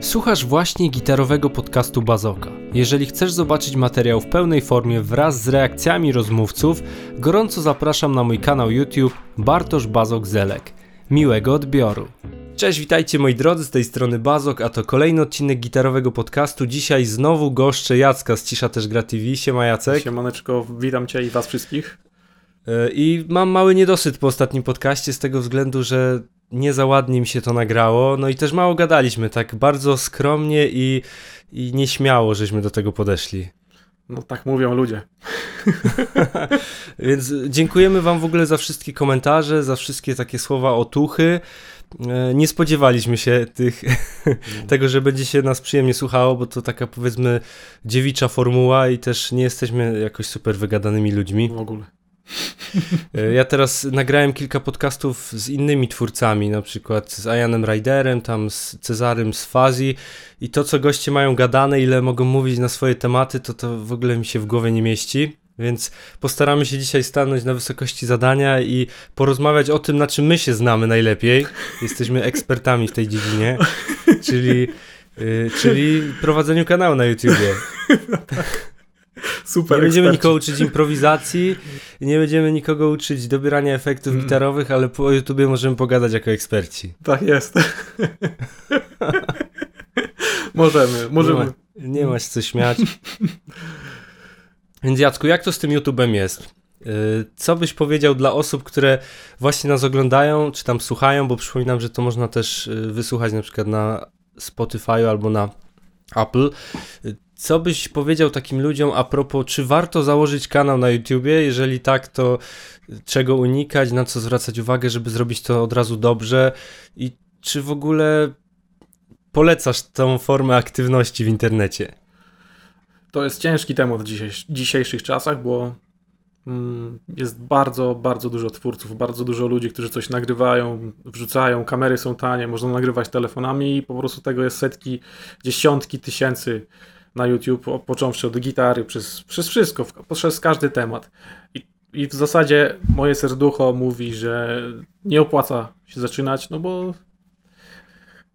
Słuchasz właśnie gitarowego podcastu Bazoka. Jeżeli chcesz zobaczyć materiał w pełnej formie wraz z reakcjami rozmówców, gorąco zapraszam na mój kanał YouTube Bartosz Bazok Zelek. Miłego odbioru. Cześć, witajcie moi drodzy, z tej strony Bazok, a to kolejny odcinek gitarowego podcastu. Dzisiaj znowu goszczę Jacka z Cisza też gra TV. Siema Jacek. Siemaneczko, witam Cię i Was wszystkich. E, I mam mały niedosyt po ostatnim podcaście z tego względu, że nie za ładnie mi się to nagrało, no i też mało gadaliśmy, tak bardzo skromnie i, i nieśmiało żeśmy do tego podeszli. No tak mówią ludzie. Więc dziękujemy wam w ogóle za wszystkie komentarze, za wszystkie takie słowa otuchy. E, nie spodziewaliśmy się tych, tego, że będzie się nas przyjemnie słuchało, bo to taka powiedzmy dziewicza formuła i też nie jesteśmy jakoś super wygadanymi ludźmi. W ogóle. E, ja teraz nagrałem kilka podcastów z innymi twórcami, na przykład z Ianem Ryderem, tam z Cezarym z Fazi i to, co goście mają gadane, ile mogą mówić na swoje tematy, to to w ogóle mi się w głowie nie mieści. Więc postaramy się dzisiaj stanąć na wysokości zadania i porozmawiać o tym, na czym my się znamy najlepiej. Jesteśmy ekspertami w tej dziedzinie, czyli, yy, czyli prowadzeniu kanału na YouTubie. Super. Nie będziemy eksperci. nikogo uczyć improwizacji, nie będziemy nikogo uczyć dobierania efektów Mm. gitarowych, ale po YouTubie możemy pogadać jako eksperci. Tak jest. możemy, możemy. Nie, ma, nie masz co śmiać. Więc Jacku, jak to z tym YouTubem jest? Yy, Co byś powiedział dla osób, które właśnie nas oglądają, czy tam słuchają, bo przypominam, że to można też yy, wysłuchać na przykład na Spotify albo na Apple. Co byś powiedział takim ludziom a propos, czy warto założyć kanał na YouTubie? Jeżeli tak, to czego unikać, na co zwracać uwagę, żeby zrobić to od razu dobrze? I czy w ogóle polecasz tą formę aktywności w internecie? To jest ciężki temat w dzisiejsz- dzisiejszych czasach, bo mm, jest bardzo, bardzo dużo twórców, bardzo dużo ludzi, którzy coś nagrywają, wrzucają, kamery są tanie, można nagrywać telefonami i po prostu tego jest setki, dziesiątki tysięcy na YouTube, począwszy od gitary, przez, przez wszystko, przez każdy temat. I, I w zasadzie moje serducho mówi, że nie opłaca się zaczynać, no bo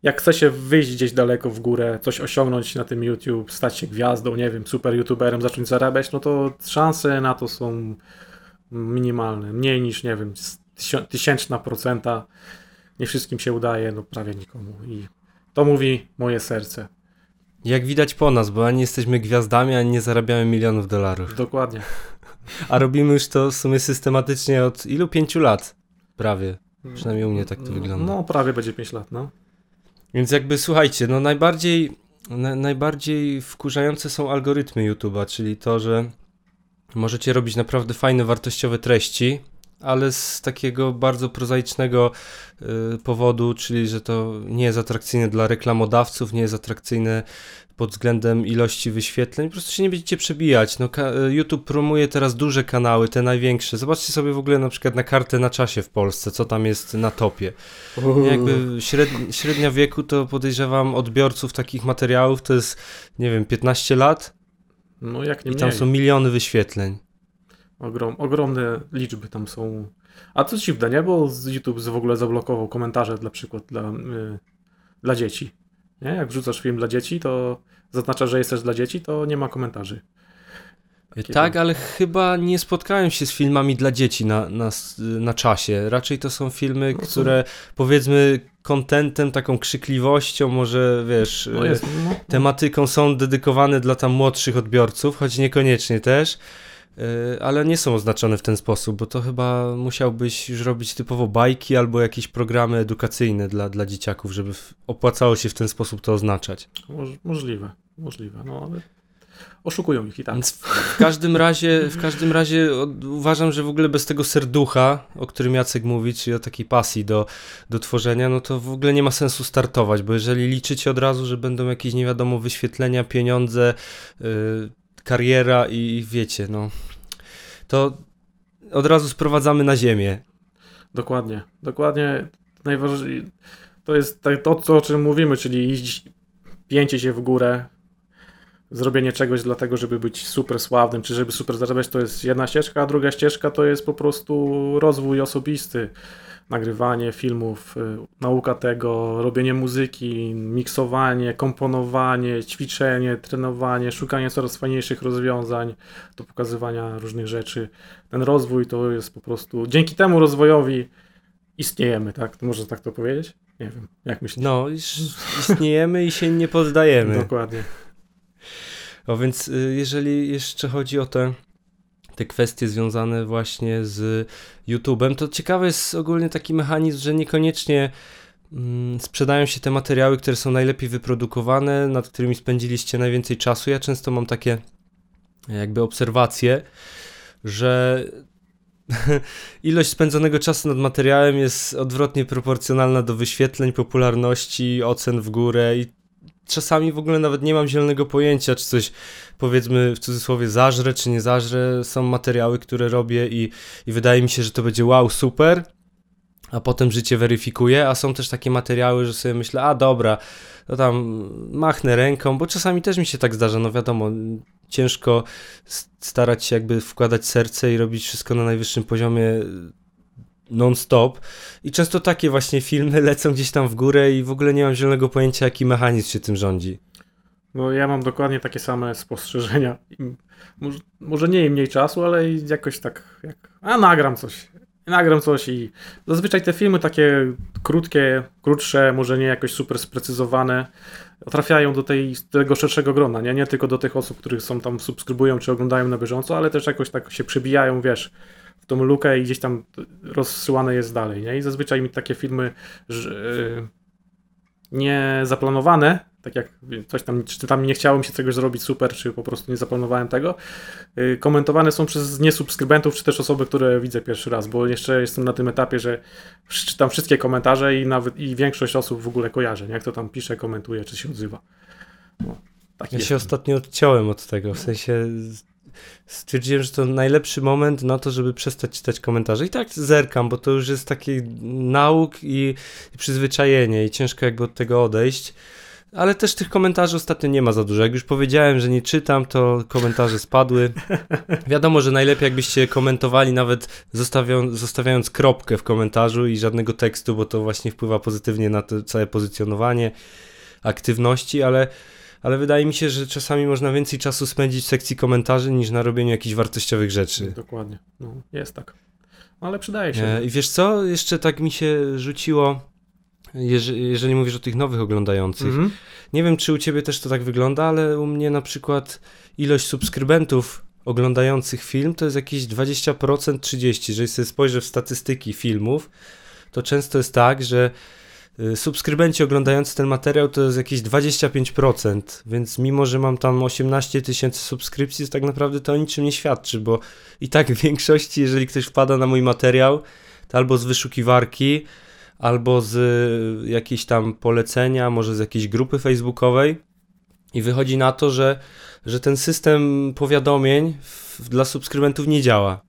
jak chce się wyjść gdzieś daleko w górę, coś osiągnąć na tym YouTube, stać się gwiazdą, nie wiem, super youtuberem, zacząć zarabiać, no to szanse na to są minimalne. Mniej niż, nie wiem, tysięczna procenta. Nie wszystkim się udaje, no prawie nikomu. I to mówi moje serce. Jak widać po nas, bo ani jesteśmy gwiazdami, ani nie zarabiamy milionów dolarów. Dokładnie. A robimy już to w sumie systematycznie od ilu? Pięciu lat. Prawie. Przynajmniej u mnie tak to wygląda. No, prawie będzie 5 lat, no. Więc jakby słuchajcie, no najbardziej, na, najbardziej wkurzające są algorytmy YouTube'a, czyli to, że możecie robić naprawdę fajne, wartościowe treści, ale z takiego bardzo prozaicznego y, powodu, czyli że to nie jest atrakcyjne dla reklamodawców, nie jest atrakcyjne pod względem ilości wyświetleń, po prostu się nie będziecie przebijać. No, y, YouTube promuje teraz duże kanały, te największe. Zobaczcie sobie w ogóle na przykład na kartę na czasie w Polsce, co tam jest na topie. Nie, Jakby średnia, średnia wieku to podejrzewam odbiorców takich materiałów to jest, nie wiem, 15 lat No jak nie i tam mniej. są miliony wyświetleń. Ogrom, ogromne liczby tam są. A co dziwne, nie? Bo YouTube w ogóle zablokował komentarze dla przykład dla, y, dla dzieci. Nie? Jak wrzucasz film dla dzieci, to zaznacza, że jesteś dla dzieci, to nie ma komentarzy. Takie tak, ale chyba nie spotkałem się z filmami dla dzieci na, na, na czasie. Raczej to są filmy, No są- które powiedzmy kontentem, taką krzykliwością, może wiesz, No y, jest, no, tematyką są dedykowane dla tam młodszych odbiorców, choć niekoniecznie też. Y, Ale nie są oznaczone w ten sposób, bo to chyba musiałbyś już robić typowo bajki albo jakieś programy edukacyjne dla, dla dzieciaków, żeby opłacało się w ten sposób to oznaczać. moż, możliwe, możliwe, no ale oszukują ich i tak. Więc w, każdym razie, w każdym razie uważam, że w ogóle bez tego serducha, o którym Jacek mówi, czyli o takiej pasji do, do tworzenia, no to w ogóle nie ma sensu startować, bo jeżeli liczycie od razu, że będą jakieś nie wiadomo wyświetlenia, pieniądze, yy, kariera i wiecie, no to od razu sprowadzamy na ziemię. Dokładnie, dokładnie. Najważniejsze to jest tak, to, co, o czym mówimy, czyli iść, pięcie się w górę, zrobienie czegoś dlatego, żeby być super sławnym, czy żeby super zarabiać, to jest jedna ścieżka, a druga ścieżka to jest po prostu rozwój osobisty. Nagrywanie filmów, y, nauka tego, robienie muzyki, miksowanie, komponowanie, ćwiczenie, trenowanie, szukanie coraz fajniejszych rozwiązań do pokazywania różnych rzeczy. Ten rozwój to jest po prostu. Dzięki temu rozwojowi istniejemy, tak? Można tak to powiedzieć? Nie wiem, jak myślisz? No, istniejemy i się nie poddajemy. Dokładnie. O, więc y, jeżeli jeszcze chodzi o te, te kwestie związane właśnie z YouTube'em, to ciekawy jest ogólnie taki mechanizm, że niekoniecznie mm, sprzedają się te materiały, które są najlepiej wyprodukowane, nad którymi spędziliście najwięcej czasu. Ja często mam takie jakby obserwacje, że ilość spędzonego czasu nad materiałem jest odwrotnie proporcjonalna do wyświetleń, popularności, ocen w górę i czasami w ogóle nawet nie mam zielonego pojęcia, czy coś powiedzmy w cudzysłowie zażrę, czy nie zażrę. Są materiały, które robię i, i wydaje mi się, że to będzie wow, super, a potem życie weryfikuje, a są też takie materiały, że sobie myślę, a dobra, to tam machnę ręką, bo czasami też mi się tak zdarza, no wiadomo, ciężko starać się jakby wkładać serce i robić wszystko na najwyższym poziomie non-stop. I często takie właśnie filmy lecą gdzieś tam w górę i w ogóle nie mam zielonego pojęcia, jaki mechanizm się tym rządzi. No ja mam dokładnie takie same spostrzeżenia. Może, może nie i mniej czasu, ale jakoś tak, jak, a nagram coś. Nagram coś i zazwyczaj te filmy takie krótkie, krótsze, może nie jakoś super sprecyzowane, trafiają do tej, tego szerszego grona, nie? nie tylko do tych osób, których są tam subskrybują czy oglądają na bieżąco, ale też jakoś tak się przebijają, wiesz, w tą lukę i gdzieś tam rozsyłane jest dalej, nie? I zazwyczaj mi takie filmy że, yy, nie zaplanowane, tak jak coś tam, czy tam nie chciałem się czegoś zrobić super, czy po prostu nie zaplanowałem tego, yy, komentowane są przez niesubskrybentów, czy też osoby, które widzę pierwszy raz, bo jeszcze jestem na tym etapie, że czytam wszystkie komentarze i nawet i większość osób w ogóle kojarzę, nie? jak to tam pisze, komentuje, czy się odzywa. No, tak ja jest. się ostatnio odciąłem od tego, w sensie stwierdziłem, że to najlepszy moment na to, żeby przestać czytać komentarze. I tak zerkam, bo to już jest taki nauk i, i przyzwyczajenie i ciężko jakby od tego odejść. Ale też tych komentarzy ostatnio nie ma za dużo. Jak już powiedziałem, że nie czytam, to komentarze spadły. Wiadomo, że najlepiej jakbyście komentowali, nawet zostawiając kropkę w komentarzu i żadnego tekstu, bo to właśnie wpływa pozytywnie na to całe pozycjonowanie aktywności, ale ale wydaje mi się, że czasami można więcej czasu spędzić w sekcji komentarzy niż na robieniu jakichś wartościowych rzeczy. Dokładnie. No, jest tak. Ale przydaje się. E, I wiesz co? Jeszcze tak mi się rzuciło, jeżeli, mówisz o tych nowych oglądających. Mhm. Nie wiem, czy u ciebie też to tak wygląda, ale u mnie na przykład ilość subskrybentów oglądających film to jest jakieś 20%, 30%. Jeżeli sobie spojrzę w statystyki filmów, to często jest tak, że subskrybenci oglądający ten materiał to jest jakieś 25%, więc mimo, że mam tam 18 tysięcy subskrypcji, to tak naprawdę to o niczym nie świadczy, bo i tak w większości, jeżeli ktoś wpada na mój materiał, to albo z wyszukiwarki, albo z y, jakiejś tam polecenia, może z jakiejś grupy facebookowej i wychodzi na to, że, że ten system powiadomień w, dla subskrybentów nie działa.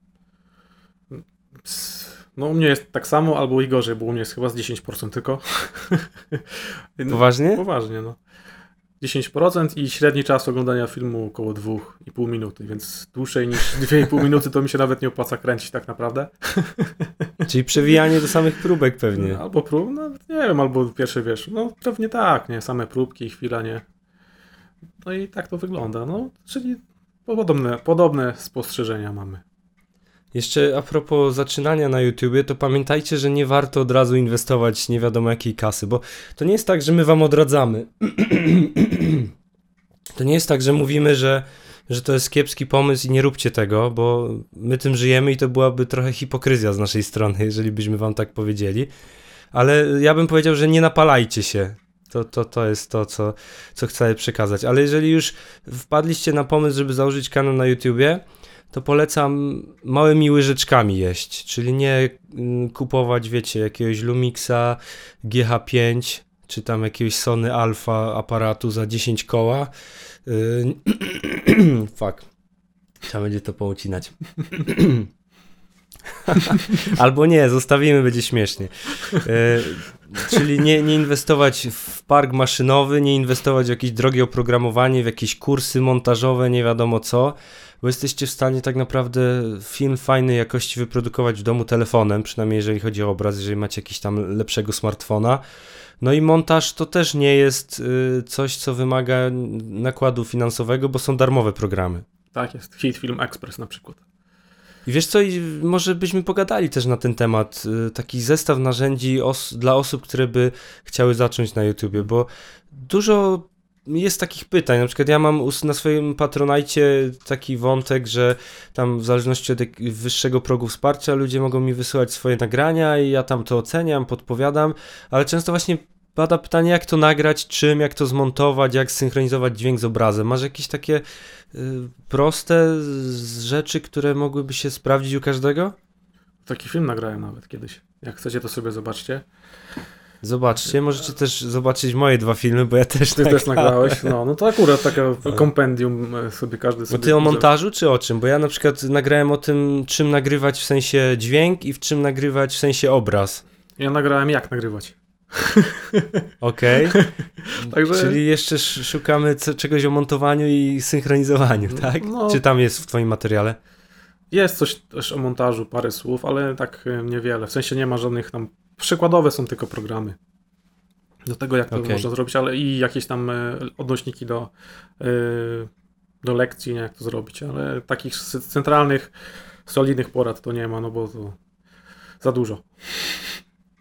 No u mnie jest tak samo, albo i gorzej, bo u mnie jest chyba z 10% tylko. Poważnie? Poważnie, no. 10% i średni czas oglądania filmu około 2,5 minuty, więc dłuższej niż 2,5 minuty to mi się nawet nie opłaca kręcić tak naprawdę. Czyli przewijanie do samych próbek pewnie. Albo prób, no nie wiem, albo pierwsze wiesz, no pewnie tak, nie, same próbki, chwila, nie. No i tak to wygląda, no, czyli podobne, podobne spostrzeżenia mamy. Jeszcze a propos zaczynania na YouTubie, to pamiętajcie, że nie warto od razu inwestować nie wiadomo jakiej kasy, bo to nie jest tak, że my wam odradzamy. to nie jest tak, że mówimy, że, że to jest kiepski pomysł i nie róbcie tego, bo my tym żyjemy i to byłaby trochę hipokryzja z naszej strony, jeżeli byśmy wam tak powiedzieli. Ale ja bym powiedział, że nie napalajcie się. To, to, to jest to, co, co chcę przekazać. Ale jeżeli już wpadliście na pomysł, żeby założyć kanał na YouTubie, to polecam małymi łyżeczkami jeść, czyli nie mm, kupować, wiecie, jakiegoś Lumixa GH5 czy tam jakiegoś Sony Alpha aparatu za 10 koła. Yy, fuck. Trzeba będzie to poucinać. Albo nie, zostawimy, będzie śmiesznie. E, czyli nie, nie inwestować w park maszynowy, nie inwestować w jakieś drogie oprogramowanie, w jakieś kursy montażowe, nie wiadomo co, bo jesteście w stanie tak naprawdę film fajnej jakości wyprodukować w domu telefonem, przynajmniej jeżeli chodzi o obraz, jeżeli macie jakiś tam lepszego smartfona. No i montaż to też nie jest y, coś, co wymaga nakładu finansowego, bo są darmowe programy. Tak jest. Hit Film Express na przykład. I wiesz co, i może byśmy pogadali też na ten temat, y, taki zestaw narzędzi os dla osób, które by chciały zacząć na YouTubie, bo dużo jest takich pytań, na przykład ja mam na swoim Patronajcie taki wątek, że tam w zależności od wyższego progu wsparcia ludzie mogą mi wysyłać swoje nagrania i ja tam to oceniam, podpowiadam, ale często właśnie pada pytanie, jak to nagrać, czym, jak to zmontować, jak synchronizować dźwięk z obrazem. Masz jakieś takie y, proste rzeczy, które mogłyby się sprawdzić u każdego? Taki film nagrałem nawet kiedyś. Jak chcecie, to sobie zobaczcie. Zobaczcie, możecie też zobaczyć moje dwa filmy, bo ja też Ty też nagrałeś, no, no to akurat takie kompendium e, sobie każdy sobie... Bo ty o montażu czy o czym? Bo ja na przykład nagrałem o tym, czym nagrywać w sensie dźwięk i w czym nagrywać w sensie obraz. Ja nagrałem jak nagrywać. Okej. Okay. Także... Czyli jeszcze szukamy czegoś o montowaniu i synchronizowaniu, tak? No... Czy tam jest w twoim materiale? Jest coś też o montażu, parę słów, ale tak e, niewiele. W sensie nie ma żadnych tam Przykładowe są tylko programy do tego, jak to okay. można zrobić, ale i jakieś tam e, odnośniki do, e, do lekcji, nie, jak to zrobić, ale takich centralnych, solidnych porad to nie ma, no bo to za dużo.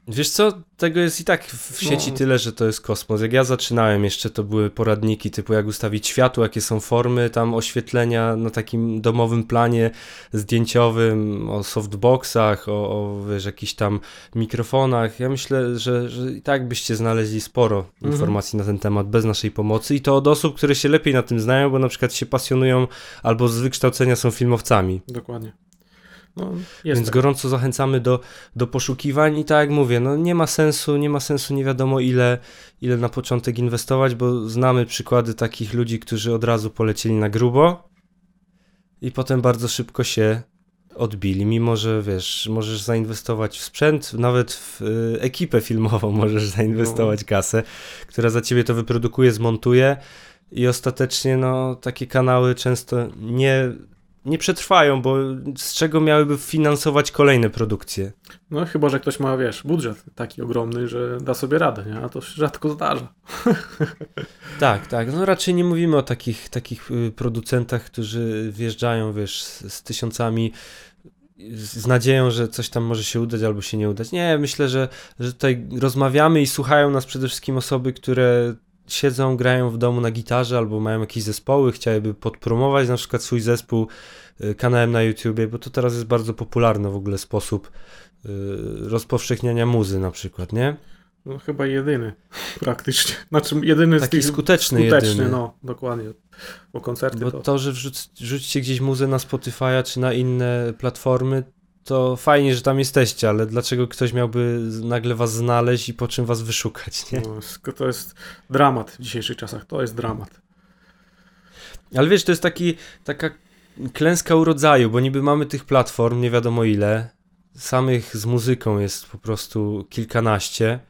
Wiesz co, tego jest i tak w sieci no. tyle, że to jest kosmos. Jak ja zaczynałem jeszcze, to były poradniki typu jak ustawić światło, jakie są formy tam oświetlenia na takim domowym planie zdjęciowym, o softboxach, o, o wiesz, jakichś tam mikrofonach. Ja myślę, że, że i tak byście znaleźli sporo mhm. informacji na ten temat bez naszej pomocy i to od osób, które się lepiej na tym znają, bo na przykład się pasjonują albo z wykształcenia są filmowcami. Dokładnie. No, Więc tak. gorąco zachęcamy do, do poszukiwań i tak jak mówię, no nie ma sensu, nie ma sensu nie wiadomo ile, ile na początek inwestować, bo znamy przykłady takich ludzi, którzy od razu polecieli na grubo i potem bardzo szybko się odbili, mimo że wiesz, możesz zainwestować w sprzęt, nawet w y, ekipę filmową możesz zainwestować no. kasę, która za ciebie to wyprodukuje, zmontuje i ostatecznie no takie kanały często nie nie przetrwają, bo z czego miałyby finansować kolejne produkcje? No chyba, że ktoś ma, wiesz, budżet taki ogromny, że da sobie radę, nie? A to się rzadko zdarza. tak, tak. No raczej nie mówimy o takich, takich y, producentach, którzy wjeżdżają, wiesz, z, z tysiącami z nadzieją, że coś tam może się udać albo się nie udać. Nie, myślę, że, że tutaj rozmawiamy i słuchają nas przede wszystkim osoby, które siedzą, grają w domu na gitarze albo mają jakieś zespoły, chciałyby podpromować na przykład swój zespół y, kanałem na YouTubie, bo to teraz jest bardzo popularny w ogóle sposób y, rozpowszechniania muzy na przykład, nie? No chyba jedyny praktycznie. Znaczy jedyny Taki skuteczny, skuteczny jedyny. no dokładnie. Bo koncerty Bo to, to że wrzućcie gdzieś muzę na Spotify'a czy na inne platformy, to fajnie, że tam jesteście, ale dlaczego ktoś miałby nagle was znaleźć i po czym was wyszukać, nie? No, to jest dramat w dzisiejszych czasach, to jest dramat. Ale wiesz, to jest taki, taka klęska urodzaju, bo niby mamy tych platform, nie wiadomo ile, samych z muzyką jest po prostu kilkanaście,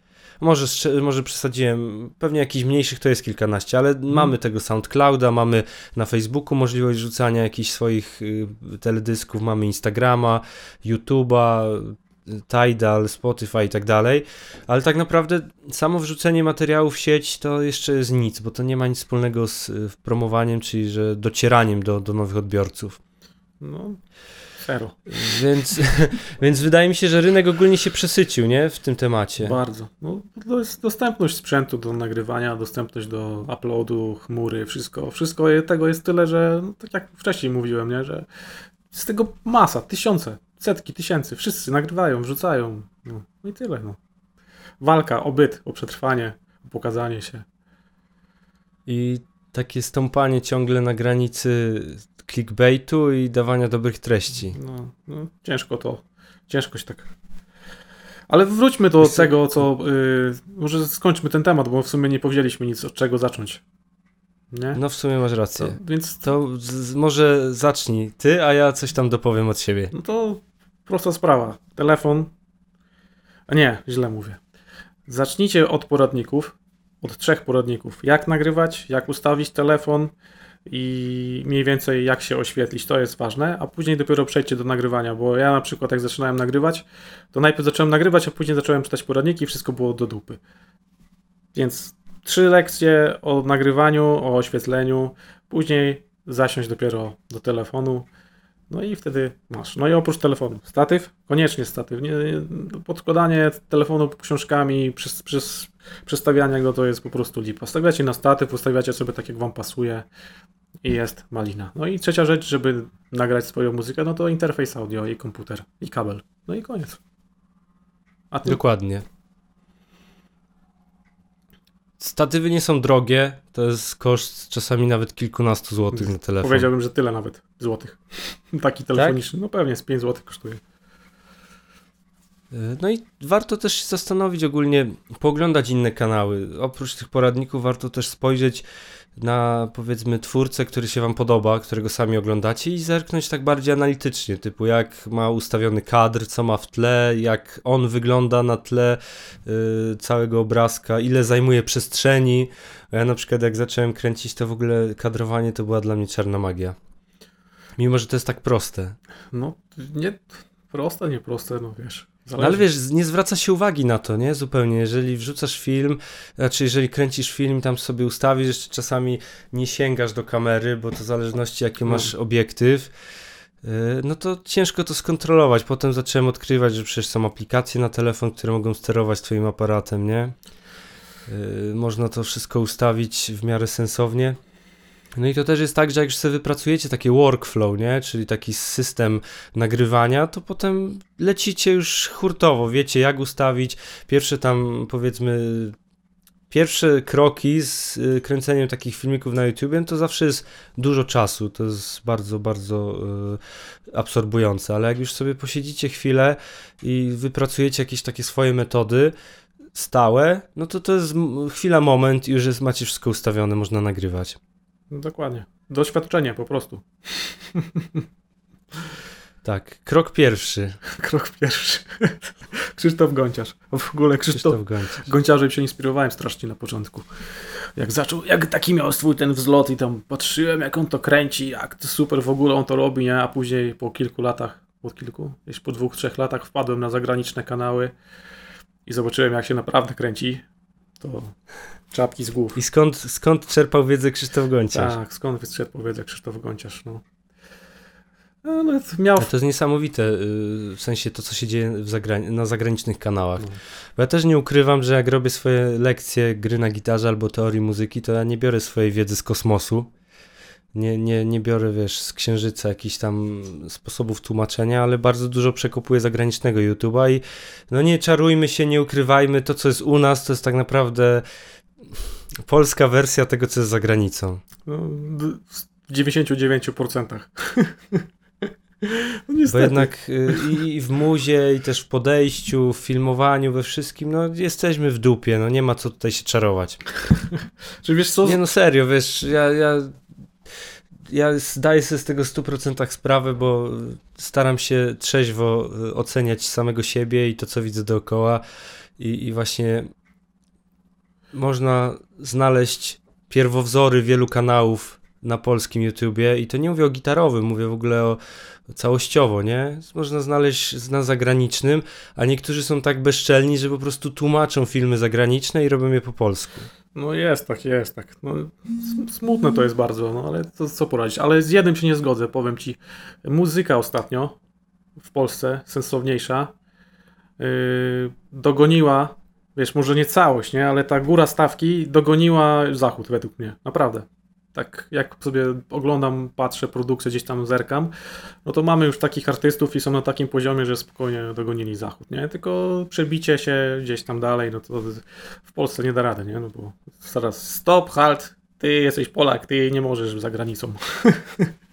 może, może przesadziłem, pewnie jakichś mniejszych to jest kilkanaście, ale hmm. mamy tego SoundClouda, mamy na Facebooku możliwość rzucania jakichś swoich y, teledysków, mamy Instagrama, YouTube'a, Tidal, Spotify i tak dalej, ale tak naprawdę samo wrzucenie materiałów w sieć to jeszcze jest nic, bo to nie ma nic wspólnego z y, promowaniem, czyli że docieraniem do, do nowych odbiorców. No, Zero. Więc, więc wydaje mi się, że rynek ogólnie się przesycił, nie? W tym temacie. Bardzo. No, to jest dostępność sprzętu do nagrywania, dostępność do uploadu, chmury, wszystko. Wszystko tego jest tyle, że no, tak jak wcześniej mówiłem, nie? Że z tego masa, tysiące, setki tysięcy. Wszyscy nagrywają, wrzucają. No, no i tyle, no. Walka o byt, o przetrwanie, o pokazanie się. I takie stąpanie ciągle na granicy clickbaitu i dawania dobrych treści. No, no ciężko to, ciężko się tak... Ale wróćmy do tego, co... Yy, może skończmy ten temat, bo w sumie nie powiedzieliśmy nic, od czego zacząć. Nie? No w sumie masz rację. To, więc... To może zacznij ty, a ja coś tam dopowiem od siebie. No to prosta sprawa. Telefon. A nie, źle mówię. Zacznijcie od poradników, od trzech poradników. Jak nagrywać, jak ustawić telefon i mniej więcej jak się oświetlić, to jest ważne, a później dopiero przejdźcie do nagrywania, bo ja na przykład jak zaczynałem nagrywać, to najpierw zacząłem nagrywać, a później zacząłem czytać poradniki i wszystko było do dupy. Więc trzy lekcje o nagrywaniu, o oświetleniu, później zasiąść dopiero do telefonu, no i wtedy masz. No i oprócz telefonu, statyw, koniecznie statyw. Nie, nie, podkładanie telefonu książkami, przez, przez, przestawianie go to jest po prostu lipa. Stawiacie na statyw, ustawiacie sobie tak jak wam pasuje i jest malina. No i trzecia rzecz, żeby nagrać swoją muzykę, no to interfejs audio i komputer i kabel. No i koniec. A ty? Dokładnie. Statywy nie są drogie, to jest koszt czasami nawet kilkunastu złotych na telefon. Powiedziałbym, że tyle nawet złotych. Taki telefoniczny. No pewnie z 5 złotych kosztuje. Y, No i warto też się zastanowić ogólnie, pooglądać inne kanały. Oprócz tych poradników warto też spojrzeć na powiedzmy twórcę, który się wam podoba, którego sami oglądacie i zerknąć tak bardziej analitycznie, typu jak ma ustawiony kadr, co ma w tle, jak on wygląda na tle y, całego obrazka, ile zajmuje przestrzeni. Ja na przykład jak zacząłem kręcić, to w ogóle kadrowanie to była dla mnie czarna magia. Mimo, że to jest tak proste. No nie proste, nie proste, no wiesz. No ale wiesz, nie zwraca się uwagi na to, nie? Zupełnie. Jeżeli wrzucasz film, znaczy jeżeli kręcisz film, tam sobie ustawisz, jeszcze czasami nie sięgasz do kamery, bo to w zależności jaki No. masz obiektyw, yy, no to ciężko to skontrolować. Potem zacząłem odkrywać, że przecież są aplikacje na telefon, które mogą sterować twoim aparatem, nie? Yy, Można to wszystko ustawić w miarę sensownie. No i to też jest tak, że jak już sobie wypracujecie takie workflow, nie? Czyli taki system nagrywania, to potem lecicie już hurtowo, wiecie jak ustawić pierwsze tam powiedzmy pierwsze kroki z y, kręceniem takich filmików na YouTube, to zawsze jest dużo czasu, to jest bardzo, bardzo y, absorbujące, ale jak już sobie posiedzicie chwilę i wypracujecie jakieś takie swoje metody stałe, no to to jest chwila, moment i już jest, macie wszystko ustawione, można nagrywać. No, dokładnie. Doświadczenie po prostu. Tak, krok pierwszy. Krok pierwszy. Krzysztof Gonciarz. A w ogóle Krzysztof, Krzysztof Gonciarz. Gonciarzem się inspirowałem strasznie na początku. Jak zaczął, jak taki miał swój ten wzlot i tam patrzyłem jak on to kręci, jak to super w ogóle on to robi, nie? A później po kilku latach, po kilku, gdzieś po dwóch, trzech latach wpadłem na zagraniczne kanały i zobaczyłem jak się naprawdę kręci. To czapki z głów. I skąd, skąd czerpał wiedzę Krzysztof Gonciarz? Tak, skąd wystrzedł powiedz Krzysztof Gonciarz, no. Ale miał... Ale to jest niesamowite, y, w sensie to, co się dzieje na zagranicznych kanałach. No. Bo ja też nie ukrywam, że jak robię swoje lekcje gry na gitarze albo teorii muzyki, to ja nie biorę swojej wiedzy z kosmosu. Nie, nie, nie biorę, wiesz, z księżyca jakichś tam sposobów tłumaczenia, ale bardzo dużo przekopuję zagranicznego YouTube'a i no nie czarujmy się, nie ukrywajmy, to co jest u nas, to jest tak naprawdę polska wersja tego, co jest za granicą. No, w 99%. no niestety. Bo jednak y, i, i w muzie, i też w podejściu, w filmowaniu, we wszystkim, no jesteśmy w dupie, no nie ma co tutaj się czarować. Czy wiesz co? Nie no serio, wiesz, ja, ja, ja zdaję sobie z tego w 100% sprawę, bo staram się trzeźwo y, oceniać samego siebie i to, co widzę dookoła. I, i właśnie można znaleźć pierwowzory wielu kanałów na polskim YouTubie i to nie mówię o gitarowym, mówię w ogóle o całościowo, nie? Można znaleźć na zagranicznym, a niektórzy są tak bezczelni, że po prostu tłumaczą filmy zagraniczne i robią je po polsku. No jest tak, jest tak. No, sm- smutne to jest bardzo, no ale to co poradzić. Ale z jednym się nie zgodzę, powiem ci. Muzyka ostatnio w Polsce, sensowniejsza, yy, dogoniła, wiesz, może nie całość, nie? Ale ta góra stawki dogoniła zachód według mnie, naprawdę. Tak jak sobie oglądam, patrzę produkcję, gdzieś tam zerkam, no to mamy już takich artystów i są na takim poziomie, że spokojnie dogonili zachód, nie? Tylko przebicie się gdzieś tam dalej, no to w Polsce nie da rady, nie? No bo zaraz stop, halt, ty jesteś Polak, ty nie możesz za granicą.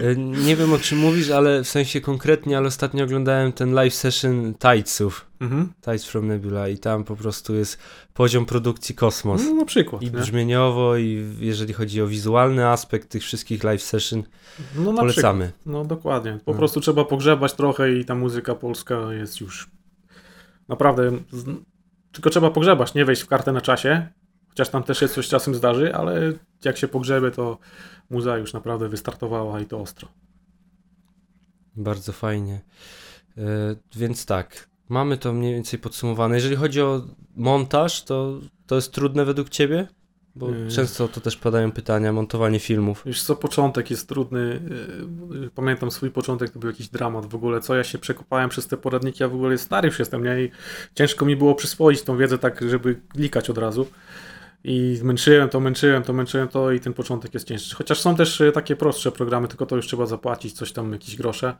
E, Nie wiem o czym mówisz, ale w sensie konkretnie, ale ostatnio oglądałem ten live session Tidesów. Mhm. Tides from Nebula i tam po prostu jest poziom produkcji kosmos. No na przykład. I nie? brzmieniowo, i jeżeli chodzi o wizualny aspekt tych wszystkich live session, No na przykład. polecamy. No dokładnie. Po No. prostu trzeba pogrzebać trochę i ta muzyka polska jest już naprawdę. Tylko trzeba pogrzebać, nie wejść w kartę na czasie. Chociaż tam też jest coś czasem zdarzy, ale jak się pogrzebie, to muza już naprawdę wystartowała i to ostro. Bardzo fajnie. E, więc tak, mamy to mniej więcej podsumowane. Jeżeli chodzi o montaż, to to jest trudne według ciebie? Bo Yy. często to też padają pytania, montowanie filmów. Już co początek jest trudny. yy, Pamiętam swój początek, to był jakiś dramat w ogóle. Co ja się przekopałem przez te poradniki, ja w ogóle stary już jestem, nie? I ciężko mi było przyswoić tą wiedzę tak, żeby klikać od razu. I męczyłem to, męczyłem to, męczyłem to i ten początek jest cięższy. Chociaż są też e, takie prostsze programy, tylko to już trzeba zapłacić, coś tam, jakieś grosze,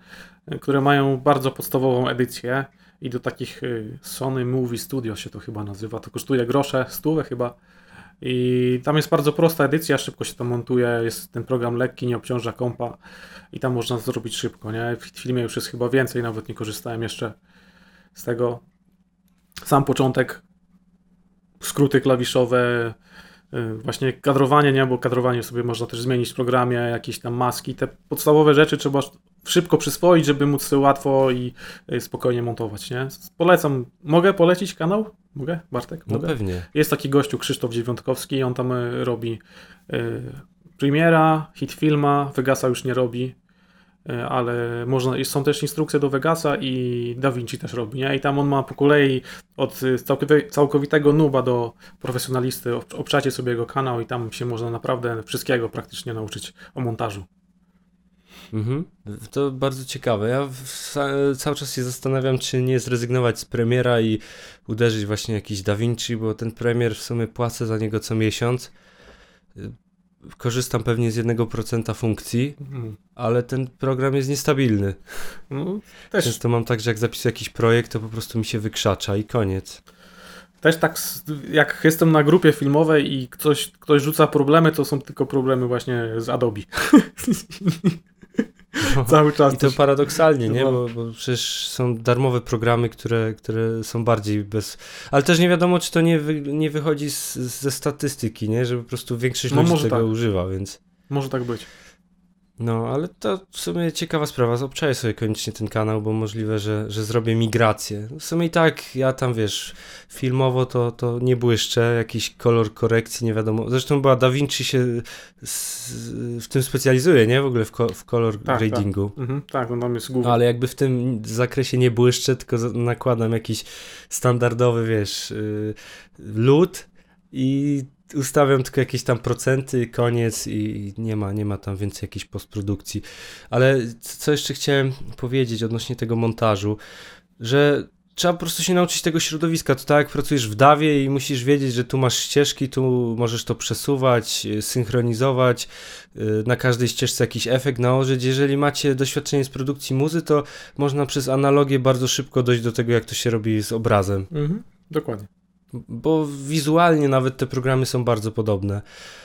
e, które mają bardzo podstawową edycję i do takich e, Sony Movie Studio się to chyba nazywa. To kosztuje grosze, stówę chyba. I tam jest bardzo prosta edycja, szybko się to montuje, jest ten program lekki, nie obciąża kompa i tam można zrobić szybko, nie? W filmie już jest chyba więcej, nawet nie korzystałem jeszcze z tego. Sam początek, skróty klawiszowe, y, właśnie kadrowanie, nie? Bo kadrowanie sobie można też zmienić w programie, jakieś tam maski, te podstawowe rzeczy trzeba szybko przyswoić, żeby móc sobie łatwo i y, spokojnie montować, nie? Polecam. Mogę polecić kanał? Mogę? Bartek? No Mogę? pewnie. Jest taki gościu Krzysztof Dziewiątkowski, on tam y, robi y, Premiera, Hitfilma, Vegasa już nie robi, ale można, są też instrukcje do Vegasa i DaVinci też robi, nie? I tam on ma po kolei od y, całkowi- całkowitego nuba do profesjonalisty, Ob- obczacie sobie jego kanał i tam się można naprawdę wszystkiego praktycznie nauczyć o montażu. Mhm. To bardzo ciekawe. Ja cały czas się zastanawiam, czy nie zrezygnować z premiera i uderzyć właśnie jakiś DaVinci, bo ten premier w sumie płacę za niego co miesiąc. Korzystam pewnie z 1% funkcji, Mhm. ale ten program jest niestabilny. No, też Często mam tak, że jak zapisuję jakiś projekt, to po prostu mi się wykrzacza i koniec. Też tak, jak jestem na grupie filmowej i ktoś, ktoś rzuca problemy, to są tylko problemy właśnie z Adobe. Cały czas. I to paradoksalnie, nie? Bo, bo przecież są darmowe programy, które, które są bardziej bez. Ale też nie wiadomo, czy to nie, wy, nie wychodzi z, ze statystyki, nie? Że po prostu większość No ludzi tego tak. używa, więc. Może tak być. No, ale to w sumie ciekawa sprawa. Obczaję sobie koniecznie ten kanał, bo możliwe, że, że zrobię migrację. W sumie i tak, ja tam wiesz, filmowo to, to nie błyszczę, jakiś kolor korekcji, nie wiadomo. Zresztą była Da Vinci się w tym specjalizuje, nie? W ogóle w, ko, w kolor Tak, gradingu. Mhm, tak, no tam jest główny. Ale jakby w tym zakresie nie błyszczę, tylko nakładam jakiś standardowy, wiesz, yy, lód i ustawiam tylko jakieś tam procenty, koniec i nie ma, nie ma tam więcej jakiejś postprodukcji. Ale co jeszcze chciałem powiedzieć odnośnie tego montażu, że trzeba po prostu się nauczyć tego środowiska. To tak jak pracujesz w dawie i musisz wiedzieć, że tu masz ścieżki, tu możesz to przesuwać, yy, synchronizować, yy, na każdej ścieżce jakiś efekt nałożyć. Jeżeli macie doświadczenie z produkcji muzy, to można przez analogię bardzo szybko dojść do tego, jak to się robi z obrazem. Mhm, dokładnie. Bo wizualnie nawet te programy są bardzo podobne.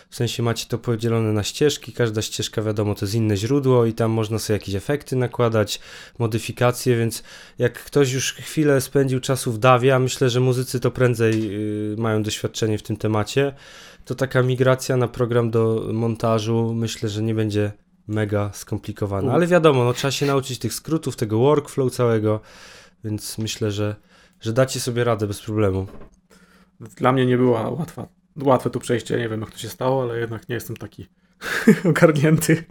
W sensie macie to podzielone na ścieżki, każda ścieżka wiadomo to jest inne źródło i tam można sobie jakieś efekty nakładać, modyfikacje, więc jak ktoś już chwilę spędził czasu w dawie, a myślę, że muzycy to prędzej yy, mają doświadczenie w tym temacie, to taka migracja na program do montażu myślę, że nie będzie mega skomplikowana. Ale wiadomo, no, trzeba się nauczyć tych skrótów, tego workflow całego, więc myślę, że, że dacie sobie radę bez problemu. Dla mnie nie była łatwa. Łatwe tu przejście, nie wiem jak to się stało, ale jednak nie jestem taki ogarnięty.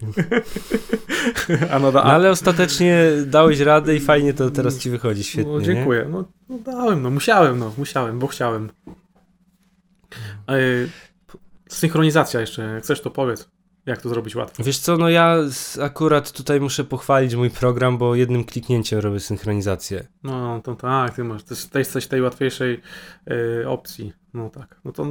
a no, da, No ale ostatecznie dałeś radę i fajnie to teraz ci wychodzi świetnie. No, dziękuję. No, no dałem, no musiałem, no musiałem, bo chciałem. E, synchronizacja jeszcze, jak chcesz to powiedz. Jak to zrobić łatwo. Wiesz co, no ja akurat tutaj muszę pochwalić mój program, bo jednym kliknięciem robię synchronizację. No to tak, ty masz, to jest- to jest coś tej łatwiejszej e, opcji. No tak, no to,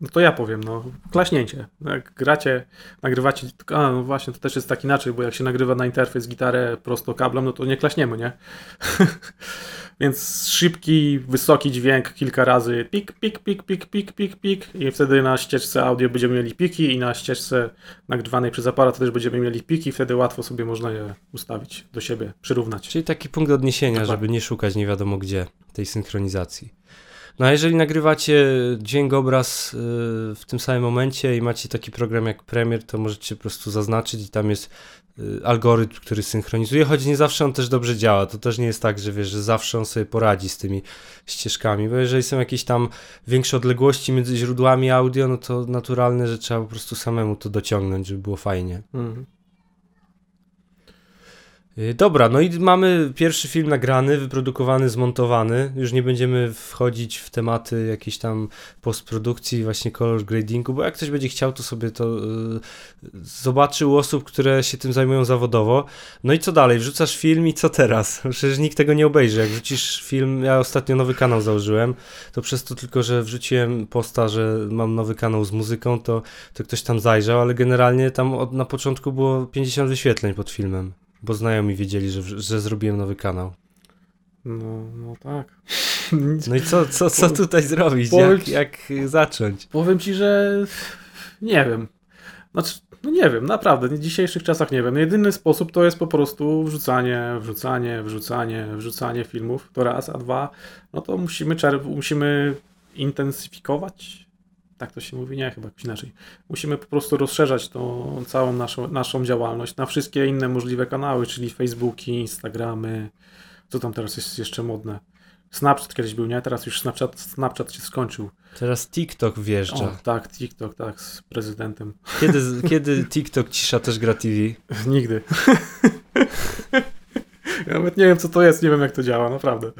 no to ja powiem, no klaśnięcie. Jak gracie, nagrywacie, a no właśnie, to też jest tak inaczej, bo jak się nagrywa na interfejs gitarę prosto kablem, no to nie klaśniemy, nie? Więc szybki, wysoki dźwięk kilka razy pik, pik, pik, pik, pik, pik, pik i wtedy na ścieżce audio będziemy mieli piki i na ścieżce nagrywanej przez aparat też będziemy mieli piki, wtedy łatwo sobie można je ustawić do siebie, przyrównać. Czyli taki punkt odniesienia, żeby nie szukać nie wiadomo gdzie tej synchronizacji. No a jeżeli nagrywacie dźwięk, obraz y, w tym samym momencie i macie taki program jak Premiere, to możecie po prostu zaznaczyć i tam jest y, algorytm, który synchronizuje, choć nie zawsze on też dobrze działa. To też nie jest tak, że wiesz, że zawsze on sobie poradzi z tymi ścieżkami, bo jeżeli są jakieś tam większe odległości między źródłami audio, no to naturalne, że trzeba po prostu samemu to dociągnąć, żeby było fajnie. Mhm. Y, Dobra, no i mamy pierwszy film nagrany, wyprodukowany, zmontowany. Już nie będziemy wchodzić w tematy jakiejś tam postprodukcji, właśnie color gradingu, bo jak ktoś będzie chciał, to sobie to y, zobaczy u osób, które się tym zajmują zawodowo. No i co dalej? Wrzucasz film i co teraz? Przecież nikt tego nie obejrzy. Jak wrzucisz film, ja ostatnio nowy kanał założyłem, to przez to tylko, że wrzuciłem posta, że mam nowy kanał z muzyką, to, to ktoś tam zajrzał, ale generalnie tam od, na początku było 50 wyświetleń pod filmem. Bo znajomi wiedzieli, że, że zrobiłem nowy kanał. No, no tak. No i co, co, co tutaj zrobić? Powiem- Jak, jak zacząć? Powiem ci, że nie wiem. Znaczy, no nie wiem, naprawdę, w dzisiejszych czasach nie wiem. Jedyny sposób to jest po prostu wrzucanie, wrzucanie, wrzucanie, wrzucanie filmów. To raz, a dwa, no to musimy, musimy intensyfikować. Tak to się mówi? Nie, chyba jakoś inaczej. Musimy po prostu rozszerzać tą całą naszą, naszą działalność na wszystkie inne możliwe kanały, czyli Facebooki, Instagramy. Co tam teraz jest jeszcze modne? Snapchat kiedyś był, nie? Teraz już Snapchat, Snapchat się skończył. Teraz TikTok wjeżdża. O, tak, TikTok, tak, z prezydentem. Kiedy, kiedy TikTok cisza też gra TV? Nigdy. ja nawet nie wiem, co to jest, nie wiem, jak to działa, naprawdę.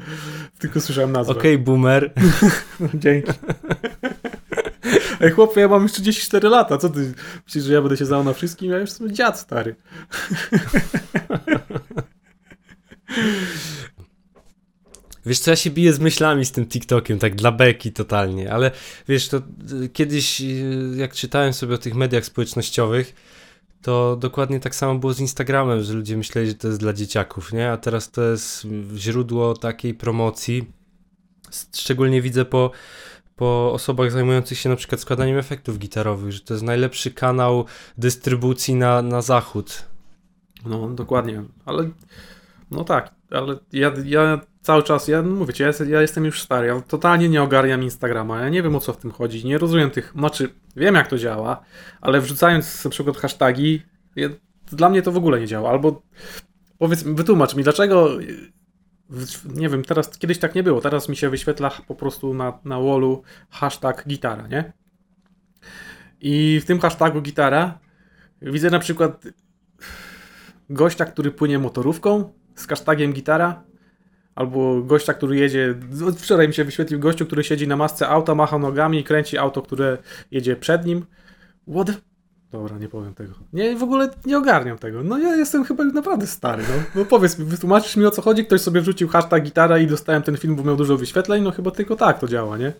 Tylko słyszałem nazwę. Okej, boomer. Dzięki. Ej, chłopie, ja mam już 34 lata, co ty? Myślisz, że ja będę się znał na wszystkim? Ja już jestem dziad stary. Wiesz co, ja się biję z myślami z tym TikTokiem, tak dla beki totalnie, ale wiesz, to y, kiedyś y, jak czytałem sobie o tych mediach społecznościowych, to dokładnie tak samo było z Instagramem, że ludzie myśleli, że to jest dla dzieciaków, nie? A teraz to jest źródło takiej promocji. Szczególnie widzę po, po osobach zajmujących się na przykład składaniem efektów gitarowych, że to jest najlepszy kanał dystrybucji na, na zachód. No, dokładnie, ale no tak, ale ja, ja cały czas, ja no mówię ja, ja jestem już stary, ja totalnie nie ogarniam Instagrama, ja nie wiem o co w tym chodzi, nie rozumiem tych, znaczy wiem jak to działa, ale wrzucając na przykład hashtagi, ja, dla mnie to w ogóle nie działa, albo powiedz, wytłumacz mi, dlaczego, nie wiem, teraz, kiedyś tak nie było, teraz mi się wyświetla po prostu na, na wallu hashtag gitara, nie? I w tym hashtagu gitara widzę na przykład gościa, który płynie motorówką z hashtagiem gitara, albo gościa, który jedzie. od Wczoraj mi się wyświetlił gościu, który siedzi na masce auta, macha nogami i kręci auto, które jedzie przed nim. What. Dobra, nie powiem tego. Nie, w ogóle nie ogarniam tego. No ja jestem chyba naprawdę stary. No, no powiedz mi, wytłumaczysz mi o co chodzi? Ktoś sobie wrzucił hashtag gitara i dostałem ten film, bo miał dużo wyświetleń? No chyba tylko tak to działa, nie?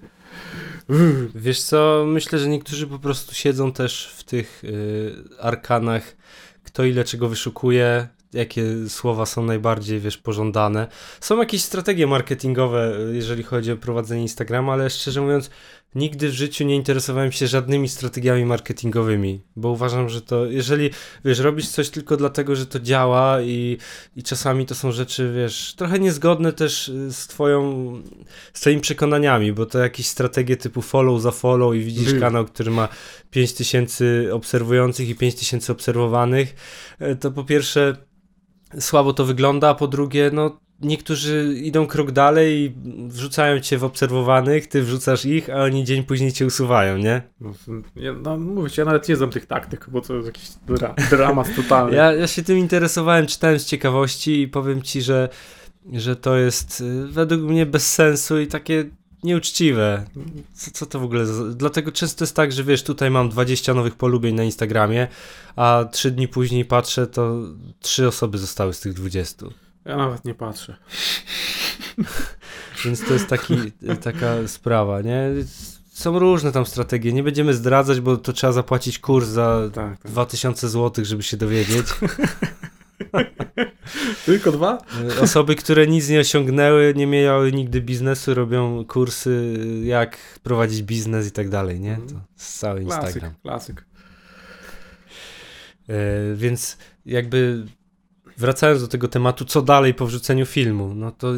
Wiesz co, myślę, że niektórzy po prostu siedzą też w tych y, arkanach, kto ile czego wyszukuje, jakie słowa są najbardziej, wiesz, pożądane. Są jakieś strategie marketingowe, y, jeżeli chodzi o prowadzenie Instagrama, ale szczerze mówiąc, nigdy w życiu nie interesowałem się żadnymi strategiami marketingowymi, bo uważam, że to, jeżeli, wiesz, robisz coś tylko dlatego, że to działa i, i czasami to są rzeczy, wiesz, trochę niezgodne też y, z twoją, z twoimi przekonaniami, bo to jakieś strategie typu follow za follow i widzisz Był. kanał, który ma 5000 obserwujących i 5000 obserwowanych, e, to po pierwsze słabo to wygląda, a po drugie, no niektórzy idą krok dalej i wrzucają cię w obserwowanych, ty wrzucasz ich, a oni dzień później cię usuwają, nie? No, ja, no mówię ja nawet nie znam tych taktyk, bo to jest jakiś dra dramat totalny. Ja, ja się tym interesowałem, czytałem z ciekawości i powiem ci, że, że to jest y, według mnie bez sensu i takie nieuczciwe. Co, co to w ogóle? za- Dlatego często jest tak, że wiesz, tutaj mam 20 nowych polubień na Instagramie, a 3 dni później patrzę, to 3 osoby zostały z tych 20. Ja nawet nie patrzę. Więc to jest taki, taka sprawa, nie? są różne tam strategie. Nie będziemy zdradzać, bo to trzeba zapłacić kurs za Tak, tak. 2000 zł, żeby się dowiedzieć. Tylko dwa? E, Osoby, które nic nie osiągnęły, nie miały nigdy biznesu, robią kursy, jak prowadzić biznes i tak dalej, nie? To jest cały Klasyk, Instagram. klasyk. E, więc jakby wracając do tego tematu, co dalej po wrzuceniu filmu, no to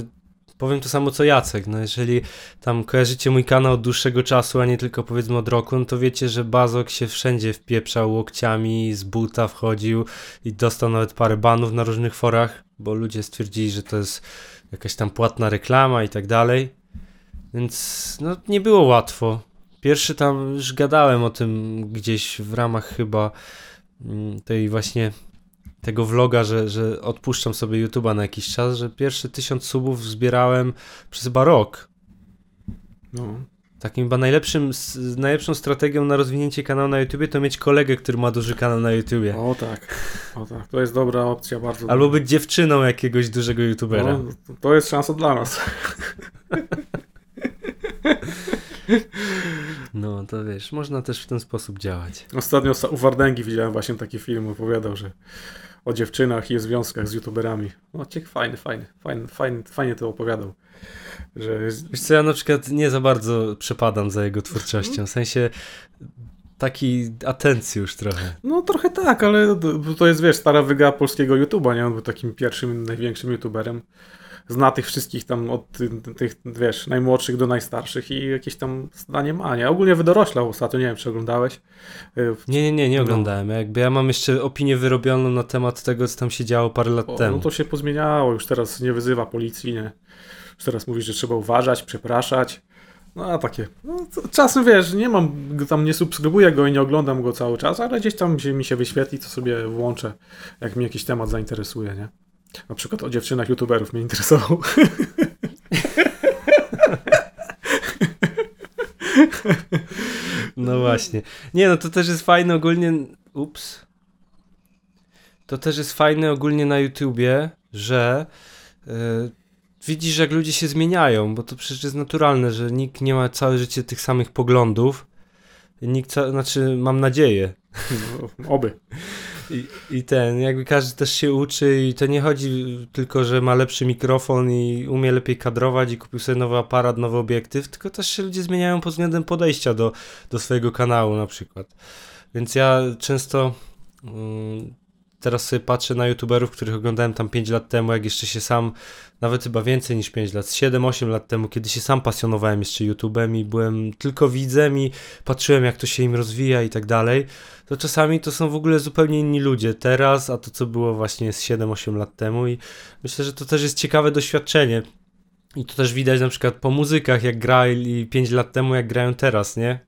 powiem to samo co Jacek. No jeżeli tam kojarzycie mój kanał od dłuższego czasu, a nie tylko powiedzmy od roku, no to wiecie, że Bazok się wszędzie wpieprzał łokciami, z buta wchodził i dostał nawet parę banów na różnych forach, bo ludzie stwierdzili, że to jest jakaś tam płatna reklama i tak dalej. Więc no nie było łatwo. Pierwszy tam już gadałem o tym gdzieś w ramach chyba mm, tej właśnie tego vloga, że, że odpuszczam sobie YouTube'a na jakiś czas, że pierwsze tysiąc subów zbierałem przez chyba rok. No. Takim chyba najlepszym, najlepszą strategią na rozwinięcie kanału na YouTubie to mieć kolegę, który ma duży kanał na YouTubie. O tak, o tak. To jest dobra opcja, bardzo Albo być dziewczyną jakiegoś dużego YouTubera. No, to- jest szansa dla nas. No to wiesz, można też w ten sposób działać. Ostatnio u Wardęgi widziałem właśnie taki film, opowiadał, że o dziewczynach i związkach z youtuberami. No ciek fajny, fajny, fajny, fajny, fajnie to opowiadał. Że Wiesz co, ja na przykład nie za bardzo przepadam za jego twórczością, w sensie taki atencjusz trochę. no trochę tak, ale to, to jest wiesz, stara wyga polskiego YouTube'a, nie? On był takim pierwszym, największym YouTuberem. Zna tych wszystkich tam od ty- tych, wiesz, najmłodszych do najstarszych i jakieś tam zdanie ma, nie? Ogólnie wydoroślał ostatnio, nie wiem, czy oglądałeś. Y, Nie, nie, nie, nie No. oglądałem. Jakby ja mam jeszcze opinię wyrobioną na temat tego, co tam się działo parę lat O, temu. no to się pozmieniało, już teraz nie wyzywa policji, nie? Już teraz mówi, że trzeba uważać, przepraszać. No a takie, no, czasem wiesz, nie mam, tam nie subskrybuję go i nie oglądam go cały czas, ale gdzieś tam się, mi się wyświetli, to sobie włączę, jak mnie jakiś temat zainteresuje, nie? Na przykład o dziewczynach youtuberów mnie interesował. No właśnie. Nie, no to też jest fajne ogólnie. Ups. To też jest fajne ogólnie na YouTubie, że yy, widzisz, jak ludzie się zmieniają, bo to przecież jest naturalne, że nikt nie ma całe życie tych samych poglądów. Nikt, znaczy, mam nadzieję. No, Oby. I, ten, jakby każdy też się uczy i to nie chodzi tylko, że ma lepszy mikrofon i umie lepiej kadrować i kupił sobie nowy aparat, nowy obiektyw, tylko też się ludzie zmieniają pod względem podejścia do, do swojego kanału na przykład. Więc ja często mm, teraz sobie patrzę na youtuberów, których oglądałem tam 5 lat temu, jak jeszcze się sam, nawet chyba więcej niż 5 lat, 7-8 lat temu, kiedy się sam pasjonowałem jeszcze YouTubem i byłem tylko widzem i patrzyłem jak to się im rozwija i tak dalej to czasami to są w ogóle zupełnie inni ludzie teraz, a to co było właśnie z 7-8 lat temu i myślę, że to też jest ciekawe doświadczenie. I to też widać na przykład po muzykach, jak grali 5 lat temu, jak grają teraz, nie?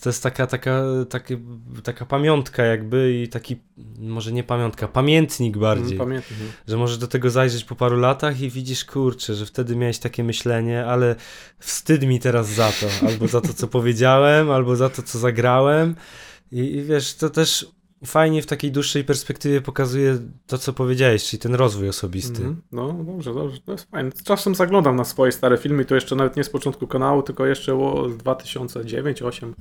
To jest taka, taka, takie, taka pamiątka jakby i taki, może nie pamiątka, pamiętnik bardziej Pamiętam. no. że możesz do tego zajrzeć po paru latach i widzisz, kurczę, że wtedy miałeś takie myślenie, ale wstyd mi teraz za to, albo za to, co powiedziałem, albo za to, co zagrałem. I, i wiesz, to też fajnie w takiej dłuższej perspektywie pokazuje to, co powiedziałeś, czyli ten rozwój osobisty. Mhm. No dobrze, dobrze, to jest fajne. Czasem zaglądam na swoje stare filmy, to jeszcze nawet nie z początku kanału, tylko jeszcze o, z 2009-2008.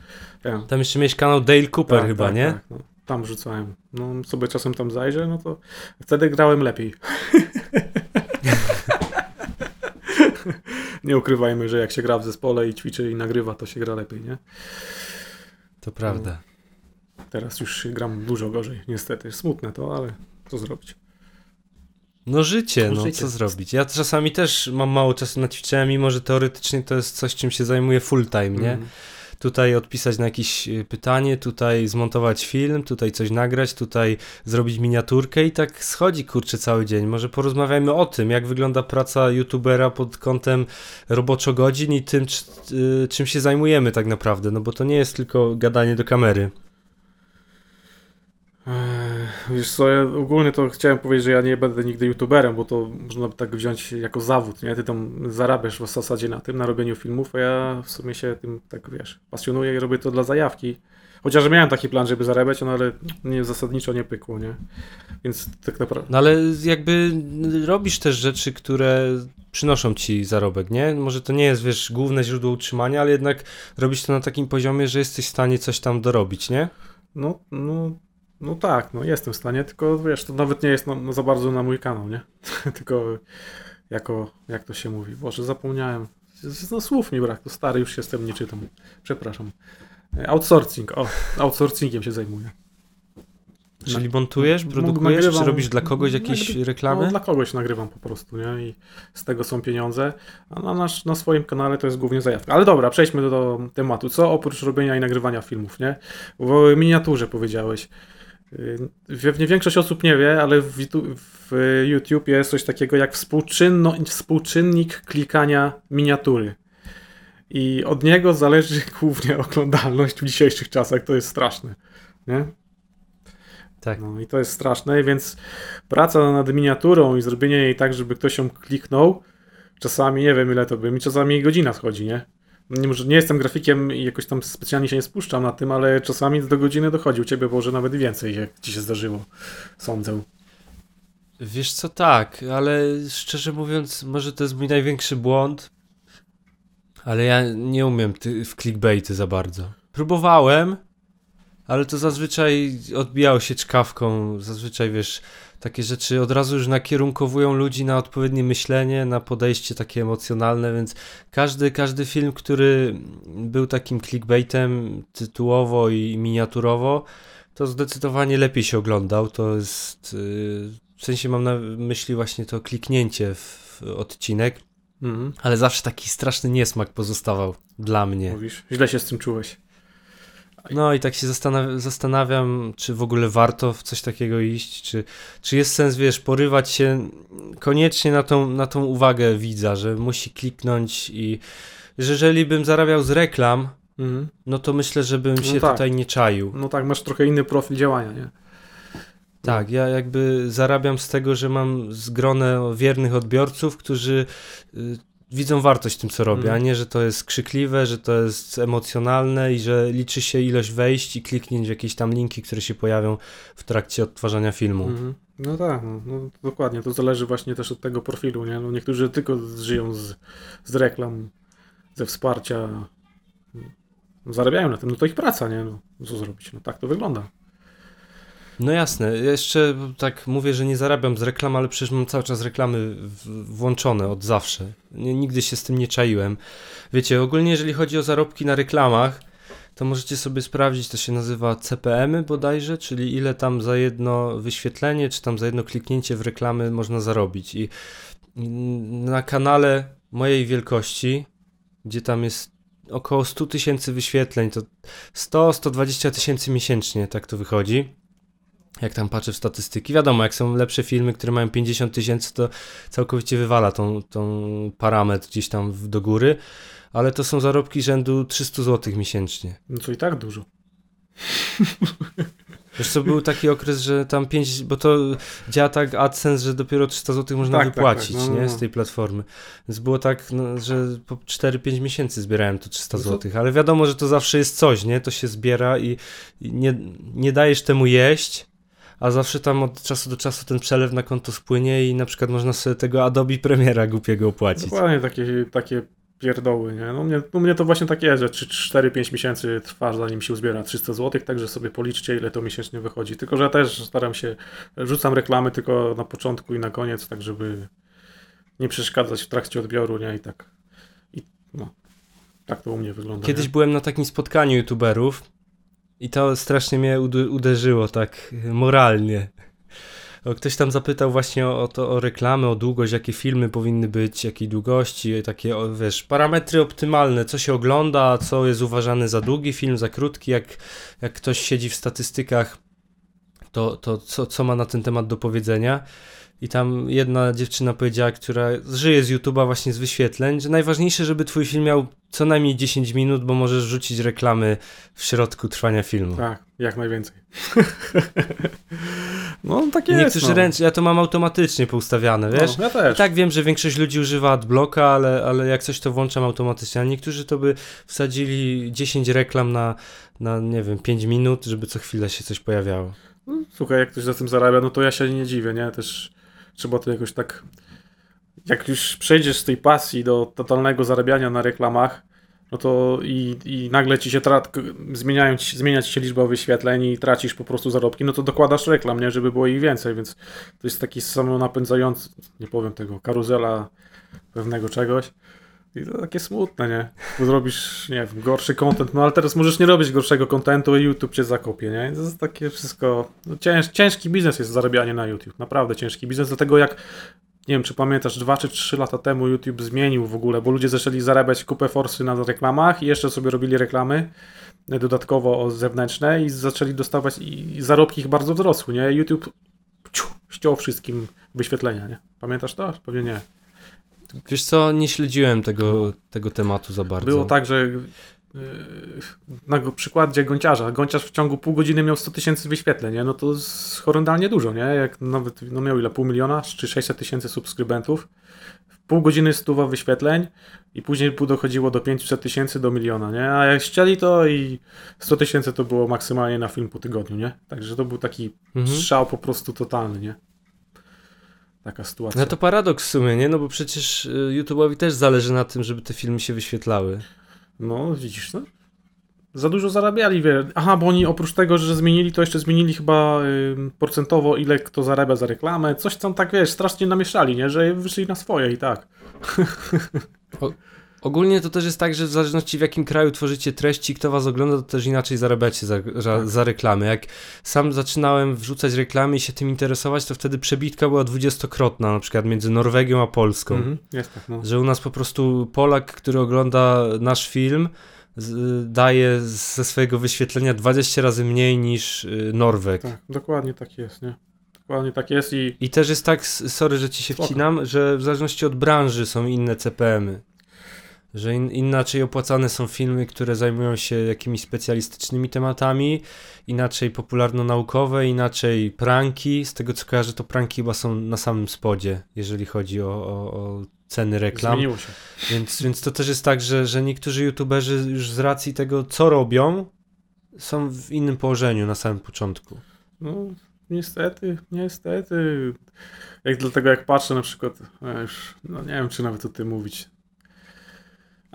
Ja. Tam jeszcze miałeś kanał Dale Cooper Tak, chyba, tak, nie? Tak, no. Tam rzucałem. No sobie czasem tam zajrzę, no to wtedy grałem lepiej. nie ukrywajmy, że jak się gra w zespole i ćwiczy i nagrywa, to się gra lepiej, nie? To prawda. Teraz już gram dużo gorzej, niestety. Smutne to, ale co zrobić? No życie, No życie. co zrobić. Ja czasami też mam mało czasu na ćwiczenia, mimo że teoretycznie to jest coś, czym się zajmuję full time, nie? Mm. tutaj odpisać na jakieś y, pytanie, tutaj zmontować film, tutaj coś nagrać, tutaj zrobić miniaturkę i tak schodzi kurczę cały dzień. Może porozmawiajmy o tym, jak wygląda praca youtubera pod kątem roboczo-godzin i tym, czy, y, czym się zajmujemy tak naprawdę, no bo to nie jest tylko gadanie do kamery. Wiesz co, ja ogólnie to chciałem powiedzieć, że ja nie będę nigdy youtuberem, bo to można by tak wziąć jako zawód, nie? Ty tam zarabiasz w zasadzie na tym, na robieniu filmów, a ja w sumie się tym, tak wiesz, pasjonuję i robię to dla zajawki. Chociaż miałem taki plan, żeby zarabiać, no ale nie, zasadniczo nie pykło, nie? Więc tak naprawdę... No ale jakby robisz też rzeczy, które przynoszą ci zarobek, nie? Może to nie jest, wiesz, główne źródło utrzymania, ale jednak robisz to na takim poziomie, że jesteś w stanie coś tam dorobić, nie? No, no, no tak, no jestem w stanie, tylko wiesz, to nawet nie jest no za bardzo na mój kanał, nie? tylko jako, jak to się mówi, Boże, zapomniałem. No słów mi brak, to stary już jestem, nie czytam. Przepraszam. E, Outsourcing, o, outsourcingiem się zajmuję. Czyli montujesz, produkujesz, nagrywam- czy robisz dla kogoś jakieś reklamy? No, dla kogoś nagrywam po prostu, nie? I z tego są pieniądze. A na, nasz, na swoim kanale to jest głównie zajawka. Ale dobra, przejdźmy do, do tematu. Co oprócz robienia i nagrywania filmów, nie? W miniaturze powiedziałeś. Pewnie większość osób nie wie, ale w, Youtube- w YouTube jest coś takiego jak współczynno, współczynnik klikania miniatury. I od niego zależy głównie oglądalność w dzisiejszych czasach. To jest straszne. Nie? Tak. No i to jest straszne, więc praca nad miniaturą i zrobienie jej tak, żeby ktoś ją kliknął, czasami nie wiem ile to by mi czasami godzina schodzi, nie? Nie, nie jestem grafikiem i jakoś tam specjalnie się nie spuszczam na tym, ale czasami do godziny dochodzi. U ciebie może nawet więcej, jak ci się zdarzyło. Sądzę. Wiesz co, tak, ale szczerze mówiąc, może to jest mój największy błąd, ale ja nie umiem w clickbaity za bardzo. Próbowałem, ale to zazwyczaj odbijało się czkawką, zazwyczaj wiesz, takie rzeczy od razu już nakierunkowują ludzi na odpowiednie myślenie, na podejście takie emocjonalne, więc każdy, każdy film, który był takim clickbaitem tytułowo i miniaturowo, to zdecydowanie lepiej się oglądał. To jest. Yy, w sensie mam na myśli właśnie to kliknięcie w odcinek, Mhm. ale zawsze taki straszny niesmak pozostawał dla mnie. Mówisz. Źle się z tym czułeś. No i tak się zastanaw- zastanawiam, czy w ogóle warto w coś takiego iść, czy, czy jest sens, wiesz, porywać się koniecznie na tą, na tą uwagę widza, że musi kliknąć i że jeżeli bym zarabiał z reklam, Mhm. no to myślę, że bym No się tak. tutaj nie czaił. No tak, masz trochę inny profil działania, nie? Tak, ja jakby zarabiam z tego, że mam zgronę wiernych odbiorców, którzy y, widzą wartość w tym, co robię, Mhm. a nie, że to jest krzykliwe, że to jest emocjonalne i że liczy się ilość wejść i kliknięć w jakieś tam linki, które się pojawią w trakcie odtwarzania filmu. Mhm. No tak, no, no, dokładnie. To zależy właśnie też od tego profilu, nie? No, niektórzy tylko żyją z, z reklam, ze wsparcia. Zarabiają na tym, no to ich praca, nie? No, co zrobić? No tak to wygląda. No jasne, jeszcze tak mówię, że nie zarabiam z reklam, ale przecież mam cały czas reklamy włączone od zawsze. Nigdy się z tym nie czaiłem. Wiecie, ogólnie jeżeli chodzi o zarobki na reklamach, to możecie sobie sprawdzić, to się nazywa CPM-y bodajże, czyli ile tam za jedno wyświetlenie, czy tam za jedno kliknięcie w reklamy można zarobić. I na kanale mojej wielkości, gdzie tam jest około 100 tysięcy wyświetleń, to 100-120 tysięcy miesięcznie, tak to wychodzi jak tam patrzę w statystyki. Wiadomo, jak są lepsze filmy, które mają 50 tysięcy, to całkowicie wywala tą, tą parametr gdzieś tam w- do góry, ale to są zarobki rzędu 300 zł miesięcznie. No co i tak dużo. Wiesz co, był taki okres, że tam 5, bo to działa tak AdSense, że dopiero 300 zł można Tak, tak, wypłacić, tak, no, no, nie, no. z tej platformy. Więc było tak, no, że po 4-5 miesięcy zbierałem to 300 No zł, ale wiadomo, że to zawsze jest coś, nie, to się zbiera i, i nie, nie dajesz temu jeść, a zawsze tam od czasu do czasu ten przelew na konto spłynie i na przykład można sobie tego Adobe Premiera głupiego opłacić. Dokładnie takie, takie pierdoły, nie? No mnie, no mnie to właśnie tak jest, że 4-5 miesięcy trwa, zanim się uzbiera 300 zł, także sobie policzcie, ile to miesięcznie wychodzi. Tylko, że ja też staram się, rzucam reklamy tylko na początku i na koniec, tak żeby nie przeszkadzać w trakcie odbioru, nie? I tak, i no, tak to u mnie wygląda. Kiedyś nie? byłem na takim spotkaniu youtuberów i to strasznie mnie uderzyło tak moralnie. Ktoś tam zapytał właśnie o, to, o reklamę, o długość, jakie filmy powinny być, jakiej długości, takie, wiesz, parametry optymalne, co się ogląda, co jest uważane za długi film, za krótki, jak, jak ktoś siedzi w statystykach, to, to co, co ma na ten temat do powiedzenia. I tam jedna dziewczyna powiedziała, która żyje z YouTube'a właśnie z wyświetleń, że najważniejsze, żeby twój film miał co najmniej 10 minut, bo możesz rzucić reklamy w środku trwania filmu. Tak, jak najwięcej. no tak jest. Niektórzy no. ręcznie, ja to mam automatycznie poustawiane, wiesz? No, ja też. I tak wiem, że większość ludzi używa adblocka, ale, ale jak coś to włączam automatycznie, a niektórzy to by wsadzili 10 reklam na, na, nie wiem, 5 minut, żeby co chwilę się coś pojawiało. No, Słuchaj, jak ktoś na tym zarabia, no to ja się nie dziwię, nie? Też trzeba to jakoś tak. Jak już przejdziesz z tej pasji do totalnego zarabiania na reklamach, no to i, i nagle ci się tra- zmieniają, ci, zmienia ci się liczba wyświetleń i tracisz po prostu zarobki, no to dokładasz reklam, nie? Żeby było ich więcej, więc to jest taki samonapędzający, nie powiem tego, karuzela pewnego czegoś. I to takie smutne, nie? Bo zrobisz, nie wiem, gorszy content, no ale teraz możesz nie robić gorszego contentu i YouTube cię zakopie, nie? To jest takie wszystko, no cięż, ciężki biznes jest zarabianie na YouTube, naprawdę ciężki biznes, dlatego jak, nie wiem, czy pamiętasz, dwa czy trzy lata temu YouTube zmienił w ogóle, bo ludzie zaczęli zarabiać kupę forsy na reklamach i jeszcze sobie robili reklamy e, dodatkowo zewnętrzne i zaczęli dostawać i zarobki ich bardzo wzrosły, nie? YouTube ciu, ściął wszystkim wyświetlenia, nie? Pamiętasz to? Pewnie nie. Wiesz co, nie śledziłem tego, tego tematu za bardzo. Było tak, że yy, na przykładzie Gonciarza, Gonciarz w ciągu pół godziny miał 100 tysięcy wyświetleń, nie? no to horrendalnie dużo, nie? Jak nawet, no miał ile, pół miliona czy 600 tysięcy subskrybentów, w pół godziny stuwa wyświetleń i później pół dochodziło do 500 tysięcy do miliona, nie? A jak chcieli to i 100 tysięcy to było maksymalnie na film po tygodniu, nie? Także to był taki Mhm. strzał po prostu totalny, nie? Taka sytuacja. No to paradoks w sumie, nie? No bo przecież y, YouTube'owi też zależy na tym, żeby te filmy się wyświetlały. No, widzisz, no. Za dużo zarabiali, wie. Aha, bo oni oprócz tego, że zmienili, to jeszcze zmienili chyba ym, procentowo, ile kto zarabia za reklamę. Coś tam tak, wiesz, strasznie namieszali, nie? Że wyszli na swoje i tak. Ogólnie to też jest tak, że w zależności w jakim kraju tworzycie treści, kto was ogląda, to też inaczej zarabiacie za, za, Tak. za reklamy. Jak sam zaczynałem wrzucać reklamy i się tym interesować, to wtedy przebitka była dwudziestokrotna, na przykład między Norwegią a Polską. Mhm, jest tak, no. Że u nas po prostu Polak, który ogląda nasz film, daje ze swojego wyświetlenia 20 razy mniej niż y, Norweg. Tak, dokładnie tak jest, nie? Dokładnie tak jest i I też jest tak, sorry, że ci się Spoko. wcinam, że w zależności od branży są inne CPM-y. Że in, inaczej opłacane są filmy, które zajmują się jakimiś specjalistycznymi tematami, inaczej popularno-naukowe, inaczej pranki. Z tego co kojarzę, to pranki chyba są na samym spodzie, jeżeli chodzi o, o, o ceny reklam. zmieniło się. Więc, więc to też jest tak, że, że niektórzy youtuberzy już z racji tego, co robią, są w innym położeniu na samym początku. No, niestety, niestety. Jak dlatego jak patrzę na przykład, a już, no nie wiem, czy nawet o tym mówić.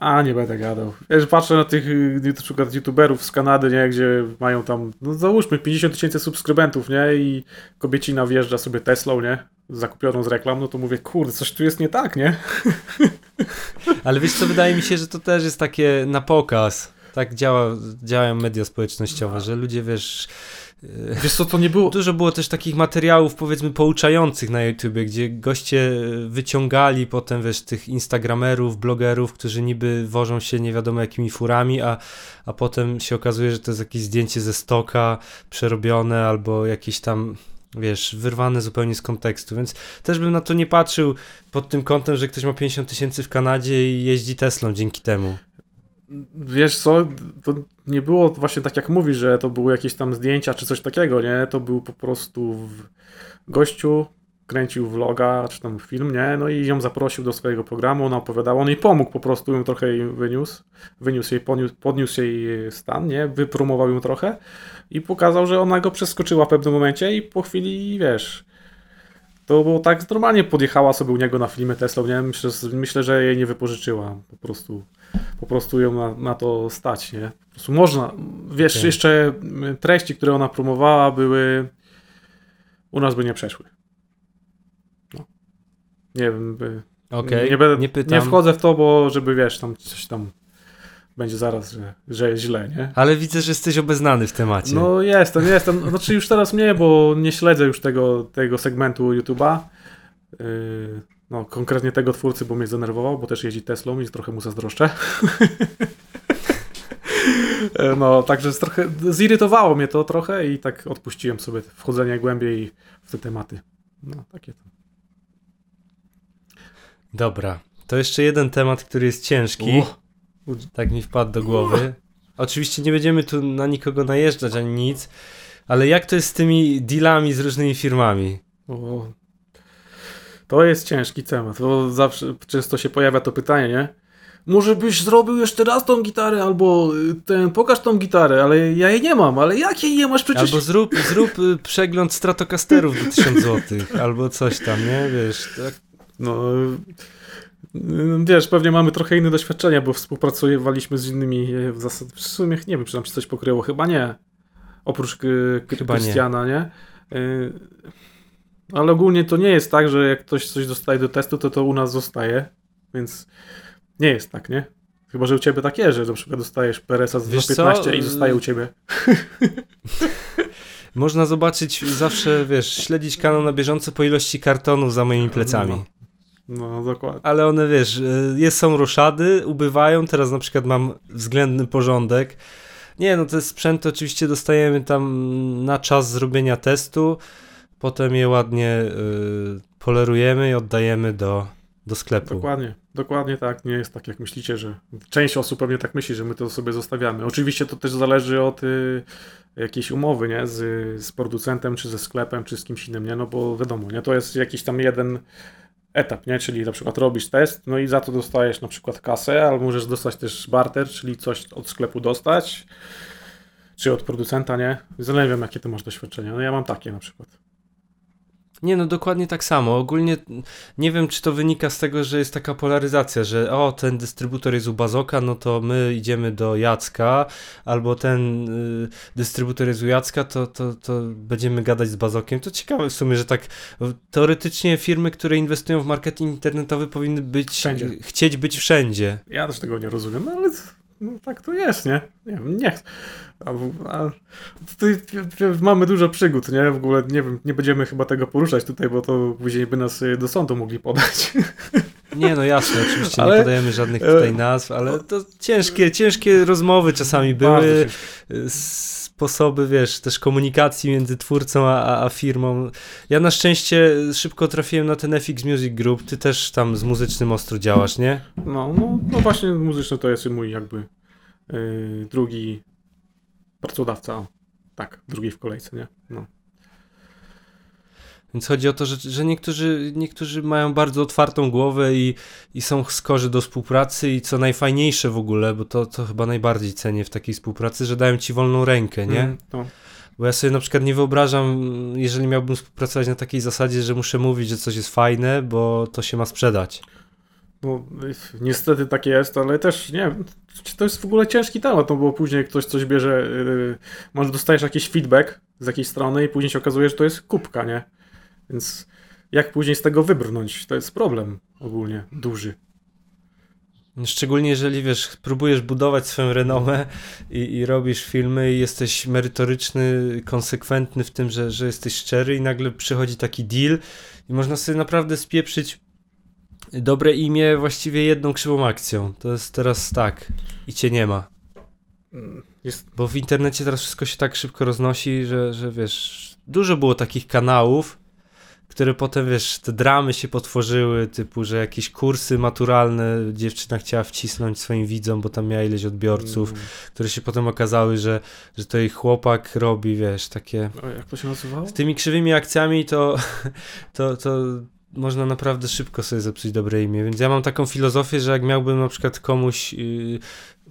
A, nie będę gadał. Wiesz, patrzę na tych y, na przykład youtuberów z Kanady, nie, gdzie mają tam, no załóżmy 50 tysięcy subskrybentów, nie, i kobiecina wjeżdża sobie Teslą, nie, zakupioną z reklam, no to mówię, kurde, coś tu jest nie tak, nie? Ale wiesz co, wydaje mi się, że to też jest takie na pokaz. Tak działa, działają media społecznościowe, że ludzie, wiesz... e, Wiesz co, to nie było, Dużo było też takich materiałów, powiedzmy, pouczających na YouTubie, gdzie goście wyciągali potem, wiesz, tych instagramerów, blogerów, którzy niby wożą się nie wiadomo jakimi furami, a, a potem się okazuje, że to jest jakieś zdjęcie ze stoka, przerobione, albo jakieś tam, wiesz, wyrwane zupełnie z kontekstu, więc też bym na to nie patrzył pod tym kątem, że ktoś ma 50 tysięcy w Kanadzie i jeździ Teslą dzięki temu. Wiesz co, to nie było właśnie tak jak mówisz, że to były jakieś tam zdjęcia czy coś takiego, nie? To był po prostu w... gościu, kręcił vloga czy tam film, nie? No i ją zaprosił do swojego programu, ona opowiadała, on jej pomógł po prostu, ją trochę jej wyniósł, wyniósł jej, podniósł, podniósł jej stan, nie? Wypromował ją trochę i pokazał, że ona go przeskoczyła w pewnym momencie i po chwili, wiesz... To było tak, normalnie podjechała sobie u niego na filmie Teslą, nie? Myślę, myślę, że jej nie wypożyczyła, po prostu po prostu ją na, na to stać, nie? Po prostu można. Wiesz, Okej. jeszcze mm, treści, które ona promowała, były. U nas by nie przeszły. No. Nie wiem, by. Okej, nie, będę, nie nie wchodzę w to, bo żeby wiesz, tam coś tam będzie zaraz, że, że jest źle, nie? Ale widzę, że jesteś obeznany w temacie. No jestem, jestem. Znaczy już teraz nie, bo nie śledzę już tego, tego segmentu YouTube'a. Yy, no, konkretnie tego twórcy, bo mnie zdenerwował, bo też jeździ Teslą i trochę mu zazdroszczę. E, no, także trochę zirytowało mnie to trochę i tak odpuściłem sobie wchodzenie głębiej w te tematy. No, takie to. Dobra, to jeszcze jeden temat, który jest ciężki. Uch. Tak mi wpadł do głowy. Oczywiście nie będziemy tu na nikogo najeżdżać ani nic, ale jak to jest z tymi dealami z różnymi firmami? O, to jest ciężki temat, bo zawsze często się pojawia to pytanie, nie? Może byś zrobił jeszcze raz tą gitarę, albo y, ten, pokaż tą gitarę, ale ja jej nie mam, ale jak jej nie masz przecież... Albo zrób, zrób y, przegląd Stratocasterów do 1000 zł, albo coś tam, nie? Wiesz, tak. No, wiesz, pewnie mamy trochę inne doświadczenia, bo współpracowaliśmy z innymi, y, w, zasad... w sumie nie wiem, czy nam się coś pokryło, chyba nie. Oprócz K- Chyba nie. Krystiana, nie? Y, Ale ogólnie to nie jest tak, że jak ktoś coś dostaje do testu, to to u nas zostaje, więc nie jest tak, nie? Chyba, że u ciebie tak jest, że na przykład dostajesz PRS-a za Wiesz co? 15 i zostaje u ciebie. Można zobaczyć zawsze, wiesz, śledzić kanał na bieżąco po ilości kartonów za moimi plecami. No, dokładnie. Ale one, wiesz, y, jest, są roszady, ubywają, teraz na przykład mam względny porządek. Nie, no te sprzęty oczywiście dostajemy tam na czas zrobienia testu, potem je ładnie y, polerujemy i oddajemy do, do sklepu. Dokładnie, dokładnie tak. Nie jest tak, jak myślicie, że część osób pewnie tak myśli, że my to sobie zostawiamy. Oczywiście to też zależy od y, jakiejś umowy, nie? Z, z producentem, czy ze sklepem, czy z kimś innym, nie? No bo wiadomo, nie? To jest jakiś tam jeden etap, nie? Czyli na przykład robisz test, no i za to dostajesz na przykład kasę, albo możesz dostać też barter, czyli coś od sklepu dostać, czy od producenta, nie? Zależy, jakie ty masz doświadczenia. No ja mam takie na przykład. Nie, no dokładnie tak samo. Ogólnie nie wiem, czy to wynika z tego, że jest taka polaryzacja, że o, ten dystrybutor jest u Bazoka, no to my idziemy do Jacka, albo ten y, dystrybutor jest u Jacka, to, to, to będziemy gadać z Bazokiem. To ciekawe w sumie, że tak teoretycznie firmy, które inwestują w marketing internetowy powinny być, Wszędzie. chcieć być wszędzie. Ja też tego nie rozumiem, ale no, tak to jest, nie? Nie wiem, nie. A, a, tutaj mamy dużo przygód, nie? W ogóle nie wiem, nie będziemy chyba tego poruszać tutaj, bo to później by nas y, do sądu mogli podać. Nie, no jasne, oczywiście Ale- nie podajemy żadnych e, tutaj nazw, ale to ciężkie, ciężkie rozmowy czasami były. ciężko. Sposoby, wiesz, też komunikacji między twórcą a, a, firmą. Ja na szczęście szybko trafiłem na ten FX Music Group. Ty też tam z muzycznym ostro działasz, nie? No, no, no właśnie muzyczny to jest mój jakby y, drugi pracodawca. Tak, drugi w kolejce, nie? No. Więc chodzi o to, że, że niektórzy, niektórzy mają bardzo otwartą głowę i, i są skorzy do współpracy i co najfajniejsze w ogóle, bo to, to chyba najbardziej cenię w takiej współpracy, że dają ci wolną rękę, nie? Mm, No. Bo ja sobie na przykład nie wyobrażam, jeżeli miałbym współpracować na takiej zasadzie, że muszę mówić, że coś jest fajne, bo to się ma sprzedać. No, niestety tak jest, ale też nie wiem, czy to jest w ogóle ciężki temat, no bo później ktoś coś bierze, yy, może dostajesz jakiś feedback z jakiejś strony i później się okazuje, że to jest kubka, nie? Więc jak później z tego wybrnąć? To jest problem ogólnie duży. Szczególnie jeżeli wiesz, próbujesz budować swoją renomę i, i robisz filmy i jesteś merytoryczny, konsekwentny w tym, że, że jesteś szczery i nagle przychodzi taki deal i można sobie naprawdę spieprzyć dobre imię właściwie jedną krzywą akcją. To jest teraz tak i cię nie ma. Jest, Bo w internecie teraz wszystko się tak szybko roznosi, że, że wiesz, dużo było takich kanałów, które potem, wiesz, te dramy się potworzyły, typu, że jakieś kursy maturalne dziewczyna chciała wcisnąć swoim widzom, bo tam miała ileś odbiorców, mm, które się potem okazały, że, że to jej chłopak robi, wiesz, takie... o, jak to się nazywało? Z tymi krzywymi akcjami to, to, to można naprawdę szybko sobie zepsuć dobre imię, więc ja mam taką filozofię, że jak miałbym na przykład komuś yy,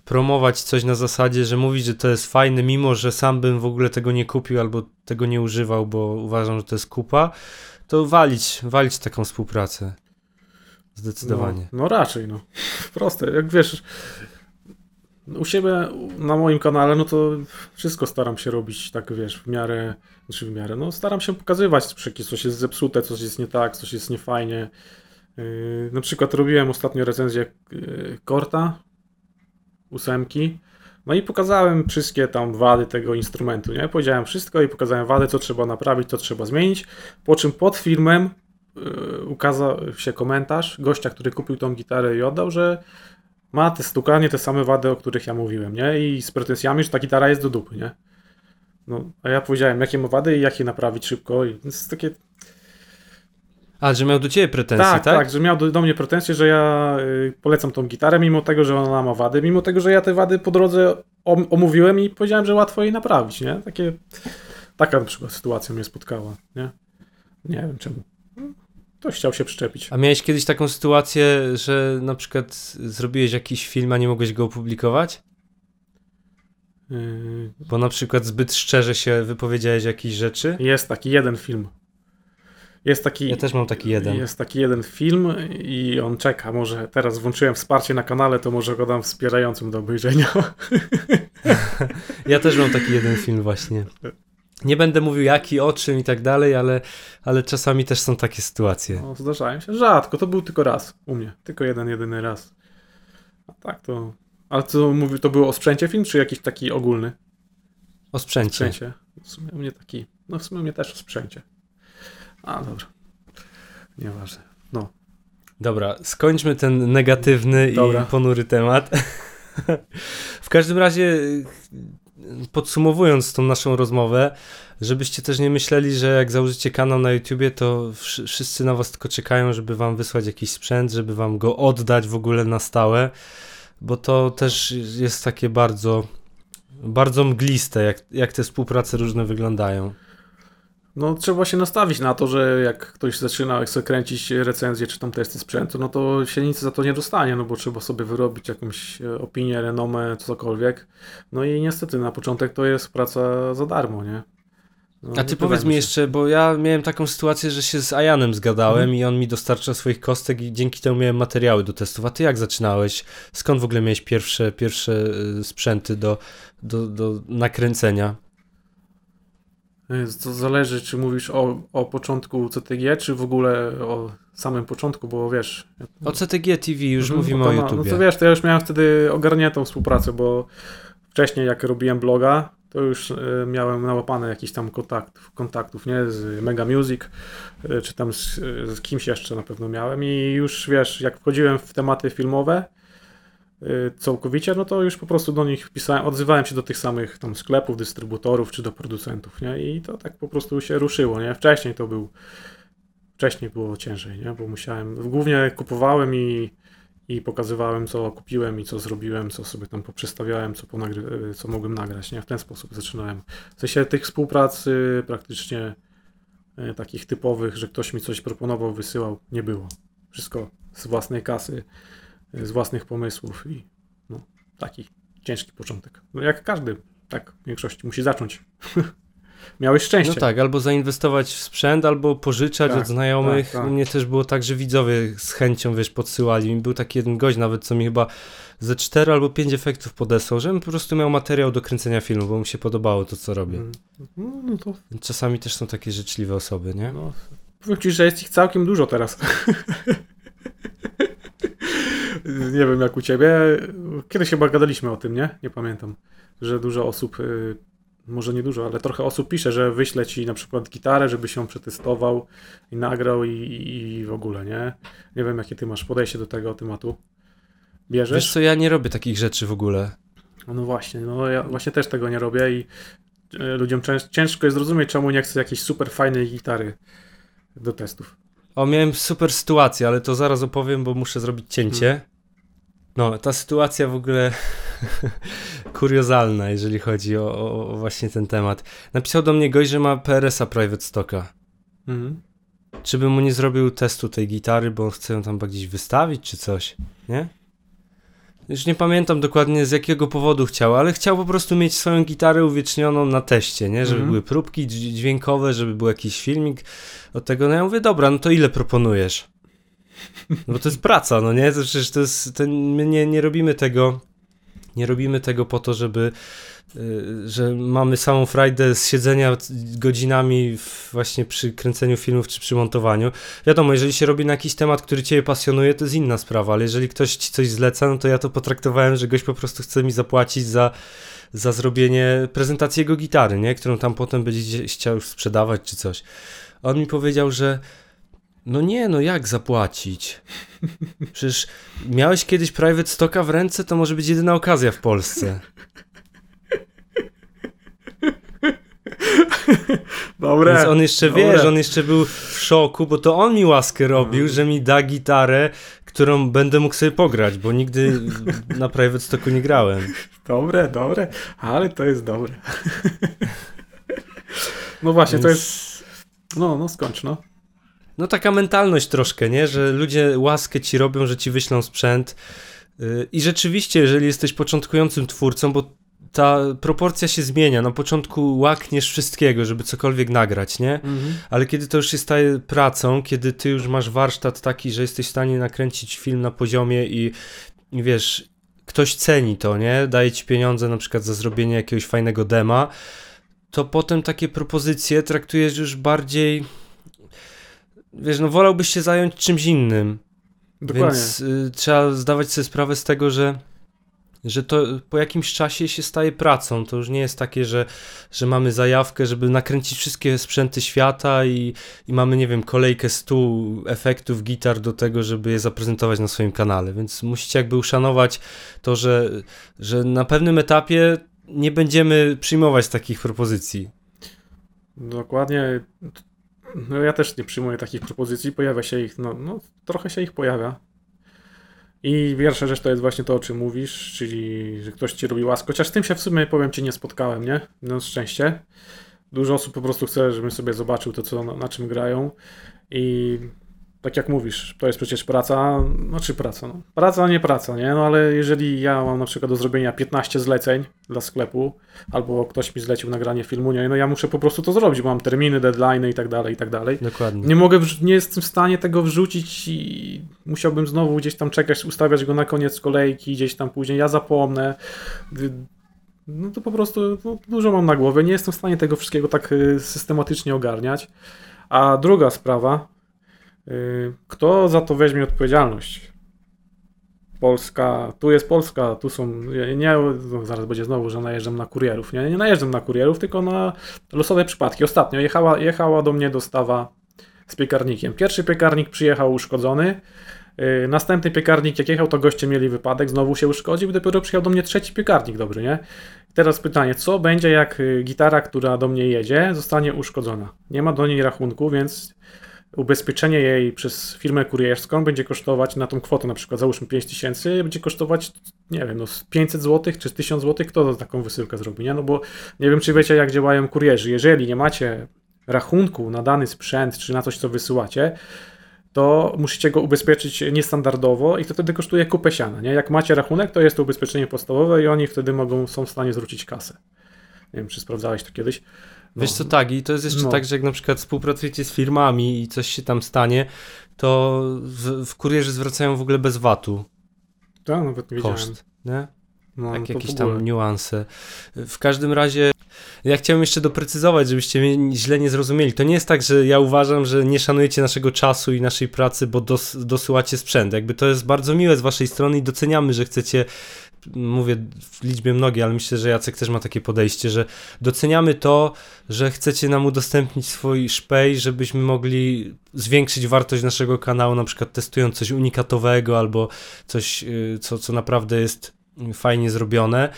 promować coś na zasadzie, że mówić, że to jest fajne, mimo że sam bym w ogóle tego nie kupił albo tego nie używał, bo uważam, że to jest kupa, to walić, walić taką współpracę. Zdecydowanie. No, no raczej, no. Proste. Jak wiesz, u siebie na moim kanale, no to wszystko staram się robić tak, wiesz, w miarę, znaczy w miarę, no staram się pokazywać, jakieś coś jest zepsute, coś jest nie tak, coś jest niefajnie. Yy, na przykład robiłem ostatnio recenzję yy, Korta ósemki, no i pokazałem wszystkie tam wady tego instrumentu, nie? Powiedziałem wszystko i pokazałem wady, co trzeba naprawić, co trzeba zmienić, po czym pod filmem yy, ukazał się komentarz gościa, który kupił tą gitarę i oddał, że ma te stukanie, te same wady, o których ja mówiłem, nie? I z pretensjami, że ta gitara jest do dupy, nie? No, a ja powiedziałem, jakie ma wady i jak je naprawić szybko. I więc takie. A, że miał do ciebie pretensje, Tak, tak? tak, że miał do, do mnie pretensje, że ja y, polecam tą gitarę, mimo tego, że ona ma wady, mimo tego, że ja te wady po drodze om, omówiłem i powiedziałem, że łatwo jej naprawić, nie? Takie, taka na przykład sytuacja mnie spotkała, nie? Nie wiem czemu. Ktoś chciał się przyczepić. A miałeś kiedyś taką sytuację, że na przykład zrobiłeś jakiś film, a nie mogłeś go opublikować? Y, Bo na przykład zbyt szczerze się wypowiedziałeś jakieś rzeczy? Jest taki jeden film. Jest taki, Ja też mam taki jeden. jest taki jeden film i on czeka. Może teraz włączyłem wsparcie na kanale, to może go dam wspierającym do obejrzenia. Ja też mam taki jeden film właśnie. Nie będę mówił jaki, o czym i tak dalej, ale, ale czasami też są takie sytuacje. No, zdarzają się. Rzadko, to był tylko raz u mnie. Tylko jeden, jedyny raz. A tak to. Ale co mówi, to było o sprzęcie film, czy jakiś taki ogólny? O sprzęcie. Sprzęcie. W sumie u mnie taki. No w sumie u mnie też o sprzęcie. A dobra. Nieważne. No. Dobra, skończmy ten negatywny Dobra. i ponury temat. w każdym razie, podsumowując tą naszą rozmowę, żebyście też nie myśleli, że jak założycie kanał na YouTubie, to wszy- wszyscy na was tylko czekają, żeby wam wysłać jakiś sprzęt, żeby wam go oddać w ogóle na stałe, bo to też jest takie bardzo, bardzo mgliste, jak, jak te współprace różne wyglądają. No trzeba się nastawić na to, że jak ktoś zaczyna chce kręcić recenzję czy tam testy sprzętu, no to się nic za to nie dostanie, no bo trzeba sobie wyrobić jakąś e, opinię, renomę, cokolwiek. No i niestety na początek to jest praca za darmo, nie? No, A ty powiedz mi się. jeszcze, bo ja miałem taką sytuację, że się z Ajanem zgadałem Mhm. i on mi dostarcza swoich kostek i dzięki temu miałem materiały do testów. A ty jak zaczynałeś? Skąd w ogóle miałeś pierwsze, pierwsze y, sprzęty do, do, do nakręcenia? To zależy, czy mówisz o, o początku CTG, czy w ogóle o samym początku, bo wiesz... O CTG TV już mówimy no to o YouTubie. No to wiesz, to ja już miałem wtedy ogarniętą współpracę, bo wcześniej jak robiłem bloga, to już e, miałem nałapane jakichś tam kontaktów, kontaktów nie? Z Mega Music, e, czy tam z, z kimś jeszcze na pewno miałem i już wiesz, jak wchodziłem w tematy filmowe całkowicie, no to już po prostu do nich pisałem, odzywałem się do tych samych tam sklepów, dystrybutorów, czy do producentów, nie? I to tak po prostu się ruszyło, nie? Wcześniej to był wcześniej było ciężej, nie? Bo musiałem, głównie kupowałem i, i pokazywałem, co kupiłem i co zrobiłem, co sobie tam poprzestawiałem, co, ponagry- co mogłem nagrać, nie? W ten sposób zaczynałem. W sensie tych współpracy praktycznie e, takich typowych, że ktoś mi coś proponował, wysyłał, nie było. Wszystko z własnej kasy, z własnych pomysłów i no, taki ciężki początek. No jak każdy, tak w większości musi zacząć. Miałeś szczęście. No tak, albo zainwestować w sprzęt, albo pożyczać Tak, od znajomych. tak, tak. Mnie też było tak, że widzowie z chęcią, wiesz, podsyłali. Mi był taki jeden gość nawet, co mi chyba ze cztery albo pięć efektów podesłał, żebym po prostu miał materiał do kręcenia filmu, bo mu się podobało to, co robię. Mm. No, no to Czasami też są takie życzliwe osoby, nie? No, powiem ci, że jest ich całkiem dużo teraz. nie wiem jak u ciebie. Kiedyś chyba gadaliśmy o tym, nie? Nie pamiętam. Że dużo osób, y, może nie dużo, ale trochę osób pisze, że wyśle ci na przykład gitarę, żebyś ją przetestował i nagrał i, i w ogóle, nie? Nie wiem jakie ty masz podejście do tego tematu. Bierzesz? Wiesz co, ja nie robię takich rzeczy w ogóle. No właśnie, no ja właśnie też tego nie robię i e, ludziom cięż, ciężko jest zrozumieć, czemu nie chce jakiejś super fajnej gitary do testów. O, miałem super sytuację, ale to zaraz opowiem, bo muszę zrobić cięcie. No, ta sytuacja w ogóle kuriozalna, jeżeli chodzi o, o, o właśnie ten temat. Napisał do mnie gość, że ma PRS-a Private Stocka. Mhm. Czy bym mu nie zrobił testu tej gitary, bo on chce ją tam gdzieś wystawić, czy coś, nie? Już nie pamiętam dokładnie z jakiego powodu chciał, ale chciał po prostu mieć swoją gitarę uwiecznioną na teście, nie? Żeby Mhm. były próbki dź- dźwiękowe, żeby był jakiś filmik od tego. No ja mówię, dobra, no to ile proponujesz? No bo to jest praca, no nie? To przecież to jest, to my nie, nie robimy tego, nie robimy tego po to, żeby, y, że mamy samą frajdę z siedzenia godzinami właśnie przy kręceniu filmów czy przy montowaniu. Wiadomo, jeżeli się robi na jakiś temat, który ciebie pasjonuje, to jest inna sprawa, ale jeżeli ktoś ci coś zleca, no to ja to potraktowałem, że gość po prostu chce mi zapłacić za, za zrobienie prezentacji jego gitary, nie? Którą tam potem będzie chciał sprzedawać czy coś. On mi powiedział, że no nie, no jak zapłacić? Przecież miałeś kiedyś private stocka w ręce, to może być jedyna okazja w Polsce. Dobre. Więc on jeszcze, dobre. wiesz, on jeszcze był w szoku, bo to on mi łaskę robił, No. że mi da gitarę, którą będę mógł sobie pograć, bo nigdy na Private Stocku nie grałem. Dobre, dobre, ale to jest dobre. no właśnie, to Więc- jest... No, no skończ, no. No taka mentalność troszkę, nie? Że ludzie łaskę ci robią, że ci wyślą sprzęt. Yy, I rzeczywiście, jeżeli jesteś początkującym twórcą, bo ta proporcja się zmienia. Na początku łakniesz wszystkiego, żeby cokolwiek nagrać, nie? Ale kiedy to już się staje pracą, kiedy ty już masz warsztat taki, że jesteś w stanie nakręcić film na poziomie i, i wiesz, ktoś ceni to, nie? Daje ci pieniądze na przykład za zrobienie jakiegoś fajnego dema, to potem takie propozycje traktujesz już bardziej. Wiesz, no wolałbyś się zająć czymś innym. Dokładnie. Więc y, trzeba zdawać sobie sprawę z tego, że, że to po jakimś czasie się staje pracą. To już nie jest takie, że, że mamy zajawkę, żeby nakręcić wszystkie sprzęty świata i, i mamy, nie wiem, kolejkę stu efektów gitar do tego, żeby je zaprezentować na swoim kanale. Więc musicie jakby uszanować to, że, że na pewnym etapie nie będziemy przyjmować takich propozycji. Dokładnie. No ja też nie przyjmuję takich propozycji, pojawia się ich, no, no trochę się ich pojawia. I pierwsza rzecz to jest właśnie to, o czym mówisz, czyli że ktoś ci robi łaskę. Chociaż tym się w sumie, powiem ci, nie spotkałem, nie? No szczęście. Dużo osób po prostu chce, żebym sobie zobaczył to, co, na, na czym grają. I tak jak mówisz, to jest przecież praca, znaczy praca, no. Praca, nie praca, nie? No ale jeżeli ja mam na przykład do zrobienia 15 zleceń dla sklepu, albo ktoś mi zlecił nagranie filmu, nie? No ja muszę po prostu to zrobić, bo mam terminy, deadline i tak dalej, i tak dalej. Dokładnie. Nie mogę, nie jestem w stanie tego wrzucić i musiałbym znowu gdzieś tam czekać, ustawiać go na koniec kolejki, gdzieś tam później, ja zapomnę. No to po prostu no, dużo mam na głowie, nie jestem w stanie tego wszystkiego tak y, systematycznie ogarniać. A druga sprawa, kto za to weźmie odpowiedzialność? Polska, tu jest Polska, tu są, nie, no zaraz będzie znowu, że najeżdżam na kurierów, nie, nie najeżdżam na kurierów, tylko na losowe przypadki. Ostatnio jechała, jechała do mnie dostawa z piekarnikiem. Pierwszy piekarnik przyjechał uszkodzony, yy, następny piekarnik jak jechał, to goście mieli wypadek, znowu się uszkodził dopiero przyjechał do mnie trzeci piekarnik dobry, nie? Teraz pytanie, co będzie jak y, gitara, która do mnie jedzie, zostanie uszkodzona? Nie ma do niej rachunku, więc ubezpieczenie jej przez firmę kurierską będzie kosztować na tą kwotę, na przykład załóżmy 5000, będzie kosztować, nie wiem, no z 500 zł czy z 1000 zł, kto taką wysyłkę zrobi, nie? No bo nie wiem, czy wiecie, jak działają kurierzy. Jeżeli nie macie rachunku na dany sprzęt, czy na coś, co wysyłacie, to musicie go ubezpieczyć niestandardowo i to wtedy kosztuje kupę siana, nie? Jak macie rachunek, to jest to ubezpieczenie podstawowe i oni wtedy mogą, są w stanie zwrócić kasę. Nie wiem, czy sprawdzałeś to kiedyś. No. Wiesz co, tak, i to jest jeszcze No. tak, że jak na przykład współpracujecie z firmami i coś się tam stanie, to w, w kurierzy zwracają w ogóle bez VAT-u Tak, nawet nie wiedziałem. koszt, nie? No, Tak, w jakieś tam niuanse. W każdym razie, ja chciałem jeszcze doprecyzować, żebyście mnie źle nie zrozumieli. To nie jest tak, że ja uważam, że nie szanujecie naszego czasu i naszej pracy, bo dos, dosyłacie sprzęt. Jakby to jest bardzo miłe z waszej strony i doceniamy, że chcecie, mówię w liczbie mnogiej, ale myślę, że Jacek też ma takie podejście, że doceniamy to, że chcecie nam udostępnić swój szpej, żebyśmy mogli zwiększyć wartość naszego kanału, na przykład testując coś unikatowego albo coś, y, co, co naprawdę jest fajnie zrobione,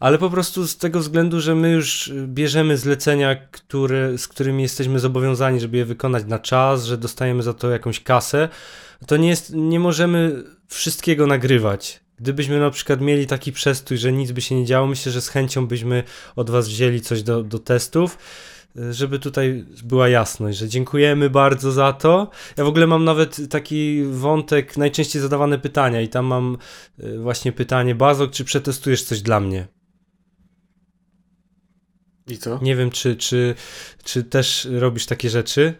ale po prostu z tego względu, że my już bierzemy zlecenia, które, z którymi jesteśmy zobowiązani, żeby je wykonać na czas, że dostajemy za to jakąś kasę, to nie, jest, nie możemy wszystkiego nagrywać. Gdybyśmy na przykład mieli taki przestój, że nic by się nie działo, myślę, że z chęcią byśmy od Was wzięli coś do, do testów, żeby tutaj była jasność, że dziękujemy bardzo za to. Ja w ogóle mam nawet taki wątek, najczęściej zadawane pytania i tam mam y, właśnie pytanie, Bazok, czy przetestujesz coś dla mnie? I co? Nie wiem, czy, czy, czy też robisz takie rzeczy.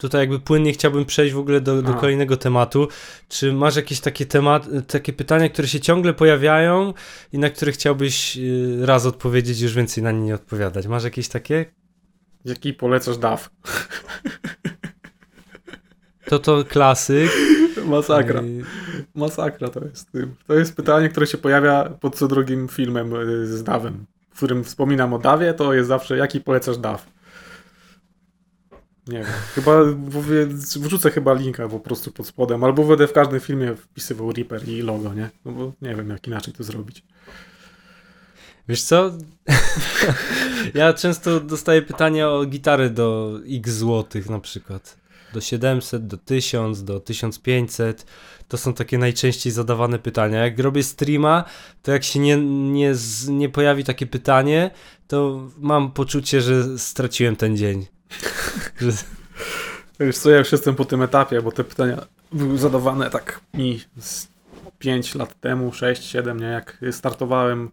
Tutaj jakby płynnie chciałbym przejść w ogóle do, do kolejnego tematu. Czy masz jakieś takie temat, takie pytania, które się ciągle pojawiają i na które chciałbyś y, raz odpowiedzieć, już więcej na nie nie odpowiadać? Masz jakieś takie? Jaki polecasz DAW? To to klasyk. Masakra. Y, Masakra to jest. To jest pytanie, które się pojawia pod co drugim filmem y, z DAWem, w którym wspominam o DAWie, to jest zawsze jaki polecasz DAW? Nie wiem. Chyba wrzucę chyba linka po prostu pod spodem, albo będę w każdym filmie wpisywał Reaper i logo, nie? No bo nie wiem jak inaczej to zrobić. Wiesz co? ja często dostaję pytania o gitary do x złotych na przykład. Do 700, do 1000, do 1500. To są takie najczęściej zadawane pytania. Jak robię streama, to jak się nie, nie, nie pojawi takie pytanie, to mam poczucie, że straciłem ten dzień. Że, Wiesz co, ja już jestem po tym etapie, bo te pytania były zadawane tak mi z 5 lat temu, 6, 7, nie? Jak startowałem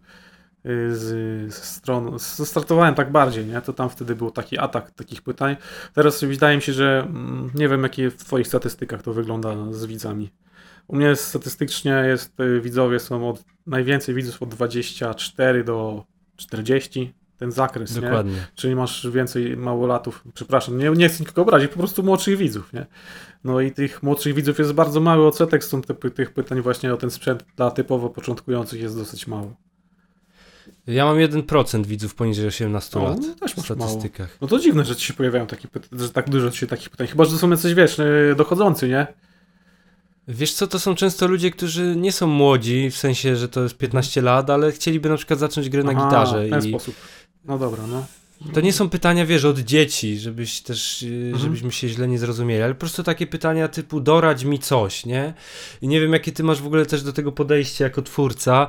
y, z, z stron, startowałem tak bardziej, nie? To tam wtedy był taki atak takich pytań. Teraz wydaje mi się, że mm, nie wiem, jakie w twoich statystykach to wygląda z widzami. U mnie statystycznie jest, y, widzowie są od, najwięcej widzów od 24 do 40, ten zakres, nie? dokładnie. Czyli masz więcej małolatów, przepraszam, nie, nie chcę nikogo obrazić, po prostu młodszych widzów, nie? No i tych młodszych widzów jest bardzo mały odsetek, stąd te, tych pytań właśnie o ten sprzęt dla typowo początkujących jest dosyć mało. Ja mam 1% widzów poniżej 18 O, lat no też w masz mało. statystykach. No to dziwne, że ci się pojawiają takie pytania, że tak dużo się takich pytań, chyba, że to są jacyś, wiesz, yy, dochodzący, nie? Wiesz co, to są często ludzie, którzy nie są młodzi, w sensie, że to jest 15 lat, ale chcieliby na przykład zacząć grę na Aha, gitarze. w ten I sposób. No dobra, no. to nie są pytania, wiesz, od dzieci, żebyś też, yy, Mhm. żebyśmy się źle nie zrozumieli, ale po prostu takie pytania typu doradź mi coś, nie? I nie wiem, jakie ty masz w ogóle też do tego podejście jako twórca,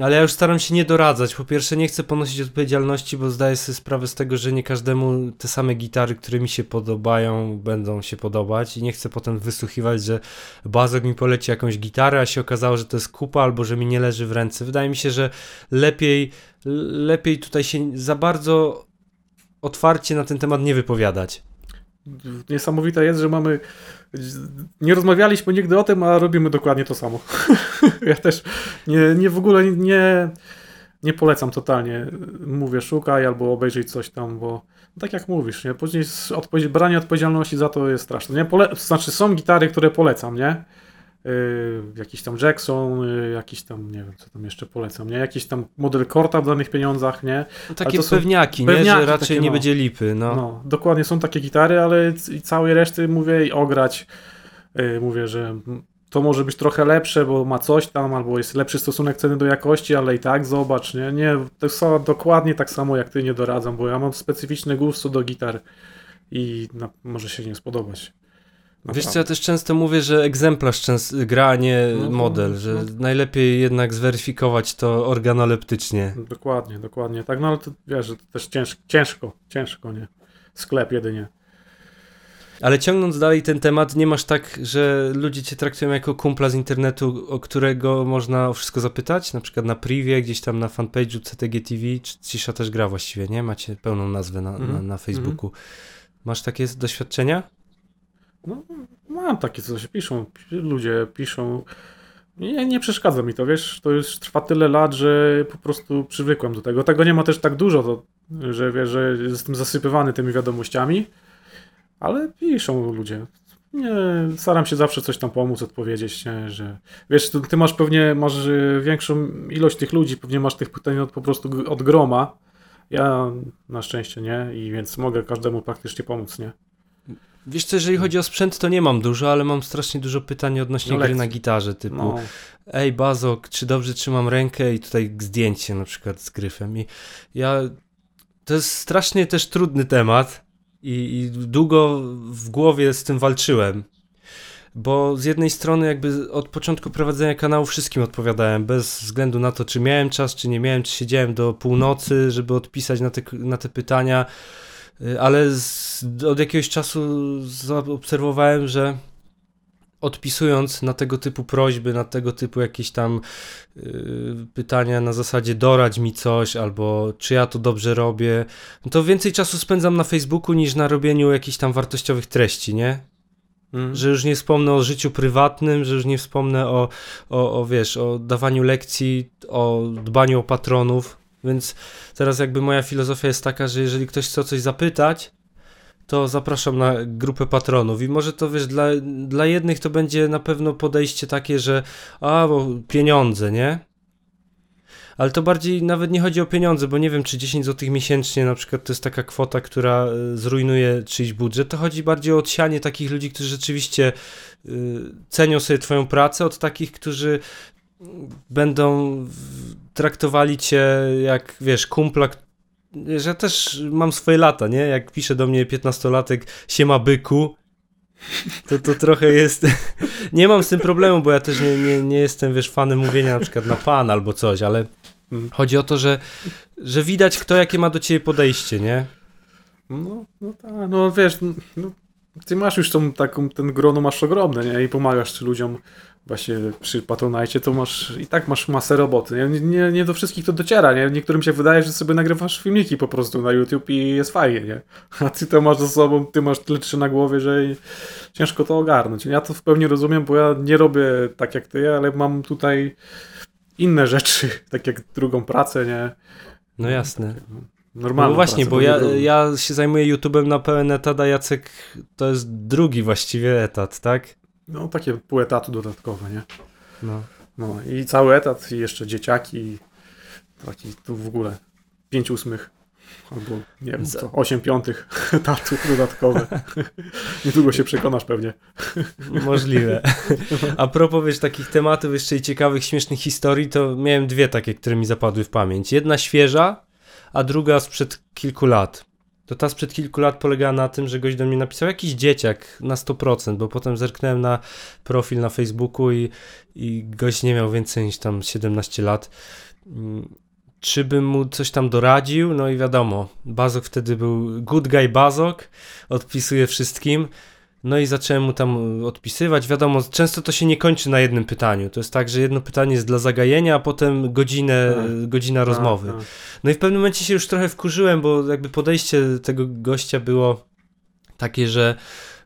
ale ja już staram się nie doradzać. Po pierwsze, nie chcę ponosić odpowiedzialności, bo zdaję sobie sprawę z tego, że nie każdemu te same gitary, które mi się podobają, będą się podobać i nie chcę potem wysłuchiwać, że Bazok mi poleci jakąś gitarę, a się okazało, że to jest kupa albo że mi nie leży w ręce. Wydaje mi się, że lepiej, lepiej tutaj się za bardzo otwarcie na ten temat nie wypowiadać. Niesamowite jest, że mamy. Nie rozmawialiśmy nigdy o tym, a robimy dokładnie to samo. ja też nie, nie w ogóle nie, nie polecam totalnie. Mówię, szukaj albo obejrzyj coś tam, bo tak jak mówisz, nie? Później branie odpowiedzialności za to jest straszne. Nie? Pole- znaczy, są gitary, które polecam, nie? Yy, jakiś tam Jackson, yy, jakiś tam, nie wiem, co tam jeszcze polecam, nie? Jakiś tam model Korta w danych pieniądzach, nie? No, takie to są pewniaki, nie? pewniaki że raczej takie, nie no. będzie lipy. No. No, dokładnie są takie gitary, ale i całej reszty mówię i ograć. Yy, mówię, że to może być trochę lepsze, bo ma coś tam, albo jest lepszy stosunek ceny do jakości, ale i tak zobacz, nie? Nie, to są dokładnie tak samo jak ty nie doradzam, bo ja mam specyficzny gust do gitar i na, może się nie spodobać. Wiesz co, ja też często mówię, że egzemplarz częst- gra, a nie No to- model, że no. najlepiej jednak zweryfikować to organoleptycznie. Dokładnie, dokładnie. Tak, no ale to wiesz, że to też cięż, ciężko, ciężko, nie? Sklep jedynie. Ale ciągnąć dalej ten temat, nie masz tak, że ludzie cię traktują jako kumpla z internetu, o którego można o wszystko zapytać? Na przykład na privie, gdzieś tam na fanpage'u CTG TV, czy Cisza też gra właściwie, nie? Macie pełną nazwę na, na, Mhm, na Facebooku. Masz takie doświadczenia? No, mam takie, co się piszą. Ludzie piszą. Nie, nie przeszkadza mi to, wiesz, to już trwa tyle lat, że po prostu przywykłem do tego. Tego nie ma też tak dużo, to, że wiesz, że jestem zasypywany tymi wiadomościami, ale piszą ludzie. Nie, staram się zawsze coś tam pomóc, odpowiedzieć, nie, że wiesz, ty, ty masz pewnie, masz y, większą ilość tych ludzi, pewnie masz tych pytań od, po prostu od groma. Ja na szczęście nie i więc mogę każdemu praktycznie pomóc, nie? Wiesz co, jeżeli chodzi o sprzęt, to nie mam dużo, ale mam strasznie dużo pytań odnośnie No, gry na gitarze, typu No, ej Bazok, czy dobrze trzymam rękę? I tutaj zdjęcie na przykład z gryfem. I ja, to jest strasznie też trudny temat i, i długo w głowie z tym walczyłem, bo z jednej strony jakby od początku prowadzenia kanału wszystkim odpowiadałem, bez względu na to, czy miałem czas, czy nie miałem, czy siedziałem do północy, żeby odpisać na te, na te pytania, ale z, od jakiegoś czasu zaobserwowałem, że odpisując na tego typu prośby, na tego typu jakieś tam y, pytania na zasadzie doradź mi coś, albo czy ja to dobrze robię, no to więcej czasu spędzam na Facebooku niż na robieniu jakichś tam wartościowych treści, nie? mm. Że już nie wspomnę o życiu prywatnym, że już nie wspomnę o, o, o wiesz, o dawaniu lekcji, o dbaniu o patronów, więc teraz jakby moja filozofia jest taka, że jeżeli ktoś chce o coś zapytać, to zapraszam na grupę patronów i może to wiesz, dla, dla jednych to będzie na pewno podejście takie, że a, bo pieniądze, nie? Ale to bardziej nawet nie chodzi o pieniądze, bo nie wiem, czy 10 zł miesięcznie na przykład to jest taka kwota, która y, zrujnuje czyjś budżet. To chodzi bardziej o odsianie takich ludzi, którzy rzeczywiście y, cenią sobie Twoją pracę, od takich, którzy będą traktowali cię jak, wiesz, kumpla, że też mam swoje lata, nie? Jak pisze do mnie 15-latek, siema byku, to to trochę jest... nie mam z tym problemu, bo ja też nie, nie, nie jestem, wiesz, fanem mówienia na przykład na pan albo coś, ale Mhm. chodzi o to, że, że widać kto jakie ma do ciebie podejście, nie? No, no tak, no wiesz, no, ty masz już tą taką, ten grono masz ogromne, nie? I pomagasz ludziom właśnie przy Patronite, to masz, i tak masz masę roboty, nie? Nie, nie do wszystkich to dociera, nie? Niektórym się wydaje, że sobie nagrywasz filmiki po prostu na YouTube i jest fajnie, nie? A ty to masz ze sobą, ty masz tyle czy na głowie, że ciężko to ogarnąć. Ja to w pełni rozumiem, bo ja nie robię tak jak ty, ale mam tutaj inne rzeczy, tak jak drugą pracę, nie? No jasne. Normalną No właśnie, pracę, bo ja, drugą. ja się zajmuję YouTube'em na pełen etat, a Jacek to jest drugi właściwie etat, tak? No takie pół etatu dodatkowe, nie? No. No i cały etat i jeszcze dzieciaki. Taki tu w ogóle 5 ósmych albo nie wiem Za- co, 8 piątych etatów dodatkowe. Niedługo się przekonasz pewnie. Możliwe. A propos wiesz, takich tematów jeszcze i ciekawych, śmiesznych historii, to miałem dwie takie, które mi zapadły w pamięć. Jedna świeża, a druga sprzed kilku lat. To ta sprzed kilku lat polegała na tym, że gość do mnie napisał jakiś dzieciak na 100%, bo potem zerknąłem na profil na Facebooku i, i gość nie miał więcej niż tam 17 lat. Mm, Czy bym mu coś tam doradził? No i wiadomo, Bazok wtedy był good guy Bazok, odpisuje wszystkim. No i zacząłem mu tam odpisywać. Wiadomo, często to się nie kończy na jednym pytaniu. To jest tak, że jedno pytanie jest dla zagajenia, a potem godzinę, Tak. godzina rozmowy. A, a. No i w pewnym momencie się już trochę wkurzyłem, bo jakby podejście tego gościa było takie, że,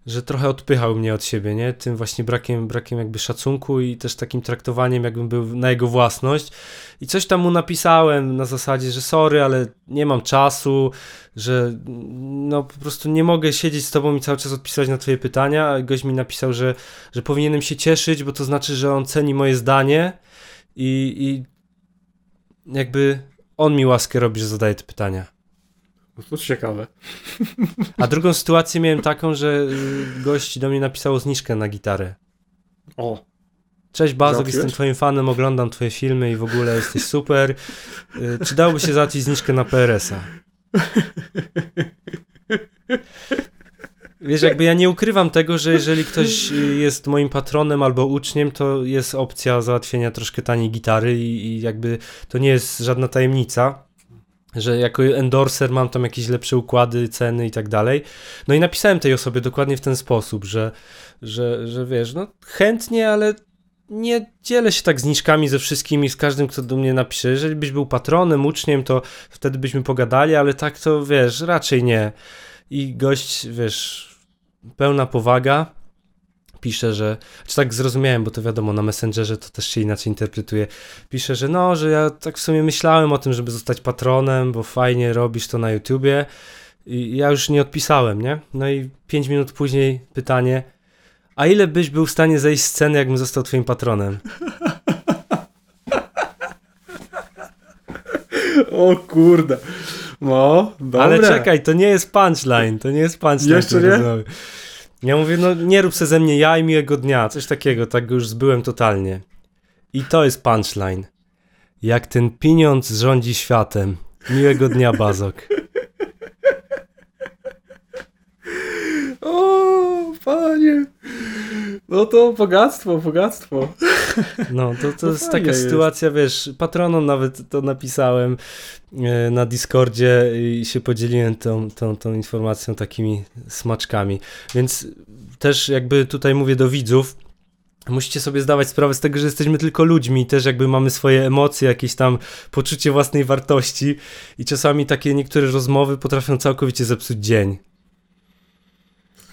że trochę odpychał mnie od siebie, nie? Tym właśnie brakiem, brakiem jakby szacunku i też takim traktowaniem, jakbym był na jego własność. I coś tam mu napisałem na zasadzie, że sorry, ale nie mam czasu, że no po prostu nie mogę siedzieć z tobą i cały czas odpisywać na twoje pytania, a gość mi napisał, że, że powinienem się cieszyć, bo to znaczy, że on ceni moje zdanie i, i jakby on mi łaskę robi, że zadaje te pytania. To ciekawe. A drugą sytuację miałem taką, że y, gość do mnie napisał zniżkę na gitarę. O, Cześć Bazok, jestem twoim fanem, oglądam twoje filmy i w ogóle jesteś super. Y, Czy dałoby się załatwić zniżkę na PRS-a? Wiesz, jakby ja nie ukrywam tego, że jeżeli ktoś jest moim patronem albo uczniem, to jest opcja załatwienia troszkę taniej gitary i, i jakby to nie jest żadna tajemnica, że jako endorser mam tam jakieś lepsze układy, ceny i tak dalej. No i napisałem tej osobie dokładnie w ten sposób, że, że, że wiesz, no chętnie, ale nie dzielę się tak zniżkami ze wszystkimi, z każdym, kto do mnie napisze. Jeżeli byś był patronem, uczniem, to wtedy byśmy pogadali, ale tak to wiesz, raczej nie. I gość, wiesz, pełna powaga. Pisze, że. Czy tak zrozumiałem, bo to wiadomo, na Messengerze to też się inaczej interpretuje. Pisze, że no, że ja tak w sumie myślałem o tym, żeby zostać patronem, bo fajnie robisz to na YouTubie. I ja już nie odpisałem, nie? No i 5 minut później pytanie. A ile byś był w stanie zejść z sceny, jakbym został twoim patronem? o kurde. No, dobra. Ale czekaj, to nie jest punchline, to nie jest punchline. Jeszcze nie? rozmowy. Ja mówię, no nie rób se ze mnie ja i miłego dnia, coś takiego, tak już zbyłem totalnie. I to jest punchline. Jak ten pieniądz rządzi światem. Miłego dnia, Bazok. O, panie. No to bogactwo, bogactwo. No, to, to No jest taka jest. sytuacja, wiesz, patronom nawet to napisałem e, na Discordzie i się podzieliłem tą, tą, tą informacją takimi smaczkami. Więc też jakby tutaj mówię do widzów, musicie sobie zdawać sprawę z tego, że jesteśmy tylko ludźmi i też jakby mamy swoje emocje, jakieś tam poczucie własnej wartości i czasami takie niektóre rozmowy potrafią całkowicie zepsuć dzień.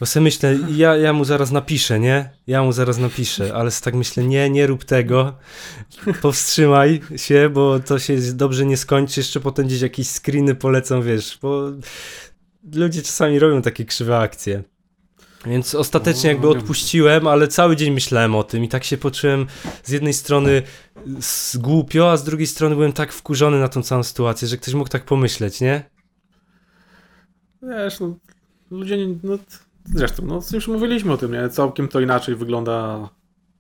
Bo sobie myślę, ja, ja mu zaraz napiszę, nie? Ja mu zaraz napiszę, ale tak myślę, nie, nie rób tego, powstrzymaj się, bo to się dobrze nie skończy, jeszcze potem gdzieś jakieś screeny polecą, wiesz, bo ludzie czasami robią takie krzywe akcje. Więc ostatecznie jakby O. odpuściłem, ale cały dzień myślałem o tym i tak się poczułem z jednej strony głupio, a z drugiej strony byłem tak wkurzony na tą całą sytuację, że ktoś mógł tak pomyśleć, nie? Wiesz, no, ludzie, nie- no, zresztą, no, już mówiliśmy o tym, nie? Całkiem to inaczej wygląda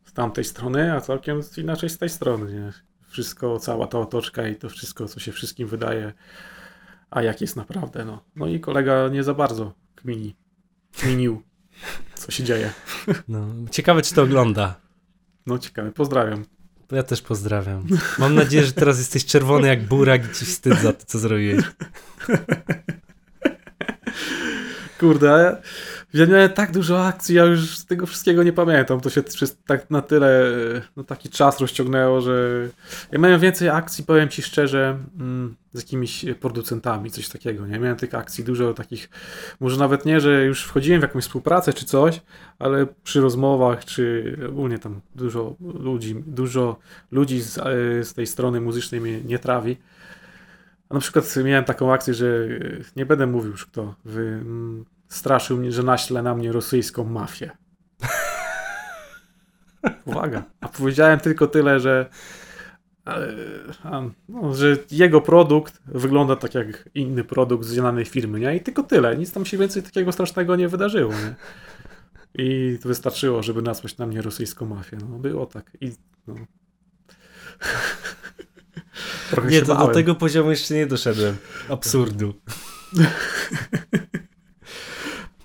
z tamtej strony, a całkiem inaczej z tej strony, nie? wszystko, cała ta otoczka i to wszystko, co się wszystkim wydaje, a jak jest naprawdę, no. No i kolega nie za bardzo kmini, kminił, co się dzieje. No, ciekawe, czy to ogląda. No ciekawe, pozdrawiam. Ja też pozdrawiam. Mam nadzieję, że teraz jesteś czerwony jak burak i ci wstyd za to, co zrobiłeś. Kurde, ja miałem tak dużo akcji, ja już tego wszystkiego nie pamiętam. To się przez tak na tyle, no taki czas rozciągnęło, że ja miałem więcej akcji, powiem ci szczerze, mm, z jakimiś producentami, coś takiego, nie? Miałem tych akcji dużo takich, może nawet nie, że już wchodziłem w jakąś współpracę czy coś, ale przy rozmowach, czy ogólnie tam dużo ludzi, dużo ludzi z, e, z tej strony muzycznej mnie nie trawi. A na przykład miałem taką akcję, że nie będę mówił już kto, wy, mm, straszył mnie, że naśle na mnie rosyjską mafię. Uwaga. A powiedziałem tylko tyle, że, e, no, że jego produkt wygląda tak jak inny produkt z znanej firmy, nie? I tylko tyle. Nic tam się więcej takiego strasznego nie wydarzyło, nie? I to wystarczyło, żeby nasłać na mnie rosyjską mafię. No, było tak. I, no. Nie, to do bałem. tego poziomu jeszcze nie doszedłem. Absurdu.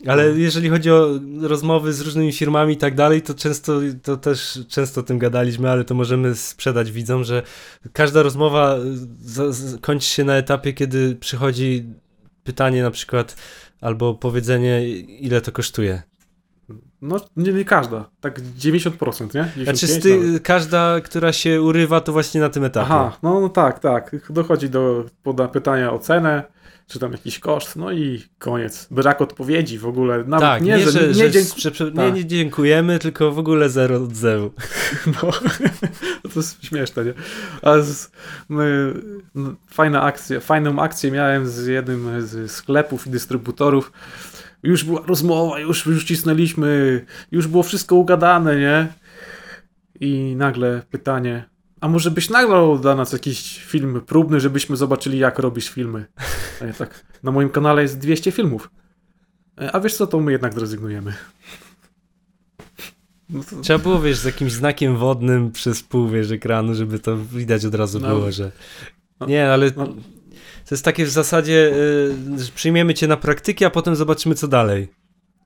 Ale jeżeli chodzi o rozmowy z różnymi firmami i tak dalej, to często, to też często o tym gadaliśmy, ale to możemy sprzedać widzom, że każda rozmowa z, kończy się na etapie, kiedy przychodzi pytanie na przykład albo powiedzenie, ile to kosztuje. No, nie, nie każda. Tak 90%, nie? 95 Znaczy, nawet. ty, każda, która się urywa, to właśnie na tym etapie. Aha, no, no tak, tak. Dochodzi do poda pytania o cenę, czy tam jakiś koszt, no i koniec. Brak odpowiedzi w ogóle. Nawet tak, nie, że, nie, że, dziękuję. że, prze- tak. nie, nie dziękujemy, tylko w ogóle zero odzewu. No, to jest śmieszne, nie? A z, my, no, fajna akcja, fajną akcję miałem z jednym z sklepów i dystrybutorów. Już była rozmowa, już, już cisnęliśmy, już było wszystko ugadane, nie? I nagle pytanie, a może byś nagrał dla nas jakiś film próbny, żebyśmy zobaczyli, jak robisz filmy? A ja tak, na moim kanale jest 200 filmów. E, A wiesz co, to my jednak zrezygnujemy. No to, Trzeba było, wiesz, z jakimś znakiem wodnym przez pół, wiesz, ekranu, żeby to widać od razu No. było, że... No. Nie, ale No. to jest takie w zasadzie, y, że przyjmiemy cię na praktyki, a potem zobaczymy, co dalej.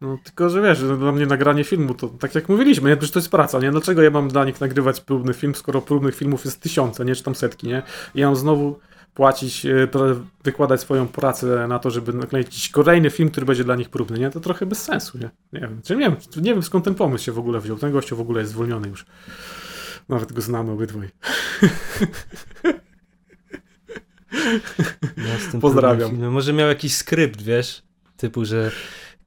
No, tylko, że wiesz, że dla mnie nagranie filmu to tak jak mówiliśmy, nie? Przecież to jest praca, nie? Dlaczego ja mam dla nich nagrywać próbny film, skoro próbnych filmów jest tysiące, nie? Czy tam setki, nie? I ja mam znowu płacić, e, wykładać swoją pracę na to, żeby nakręcić kolejny film, który będzie dla nich próbny, nie? To trochę bez sensu, nie? Nie wiem, czy nie wiem, nie wiem skąd ten pomysł się w ogóle wziął. Ten gościu w ogóle jest zwolniony już. Nawet go znamy z tym Pozdrawiam. Może miał jakiś skrypt, wiesz, typu, że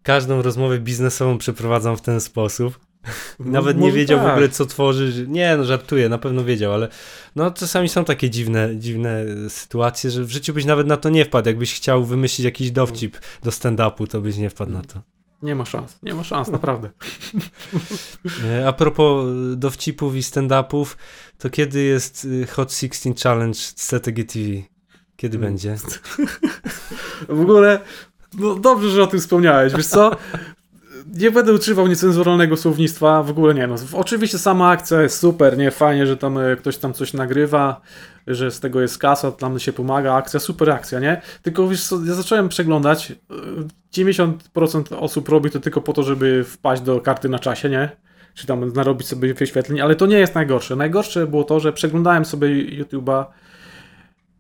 każdą rozmowę biznesową przeprowadzam w ten sposób. Nawet nie wiedział w tak. ogóle, co tworzy. że- Nie, no żartuję, na pewno wiedział, ale no czasami są takie dziwne, dziwne sytuacje, że w życiu byś nawet na to nie wpadł. Jakbyś chciał wymyślić jakiś dowcip do stand-upu, to byś nie wpadł na to. Nie ma szans, nie ma szans, naprawdę. E, A propos dowcipów i stand-upów, to kiedy jest y, Hot 16 Challenge z CTG TV? Kiedy Mm. będzie? W ogóle, no dobrze, że o tym wspomniałeś, wiesz co? Nie będę używał niecenzuralnego słownictwa, w ogóle nie no. Oczywiście sama akcja jest super, nie? Fajnie, że tam e, ktoś tam coś nagrywa, że z tego jest kasa, tam się pomaga, akcja, super akcja, nie? Tylko wiesz co, ja zacząłem przeglądać, e, 90% osób robi to tylko po to, żeby wpaść do karty na czasie, nie? Czy tam narobić sobie wyświetleń, ale to nie jest najgorsze. Najgorsze było to, że przeglądałem sobie YouTube'a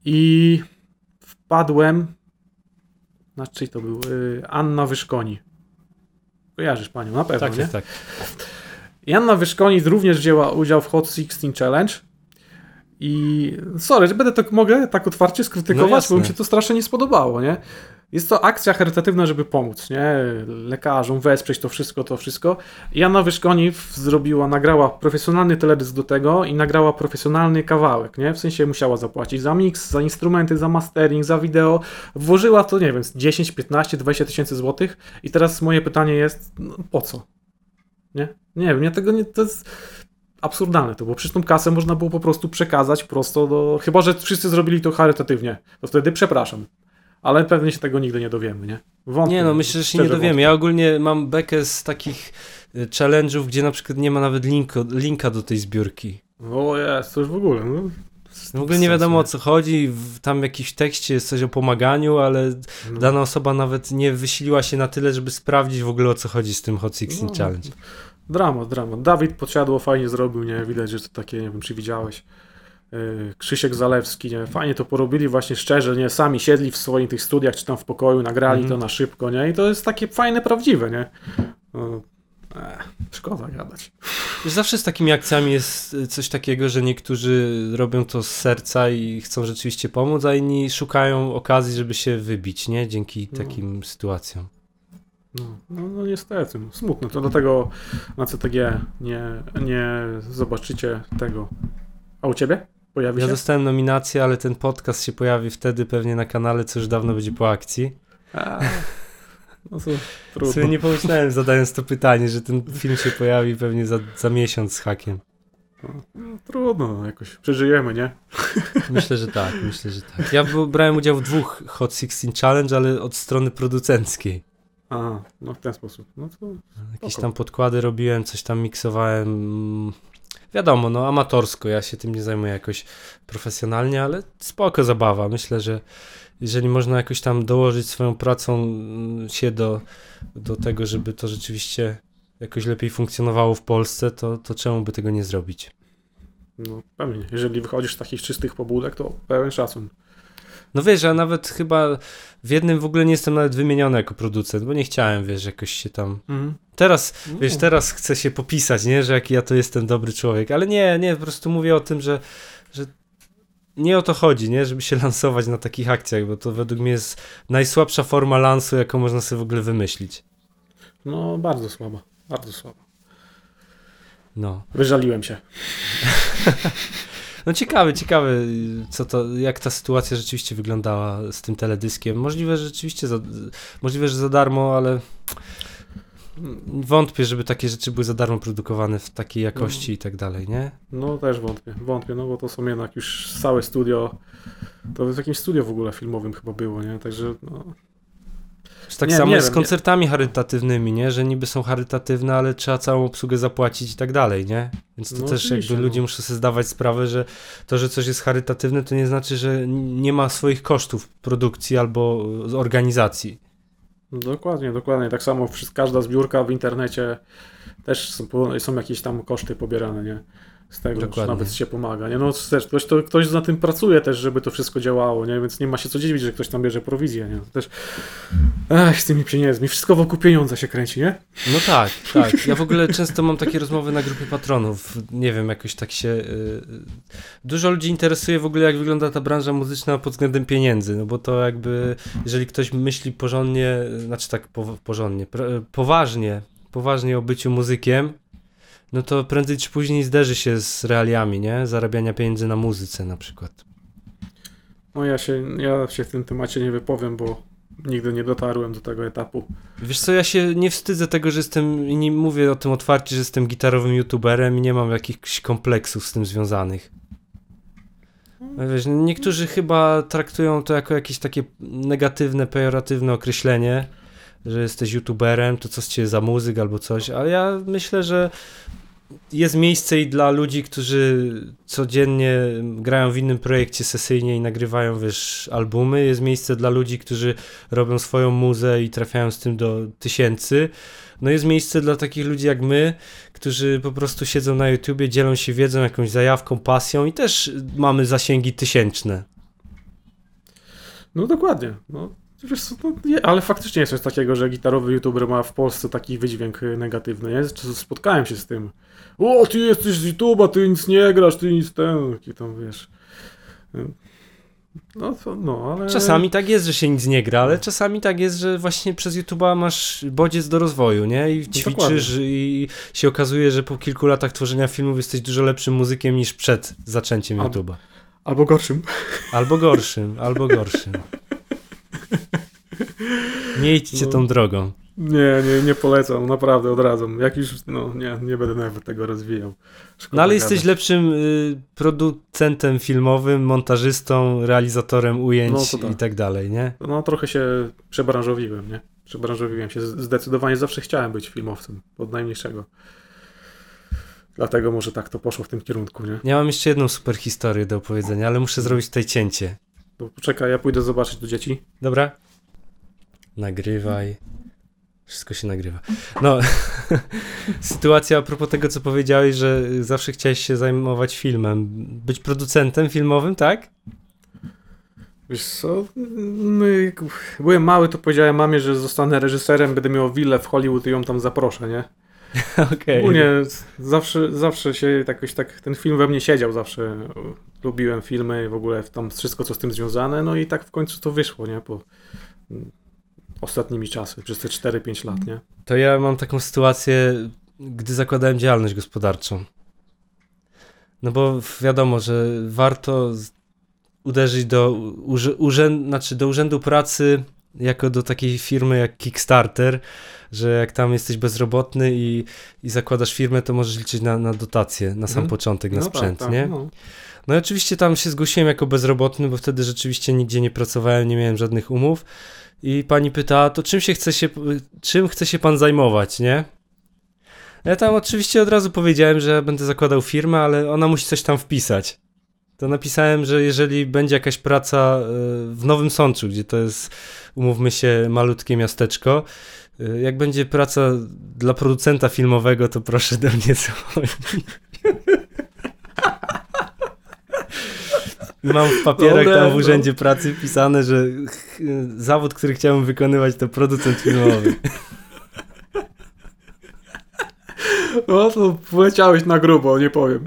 i wpadłem na czyj to był? Y, Anna Wyszkoni. Kojarzysz panią, na pewno, Tak, nie? tak, tak. I Anna Wyszkoni również wzięła udział w Hot 16 Challenge. I sorry, że będę tak mogę tak otwarcie No skrytykować, jasne. bo mi się to strasznie nie spodobało, nie? Jest to akcja charytatywna, żeby pomóc, nie? Lekarzom, wesprzeć to wszystko, to wszystko. I Anna Wyszkoni zrobiła, nagrała profesjonalny teledysk do tego i nagrała profesjonalny kawałek, nie? W sensie musiała zapłacić za mix, za instrumenty, za mastering, za wideo. Włożyła to, nie wiem, z 10, 15, 20 tysięcy złotych i teraz moje pytanie jest, no, po co? Nie? Nie wiem, ja tego nie, to jest absurdalne to, bo przecież tą kasę można było po prostu przekazać prosto do, chyba, że wszyscy zrobili to charytatywnie, to wtedy przepraszam. Ale pewnie się tego nigdy nie dowiemy, nie? Wątpię, Nie no, myślę, że się nie dowiemy. Ja ogólnie mam bekę z takich y, challenge'ów, gdzie na przykład nie ma nawet linku, linka do tej zbiórki. wątpię. O jest, to już w ogóle, no, W ogóle nie wiadomo o co chodzi, w, tam w jakimś tekście jest coś o pomaganiu, ale No. dana osoba nawet nie wysiliła się na tyle, żeby sprawdzić w ogóle o co chodzi z tym Hot 16 No. Challenge. Dramat, dramat. Dawid Podsiadło fajnie zrobił, nie? Widać, że to takie, nie wiem, czy widziałeś. Yy, Krzysiek Zalewski, nie? Fajnie to porobili właśnie szczerze, nie? Sami siedli w swoich tych studiach, czy tam w pokoju, nagrali Mhm. to na szybko, nie? I to jest takie fajne, prawdziwe, nie? No, eh, szkoda gadać. Zawsze z takimi akcjami jest y, coś takiego, że niektórzy robią to z serca i chcą rzeczywiście pomóc, a inni szukają okazji, żeby się wybić, nie? Dzięki No. takim sytuacjom. No, no, no niestety, no, smutno. To dlatego na CTG nie, nie zobaczycie tego. A u ciebie? Pojawi Ja się? dostałem nominację, ale ten podcast się pojawi wtedy pewnie na kanale, co już dawno będzie po akcji. A, no to Sobie trudno. nie pomyślałem zadając to pytanie, że ten film się pojawi pewnie za, za miesiąc z hakiem. No, trudno, no, jakoś przeżyjemy, nie? Myślę, że tak, myślę, że tak. Ja brałem udział w dwóch Hot 16 Challenge, ale od strony producenckiej. A, no w ten sposób. No to Jakieś tam podkłady robiłem, coś tam miksowałem. Wiadomo, no amatorsko, ja się tym nie zajmuję jakoś profesjonalnie, ale spoko zabawa. Myślę, że jeżeli można jakoś tam dołożyć swoją pracą mm, się do, do tego, żeby to rzeczywiście jakoś lepiej funkcjonowało w Polsce, to, to czemu by tego nie zrobić? no, pewnie. Jeżeli wychodzisz z takich czystych pobudek, to pełen szacun. No wiesz, ja nawet chyba w jednym w ogóle nie jestem nawet wymieniony jako producent, bo nie chciałem, wiesz, jakoś się tam Teraz, No. wiesz, teraz chcę się popisać, nie, że jaki ja to jestem dobry człowiek, ale nie, nie, po prostu mówię o tym, że, że nie o to chodzi, nie, żeby się lansować na takich akcjach, bo to według mnie jest najsłabsza forma lansu, jaką można sobie w ogóle wymyślić. No, bardzo słaba. Bardzo słaba. No. Wyżaliłem się. No ciekawe, ciekawe, co to, jak ta sytuacja rzeczywiście wyglądała z tym teledyskiem. Możliwe, że rzeczywiście, za, możliwe, że za darmo, ale wątpię, żeby takie rzeczy były za darmo produkowane w takiej jakości i tak dalej, nie? No, też wątpię. Wątpię, no bo to są jednak już całe studio. To w jakimś studio w ogóle filmowym chyba było, nie? Także, no. Czy tak Nie, samo nie jest z wiem, nie. koncertami charytatywnymi, nie? Że niby są charytatywne, ale trzeba całą obsługę zapłacić i tak dalej, nie? Więc to No też jakby no. ludzie muszą sobie zdawać sprawę, że to, że coś jest charytatywne, to nie znaczy, że nie ma swoich kosztów produkcji albo z organizacji. Dokładnie, dokładnie. Tak samo każda zbiórka w internecie też są, są jakieś tam koszty pobierane, nie? Z tego, Dokładnie. nawet się pomaga. Nie? No też, ktoś, to, ktoś na tym pracuje też, żeby to wszystko działało, nie? Więc nie ma się co dziwić, że ktoś tam bierze prowizję, nie? Też Ech, z tymi pieniędzmi. Wszystko wokół pieniądza się kręci, nie? No tak, tak. Ja w ogóle często mam takie rozmowy na grupie patronów. Nie wiem, jakoś tak się. y, Dużo ludzi interesuje w ogóle, jak wygląda ta branża muzyczna pod względem pieniędzy. No bo to jakby, jeżeli ktoś myśli porządnie, znaczy tak po, porządnie, poważnie, poważnie o byciu muzykiem, no to prędzej czy później zderzy się z realiami, nie? Zarabiania pieniędzy na muzyce na przykład. No ja się, ja się w tym temacie nie wypowiem, bo nigdy nie dotarłem do tego etapu. Wiesz co, ja się nie wstydzę tego, że jestem, i nie mówię o tym otwarcie, że jestem gitarowym youtuberem i nie mam jakichś kompleksów z tym związanych. No Wiesz, niektórzy chyba traktują to jako jakieś takie negatywne, pejoratywne określenie, że jesteś youtuberem, to co z ciebie za muzyk albo coś, ale ja myślę, że jest miejsce i dla ludzi, którzy codziennie grają w innym projekcie sesyjnie i nagrywają, wiesz, albumy. Jest miejsce dla ludzi, którzy robią swoją muzę i trafiają z tym do tysięcy. No jest miejsce dla takich ludzi jak my, którzy po prostu siedzą na YouTubie, dzielą się wiedzą, jakąś zajawką, pasją i też mamy zasięgi tysięczne. No dokładnie. No, wiesz co, no, nie, ale faktycznie jest coś takiego, że gitarowy youtuber ma w Polsce taki wydźwięk y, negatywny. Nie? Spotkałem się z tym. O, ty jesteś z YouTube'a, ty nic nie grasz, ty nic ten, taki tam wiesz. Y, No, to, no, ale... Czasami tak jest, że się nic nie gra, ale czasami tak jest, że właśnie przez YouTube'a masz bodziec do rozwoju, nie? I ćwiczysz i się okazuje, że po kilku latach tworzenia filmów jesteś dużo lepszym muzykiem niż przed zaczęciem YouTube'a. Albo gorszym. Albo gorszym, albo gorszym. Nie idźcie No. tą drogą. Nie, nie, nie polecam, naprawdę odradzam. Jak już, no nie, nie będę nawet tego rozwijał. Szkoda No ale jesteś lepszym y, producentem filmowym, montażystą, realizatorem ujęć No tak. i tak dalej, nie? No trochę się przebranżowiłem, nie? Przebranżowiłem się. Zdecydowanie zawsze chciałem być filmowcem, od najmniejszego. Dlatego może tak to poszło w tym kierunku, nie? Ja mam jeszcze jedną super historię do opowiedzenia, ale muszę zrobić tutaj cięcie. Poczekaj, ja pójdę zobaczyć do dzieci. Dobra? Nagrywaj. Wszystko się nagrywa. No, sytuacja a propos tego, co powiedziałeś, że zawsze chciałeś się zajmować filmem. Być producentem filmowym, tak? Wiesz co, no, jak byłem mały, to powiedziałem mamie, że zostanę reżyserem, będę miał willę w Hollywood i ją tam zaproszę, nie? Okej. Ogólnie zawsze, zawsze się jakoś tak, ten film we mnie siedział, zawsze lubiłem filmy w ogóle tam wszystko, co z tym związane, no i tak w końcu to wyszło, nie? Po ostatnimi czasy, przez te 4-5 lat, nie? To ja mam taką sytuację, gdy zakładałem działalność gospodarczą. No bo wiadomo, że warto uderzyć do, urzęd, znaczy do urzędu pracy jako do takiej firmy jak Kickstarter, że jak tam jesteś bezrobotny i, i zakładasz firmę, to możesz liczyć na, na dotacje na sam Mhm. początek, na no sprzęt, tak, tak, nie? No. No i oczywiście tam się zgłosiłem jako bezrobotny, bo wtedy rzeczywiście nigdzie nie pracowałem, nie miałem żadnych umów. I pani pytała, to czym się chce się, czym chce się pan zajmować, nie? Ja tam oczywiście od razu powiedziałem, że będę zakładał firmę, ale ona musi coś tam wpisać. To napisałem, że jeżeli będzie jakaś praca y, w Nowym Sączu, gdzie to jest, umówmy się, malutkie miasteczko, y, jak będzie praca dla producenta filmowego, to proszę do mnie dzwonić. Mam w papierach Dobre, tam w urzędzie pracy wpisane, że zawód, który chciałbym wykonywać, to producent filmowy. No to poleciałeś na grubo, nie powiem.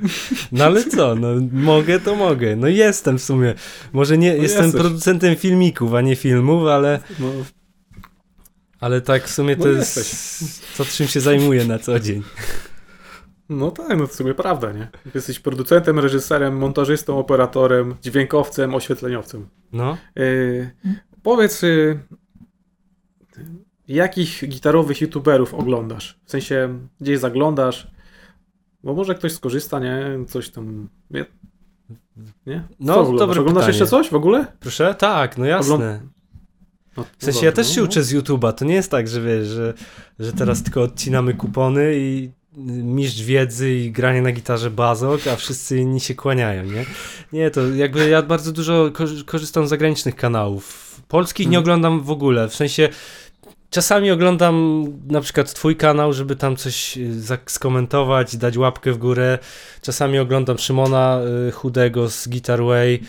No ale co, no mogę, to mogę. No jestem w sumie. Może nie, No jestem jesteś. producentem filmików, a nie filmów, ale, No, ale tak w sumie to No jest jesteś. to, czym się zajmuję na co dzień. no tak, no w sumie prawda, nie? Jesteś producentem, reżyserem, montażystą, operatorem, dźwiękowcem, oświetleniowcem. No. Yy, powiedz, yy, jakich gitarowych youtuberów oglądasz? W sensie, gdzieś zaglądasz? Bo może ktoś skorzysta, nie? Coś tam. Nie? nie? Co No, oglądasz? dobre Oglądasz pytanie. jeszcze coś w ogóle? Proszę? Tak, no jasne. No, W sensie ja też się uczę z YouTube'a. To nie jest tak, że wiesz, że, że teraz tylko odcinamy kupony i mistrz wiedzy i granie na gitarze bazok, a wszyscy inni się kłaniają, nie? Nie, to jakby ja bardzo dużo korzy- korzystam z zagranicznych kanałów. Polskich nie Mhm. oglądam w ogóle, w sensie czasami oglądam na przykład twój kanał, żeby tam coś y, skomentować, dać łapkę w górę. Czasami oglądam Szymona y, Chudego z Guitar Way.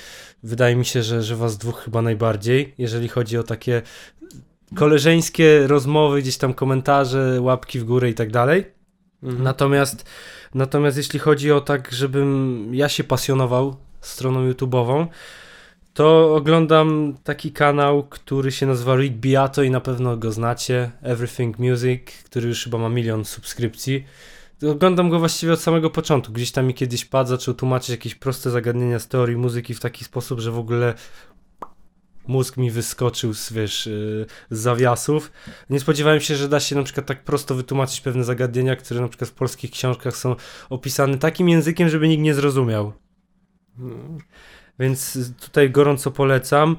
Wydaje mi się, że, że was dwóch chyba najbardziej, jeżeli chodzi o takie koleżeńskie rozmowy, gdzieś tam komentarze, łapki w górę i tak dalej. Mhm. Natomiast, natomiast jeśli chodzi o tak, żebym ja się pasjonował stroną YouTube'ową, to oglądam taki kanał, który się nazywa Rick Beato i na pewno go znacie, Everything Music, który już chyba ma milion subskrypcji. Oglądam go właściwie od samego początku. Gdzieś tam mi kiedyś padł, zaczął tłumaczyć jakieś proste zagadnienia z teorii muzyki w taki sposób, że w ogóle mózg mi wyskoczył z, wiesz, yy, z zawiasów. Nie spodziewałem się, że da się na przykład tak prosto wytłumaczyć pewne zagadnienia, które na przykład w polskich książkach są opisane takim językiem, żeby nikt nie zrozumiał. Więc tutaj gorąco polecam.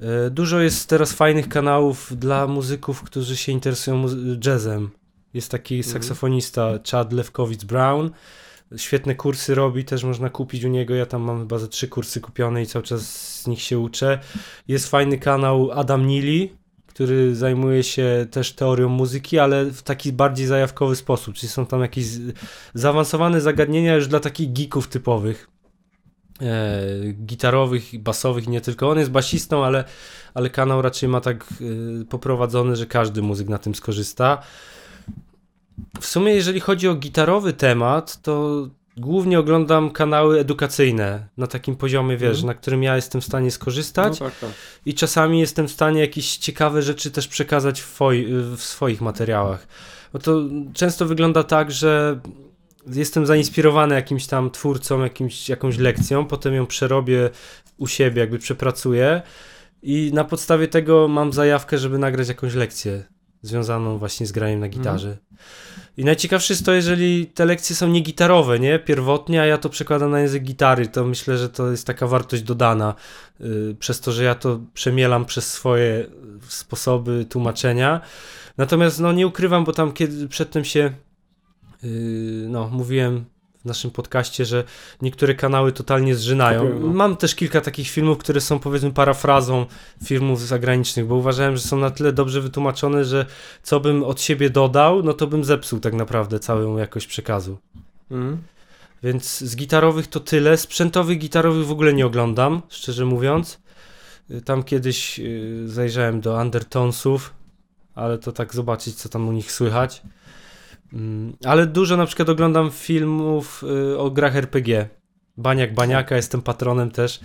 E, Dużo jest teraz fajnych kanałów dla muzyków, którzy się interesują jazzem. Jest taki Mhm. saksofonista Chad Lewkowicz-Brown. Świetne kursy robi, też można kupić u niego. Ja tam mam chyba ze trzy kursy kupione i cały czas z nich się uczę. Jest fajny kanał Adam Neely, który zajmuje się też teorią muzyki, ale w taki bardziej zajawkowy sposób. Czyli są tam jakieś zaawansowane zagadnienia już dla takich geeków typowych gitarowych, i basowych nie tylko. On jest basistą, ale, ale kanał raczej ma tak e, poprowadzony, że każdy muzyk na tym skorzysta. W sumie, jeżeli chodzi o gitarowy temat, to głównie oglądam kanały edukacyjne na takim poziomie, wiesz, Mhm. na którym ja jestem w stanie skorzystać No tak, tak. i czasami jestem w stanie jakieś ciekawe rzeczy też przekazać w, w swoich materiałach. Bo to często wygląda tak, że jestem zainspirowany jakimś tam twórcą, jakimś, jakąś lekcją, potem ją przerobię u siebie, jakby przepracuję i na podstawie tego mam zajawkę, żeby nagrać jakąś lekcję związaną właśnie z graniem na gitarze. I najciekawsze jest to, jeżeli te lekcje są nie gitarowe, nie? Pierwotnie, a ja to przekładam na język gitary, to myślę, że to jest taka wartość dodana y, przez to, że ja to przemielam przez swoje sposoby tłumaczenia. Natomiast no nie ukrywam, bo tam kiedy przedtem się no mówiłem w naszym podcaście, że niektóre kanały totalnie zżynają. No. Mam też kilka takich filmów, które są powiedzmy parafrazą filmów zagranicznych, bo uważałem, że są na tyle dobrze wytłumaczone, że co bym od siebie dodał, no to bym zepsuł tak naprawdę całą jakość przekazu. Mhm. Więc z gitarowych to tyle. Sprzętowych gitarowych w ogóle nie oglądam, szczerze mówiąc. Y, Tam kiedyś y, zajrzałem do Undertonesów, ale to tak zobaczyć, co tam u nich słychać. Mm, Ale dużo na przykład oglądam filmów y, o grach RPG. Baniak Baniaka, jestem patronem też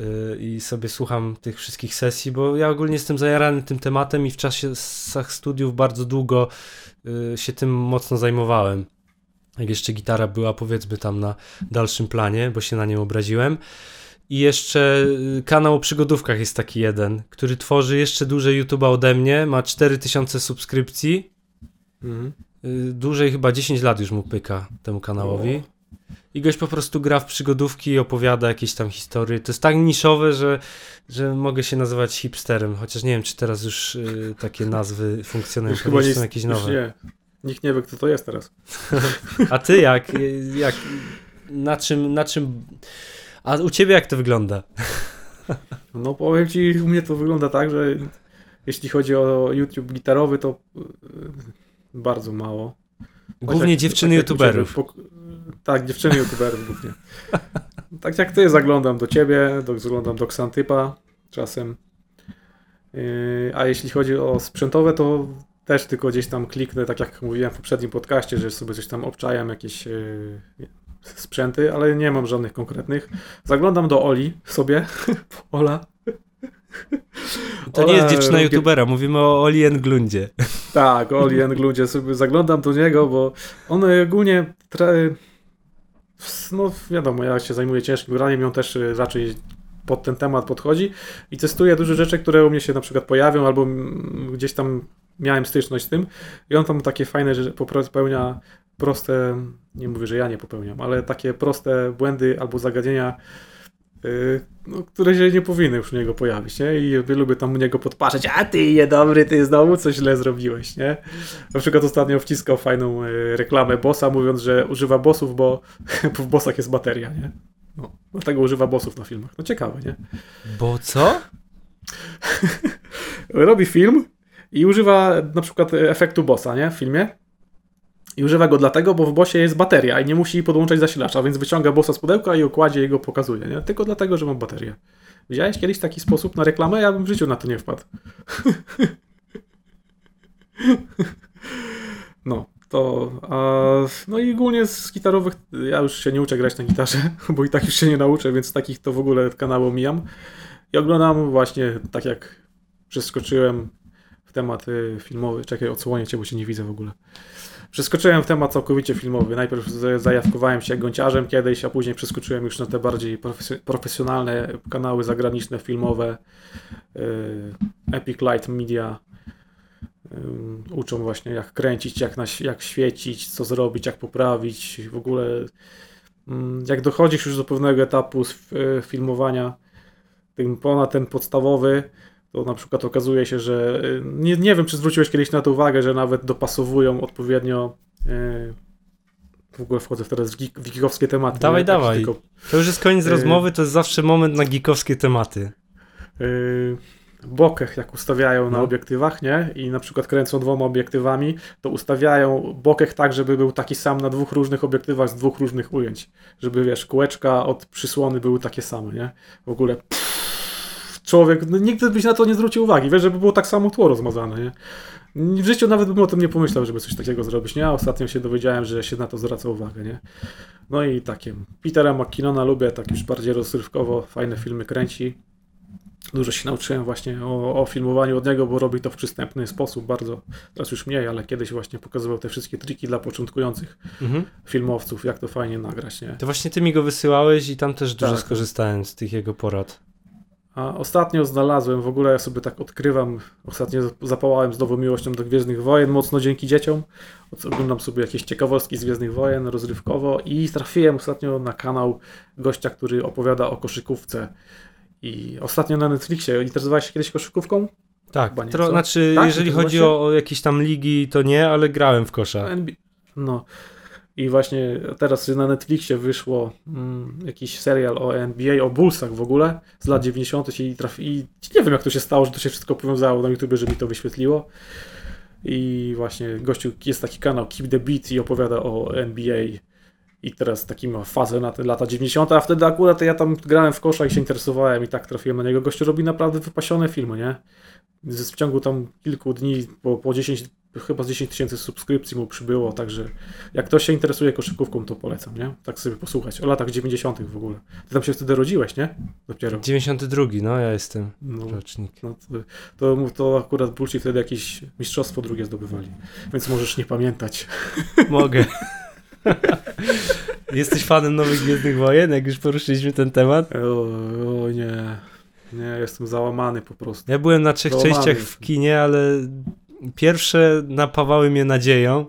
y, i sobie słucham tych wszystkich sesji, bo ja ogólnie jestem zajarany tym tematem i w czasie studiów bardzo długo y, się tym mocno zajmowałem. Jak jeszcze gitara była powiedzmy tam na dalszym planie, bo się na nią obraziłem. I jeszcze kanał o przygodówkach jest taki jeden, który tworzy jeszcze dłużej YouTube'a ode mnie, ma 4000 subskrypcji. Mhm. Y, Dłużej chyba 10 lat już mu pyka temu kanałowi. I gość po prostu gra w przygodówki i opowiada jakieś tam historie. To jest tak niszowe, że, że mogę się nazywać hipsterem, chociaż nie wiem, czy teraz już y, takie nazwy funkcjonują. Już chyba nie, są jakieś nowe. nie. Nikt nie wie, kto to jest teraz. A ty jak, jak na czym, na czym, a u ciebie jak to wygląda? No powiem ci, u mnie to wygląda tak, że jeśli chodzi o YouTube gitarowy, to y, bardzo mało. Głównie jak- dziewczyny tak youtuberów. Tak, dziewczyny youtuberów głównie. Tak jak ty, zaglądam do ciebie, do, zaglądam do Xantypa czasem. Yy, A jeśli chodzi o sprzętowe, to też tylko gdzieś tam kliknę, tak jak mówiłem w poprzednim podcaście, że sobie coś tam obczajam, jakieś yy, sprzęty, ale nie mam żadnych konkretnych. Zaglądam do Oli sobie, Ola. To nie jest dziewczyna youtubera, mówimy o Oli Englundzie. Tak, Oli Engludzie, sobie zaglądam do niego, bo on ogólnie, no wiadomo, ja się zajmuję ciężkim graniem, on też raczej pod ten temat podchodzi i testuje duże rzeczy, które u mnie się na przykład pojawią, albo gdzieś tam miałem styczność z tym. I on tam takie fajne rzeczy popełnia proste, nie mówię, że ja nie popełniam, ale takie proste błędy albo zagadnienia, no, które się nie powinny już u niego pojawić, nie? I lubię tam u niego podpatrzeć, a ty niedobry, ty znowu coś źle zrobiłeś, nie? Na przykład ostatnio wciskał fajną y, reklamę bossa, mówiąc, że używa bossów, bo, bo w bossach jest bateria, nie? No, dlatego używa bossów na filmach. No ciekawe, nie? Bo co? robi film i używa na przykład efektu bossa, nie? W filmie. I używa go dlatego, bo w bossie jest bateria i nie musi podłączać zasilacza, więc wyciąga bossa z pudełka i okładzie i go pokazuje, nie? Tylko dlatego, że ma baterię. Widziałeś kiedyś taki sposób na reklamę? Ja bym w życiu na to nie wpadł. No, to. A, no i ogólnie z gitarowych ja już się nie uczę grać na gitarze, bo i tak już się nie nauczę, więc takich to w ogóle kanały omijam. I oglądam właśnie tak jak przeskoczyłem w temat filmowy. Czekaj, odsłonię cię, bo cię nie widzę w ogóle. Przeskoczyłem w temat całkowicie filmowy. Najpierw zajawkowałem się gąciarzem kiedyś, a później przeskoczyłem już na te bardziej profes- profesjonalne kanały zagraniczne, filmowe. y, Epic Light Media. y, Uczą właśnie jak kręcić, jak, jak świecić, co zrobić, jak poprawić. W ogóle mm, jak dochodzisz już do pewnego etapu z y, filmowania, tym ponad ten podstawowy, to na przykład okazuje się, że y, nie, nie wiem, czy zwróciłeś kiedyś na to uwagę, że nawet dopasowują odpowiednio. y, W ogóle wchodzę teraz w geek- w geekowskie tematy. Dawaj, nie? Tak dawaj. Tylko, To już jest koniec Y- rozmowy, to jest zawsze moment na geekowskie tematy. y, bokeh, jak ustawiają na No. obiektywach, nie? I na przykład kręcą dwoma obiektywami, to ustawiają bokeh tak, żeby był taki sam na dwóch różnych obiektywach z dwóch różnych ujęć. Żeby wiesz, kółeczka od przysłony były takie same, nie? W ogóle pff, człowiek, no, nigdy byś na to nie zwrócił uwagi, wiesz, żeby było tak samo tło rozmazane, nie? W życiu nawet bym o tym nie pomyślał, żeby coś takiego zrobić, nie? A ostatnio się dowiedziałem, że się na to zwraca uwagę, nie? No i takie. Petera McKinnona lubię, tak już bardziej rozrywkowo, fajne filmy kręci. Dużo się nauczyłem właśnie o, o filmowaniu od niego, bo robi to w przystępny sposób bardzo. Teraz już mniej, ale kiedyś właśnie pokazywał te wszystkie triki dla początkujących Mhm. filmowców, jak to fajnie nagrać, nie? To właśnie ty mi go wysyłałeś i tam też dużo Tak. skorzystałem z tych jego porad. A ostatnio znalazłem, w ogóle ja sobie tak odkrywam, ostatnio zapałałem z nową miłością do Gwiezdnych Wojen, mocno dzięki dzieciom. Oglądam sobie jakieś ciekawostki z Gwiezdnych Wojen rozrywkowo i trafiłem ostatnio na kanał gościa, który opowiada o koszykówce. I ostatnio na Netflixie, interesowałeś się kiedyś koszykówką? Tak, Chyba nie, tro, znaczy Tak? jeżeli chodzi o, o jakieś tam ligi, to nie, ale grałem w kosza. No. I właśnie teraz na Netflixie wyszło mm, jakiś serial o NBA, o Bullsach w ogóle z lat 90. i, trafi, i nie wiem jak to się stało, że to się wszystko powiązało na YouTube, że mi to wyświetliło. I właśnie gościu, jest taki kanał Keep the Beat i opowiada o NBA i teraz taki ma fazę na te lata 90., a wtedy akurat ja tam grałem w kosza i się interesowałem i tak trafiłem na niego. Gościu robi naprawdę wypasione filmy, nie? W ciągu tam kilku dni po, po 10, chyba z 10 tysięcy subskrypcji mu przybyło, także jak ktoś się interesuje koszykówką, to polecam, nie? Tak sobie posłuchać. O latach 90. w ogóle. Ty tam się wtedy rodziłeś, nie? Dopiero. 92, no ja jestem No, rocznik. no to, to, to akurat Bulci wtedy jakieś mistrzostwo drugie zdobywali, więc możesz nie pamiętać. Mogę. Jesteś fanem nowych Gwiezdnych Wojen, jak już poruszyliśmy ten temat? O, o nie, nie, jestem załamany po prostu. Ja byłem na trzech Załamany częściach w kinie, ale pierwsze napawały mnie nadzieją.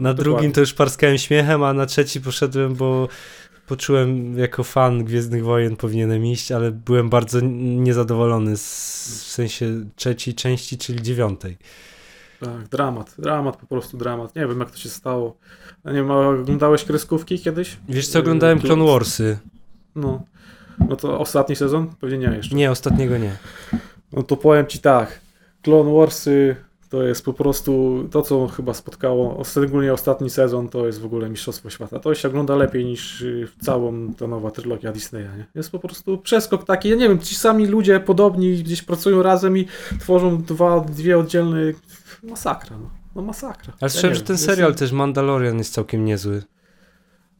Na drugim Dokładnie. to już parskałem śmiechem, a na trzeci poszedłem, bo poczułem jako fan Gwiezdnych Wojen powinienem iść, ale byłem bardzo niezadowolony z, w sensie trzeciej części, czyli dziewiątej. Tak, dramat, dramat, po prostu dramat. Nie wiem, jak to się stało. Nie wiem, oglądałeś kreskówki kiedyś? Wiesz co, oglądałem Yy, Clone Warsy. No. No to ostatni sezon? Pewnie nie jeszcze. Nie, ostatniego nie. No to powiem ci tak. Clone Warsy to jest po prostu to, co chyba spotkało, szczególnie ostatni sezon, to jest w ogóle Mistrzostwo Świata. To się ogląda lepiej niż y, całą ta nowa trylogia Disneya. Nie? Jest po prostu przeskok taki, ja nie wiem, ci sami ludzie podobni gdzieś pracują razem i tworzą dwa, dwie oddzielne... Masakra, no. No masakra. Ale Ja że ten jest- serial też Mandalorian jest całkiem niezły.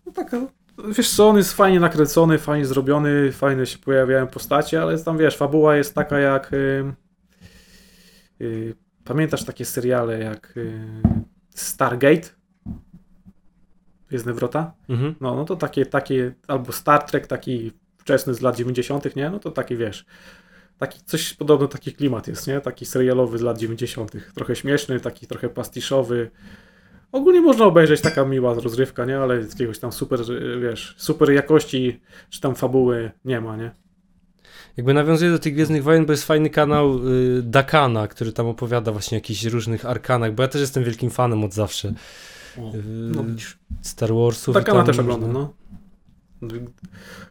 No tak, no, wiesz co, on jest fajnie nakręcony, fajnie zrobiony, fajnie się pojawiają postacie, ale tam wiesz, fabuła jest taka jak... y, y, pamiętasz takie seriale jak y, Stargate? Gwiezdne Wrota? Mhm. No, no to takie, takie, albo Star Trek taki wczesny z lat 90., nie? No to taki wiesz, taki coś podobno taki klimat jest, nie? Taki serialowy z lat 90., trochę śmieszny, taki trochę pastiszowy. Ogólnie można obejrzeć taka miła rozrywka, nie? Ale jakiegoś tam super, y, wiesz, super jakości czy tam fabuły nie ma, nie? Jakby nawiązuje do tych Gwiezdnych Wojen, bo jest fajny kanał y, Dakana, który tam opowiada właśnie o jakichś różnych arkanach, bo ja też jestem wielkim fanem od zawsze. Y, no. Star Warsów. i Takana tam też oglądam, no.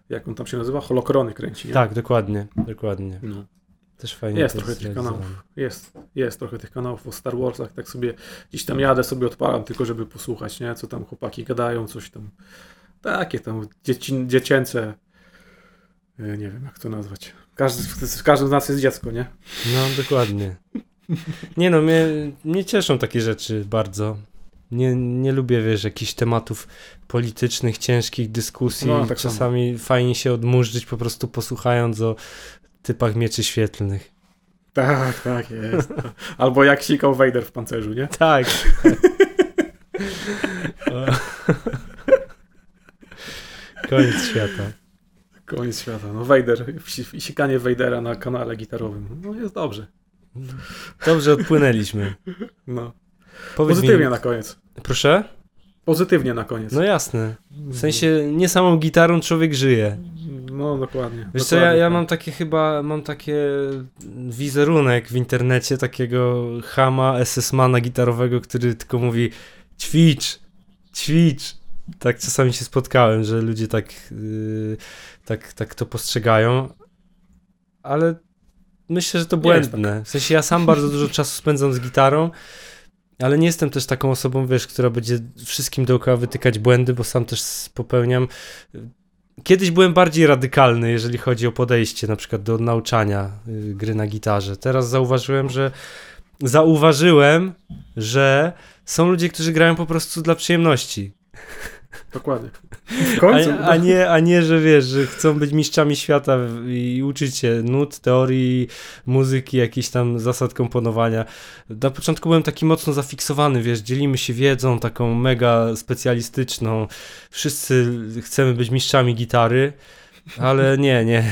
Jak on tam się nazywa? Holokrony kręci, nie? Tak, dokładnie, dokładnie. No. Też fajnie Jest trochę tych kanałów. Jest, jest trochę tych kanałów o Star Warsach. Tak sobie gdzieś tam jadę, sobie odpalam tylko, żeby posłuchać, nie? Co tam chłopaki gadają, coś tam. Takie tam dzieci, dziecięce. Nie wiem, jak to nazwać. Każdy, w każdym z nas jest dziecko, nie? No, dokładnie. Nie no, mnie, mnie cieszą takie rzeczy bardzo. Nie, nie lubię, wiesz, jakichś tematów politycznych, ciężkich dyskusji. No, tak Czasami fajnie się odmurzyć, po prostu posłuchając o typach mieczy świetlnych. Tak, tak jest. Albo jak sikał Vader w pancerzu, nie? Tak. Koniec świata. Koniec świata. No si- sikanie Vadera na kanale gitarowym. No jest dobrze. Dobrze odpłynęliśmy. No. Powiedz Pozytywnie mi, na koniec. Proszę? Pozytywnie na koniec. No jasne. W sensie nie samą gitarą człowiek żyje. No dokładnie. Wiesz co, ja, ja tak. mam takie chyba, mam takie wizerunek w internecie takiego chama SS-mana gitarowego, który tylko mówi ćwicz, ćwicz. Tak czasami się spotkałem, że ludzie tak, yy, tak, tak to postrzegają, ale myślę, że to błędne. W sensie ja sam bardzo dużo czasu spędzam z gitarą, ale nie jestem też taką osobą, wiesz, która będzie wszystkim dookoła wytykać błędy, bo sam też popełniam. Kiedyś byłem bardziej radykalny, jeżeli chodzi o podejście na przykład do nauczania y, gry na gitarze. Teraz zauważyłem, że zauważyłem, że są ludzie, którzy grają po prostu dla przyjemności. Dokładnie. W końcu. A, a, nie, a nie, że wiesz, że chcą być mistrzami świata i uczyć się nut, teorii, muzyki, jakichś tam zasad komponowania. Na początku byłem taki mocno zafiksowany, wiesz, dzielimy się wiedzą taką mega specjalistyczną. Wszyscy chcemy być mistrzami gitary, ale nie, nie.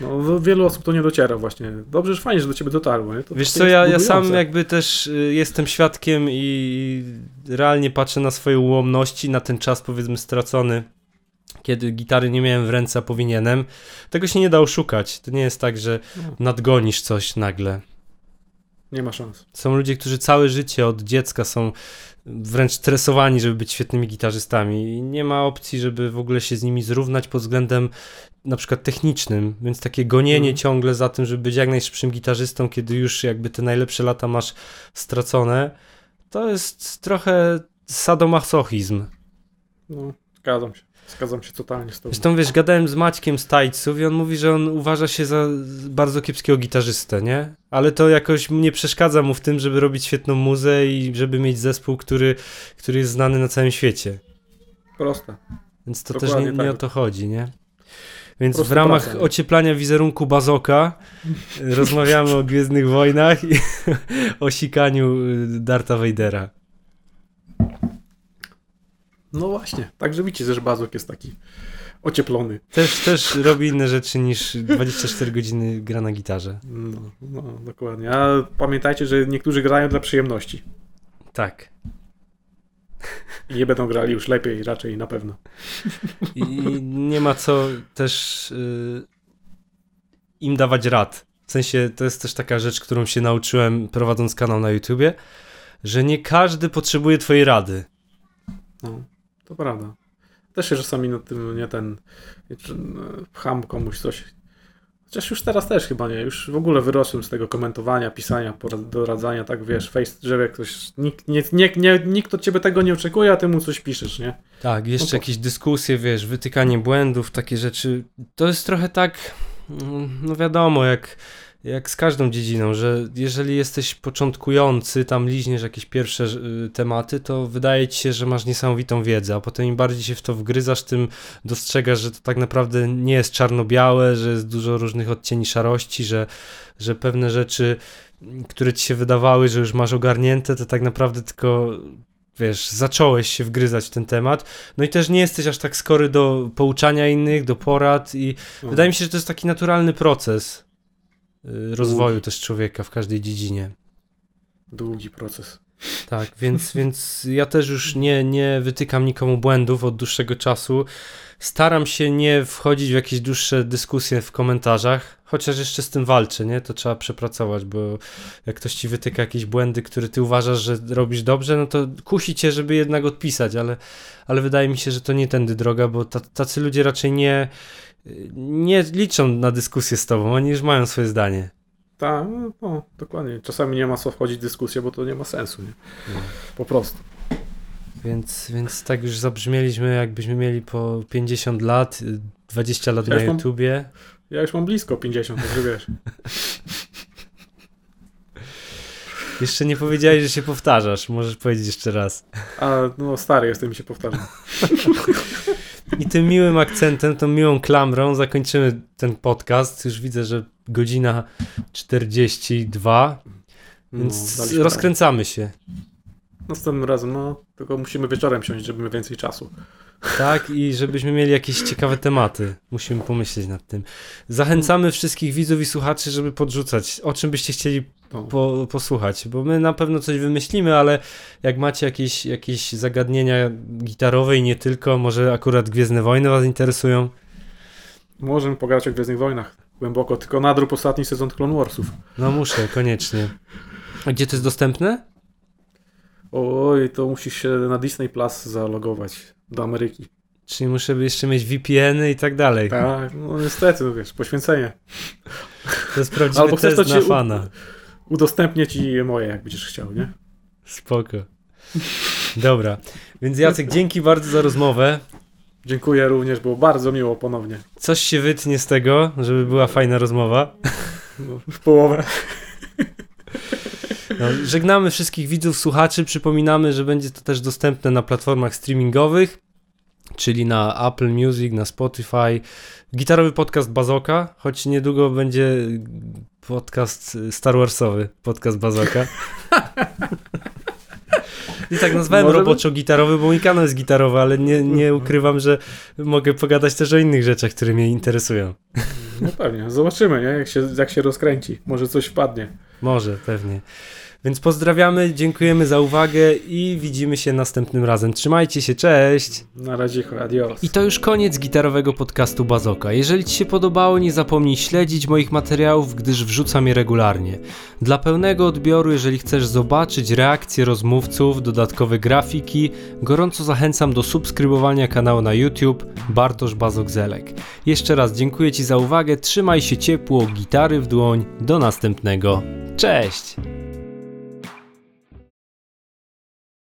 No, wielu osób to nie dociera właśnie. Dobrze, że fajnie, że do ciebie dotarło. Nie? To Wiesz co, ja, ja sam jakby też y, jestem świadkiem i realnie patrzę na swoje ułomności, na ten czas powiedzmy stracony, kiedy gitary nie miałem w ręce, a powinienem. Tego się nie da oszukać. To nie jest tak, że No. nadgonisz coś nagle. Nie ma szans. Są ludzie, którzy całe życie od dziecka są wręcz stresowani, żeby być świetnymi gitarzystami i nie ma opcji, żeby w ogóle się z nimi zrównać pod względem na przykład technicznym, więc takie gonienie Mhm. ciągle za tym, żeby być jak najszybszym gitarzystą, kiedy już jakby te najlepsze lata masz stracone, to jest trochę sadomasochizm. No, zgadzam się. Zgadzam się totalnie z tobą. Zresztą wiesz, gadałem z Maćkiem z Tajców i on mówi, że on uważa się za bardzo kiepskiego gitarzystę, nie? Ale to jakoś nie przeszkadza mu w tym, żeby robić świetną muzę i żeby mieć zespół, który, który jest znany na całym świecie. Proste. Więc to Dokładnie też nie, nie tak. o to chodzi, nie? Więc Prosta w ramach praca, ocieplania wizerunku Bazoka rozmawiamy o Gwiezdnych Wojnach i o sikaniu Darta Vadera. No właśnie. Także widzicie, że Bazok jest taki ocieplony. Też, też robi inne rzeczy niż 24 godziny gra na gitarze. No, no, dokładnie. A pamiętajcie, że niektórzy grają dla przyjemności. Tak. I nie będą grali już lepiej, raczej na pewno. I nie ma co też y, im dawać rad. W sensie to jest też taka rzecz, którą się nauczyłem prowadząc kanał na YouTubie, że nie każdy potrzebuje twojej rady. No, to prawda. Też się czasami na tym nie ten pcham komuś coś. Chociaż już teraz też chyba nie. Już w ogóle wyrosłem z tego komentowania, pisania, doradzania, tak wiesz, face, że jak ktoś. Nikt, nie, nie, nie, nikt od ciebie tego nie oczekuje, a ty mu coś piszesz, nie? Tak, jeszcze No po- jakieś dyskusje, wiesz, wytykanie błędów, takie rzeczy. To jest trochę tak, mm, no wiadomo, jak, jak z każdą dziedziną, że jeżeli jesteś początkujący, tam liźniesz jakieś pierwsze y, tematy, to wydaje ci się, że masz niesamowitą wiedzę, a potem im bardziej się w to wgryzasz, tym dostrzegasz, że to tak naprawdę nie jest czarno-białe, że jest dużo różnych odcieni szarości, że, że pewne rzeczy, które ci się wydawały, że już masz ogarnięte, to tak naprawdę tylko wiesz, zacząłeś się wgryzać w ten temat, no i też nie jesteś aż tak skory do pouczania innych, do porad i No. wydaje mi się, że to jest taki naturalny proces rozwoju też człowieka w każdej dziedzinie. Długi proces. Tak, więc, więc ja też już nie, nie wytykam nikomu błędów od dłuższego czasu. Staram się nie wchodzić w jakieś dłuższe dyskusje w komentarzach, chociaż jeszcze z tym walczę, nie? To trzeba przepracować, bo jak ktoś ci wytyka jakieś błędy, które ty uważasz, że robisz dobrze, no to kusi cię, żeby jednak odpisać, ale, ale wydaje mi się, że to nie tędy droga, bo ta- tacy ludzie raczej nie, nie liczą na dyskusję z tobą, oni już mają swoje zdanie. Tak, no, dokładnie. Czasami nie ma co wchodzić w dyskusję, bo to nie ma sensu, nie? Po prostu. Więc, więc tak już zabrzmieliśmy, jakbyśmy mieli po 50 lat, y, 20 lat Ja na mam- YouTubie. Ja już mam blisko 50, także wiesz. Jeszcze nie powiedziałeś, że się powtarzasz. Możesz powiedzieć jeszcze raz. A no stary jestem i się powtarzam. I tym miłym akcentem, tą miłą klamrą zakończymy ten podcast. Już widzę, że godzina 42, więc No, rozkręcamy się. Następnym razem, no, tylko musimy wieczorem siąść, żeby mieć więcej czasu. Tak, i żebyśmy mieli jakieś ciekawe tematy. Musimy pomyśleć nad tym. Zachęcamy wszystkich widzów i słuchaczy, żeby podrzucać, o czym byście chcieli po, posłuchać, bo my na pewno coś wymyślimy, ale jak macie jakieś, jakieś zagadnienia gitarowe i nie tylko, może akurat Gwiezdne Wojny was interesują, Możemy pogadać o Gwiezdnych Wojnach głęboko, tylko nadrób ostatni sezon Clone Warsów. no muszę, koniecznie. A gdzie to jest dostępne? Oj, to musisz się na Disney Plus zalogować do Ameryki. Czyli muszę jeszcze mieć VPN-y i tak dalej. Tak, no niestety, no wiesz, poświęcenie. To jest prawdziwy Albo chcesz, to na ci u- fana. Udostępnię ci moje, jak będziesz chciał, nie? Spoko. Dobra, więc Jacek, dzięki bardzo za rozmowę. Dziękuję również, było bardzo miło ponownie. Coś się wytnie z tego, żeby była fajna rozmowa. No, w połowę. No, żegnamy wszystkich widzów, słuchaczy. Przypominamy, że będzie to też dostępne na platformach streamingowych, czyli na Apple Music, na Spotify. Gitarowy podcast Bazoka, choć niedługo będzie podcast Star Warsowy, podcast Bazoka. I tak nazwałem Może roboczo gitarowy, bo mój kanał jest gitarowy, ale nie, nie ukrywam, że mogę pogadać też o innych rzeczach, które mnie interesują. No pewnie, zobaczymy, nie? Jak się, jak się rozkręci. Może coś wpadnie. Może, pewnie. Więc pozdrawiamy, dziękujemy za uwagę i widzimy się następnym razem. Trzymajcie się, cześć! Na razie, adios. I to już koniec gitarowego podcastu Bazoka. Jeżeli Ci się podobało, nie zapomnij śledzić moich materiałów, gdyż wrzucam je regularnie. Dla pełnego odbioru, jeżeli chcesz zobaczyć reakcje rozmówców, dodatkowe grafiki, gorąco zachęcam do subskrybowania kanału na YouTube Bartosz Bazok-Zelek. Jeszcze raz dziękuję Ci za uwagę, trzymaj się ciepło, gitary w dłoń, do następnego. Cześć!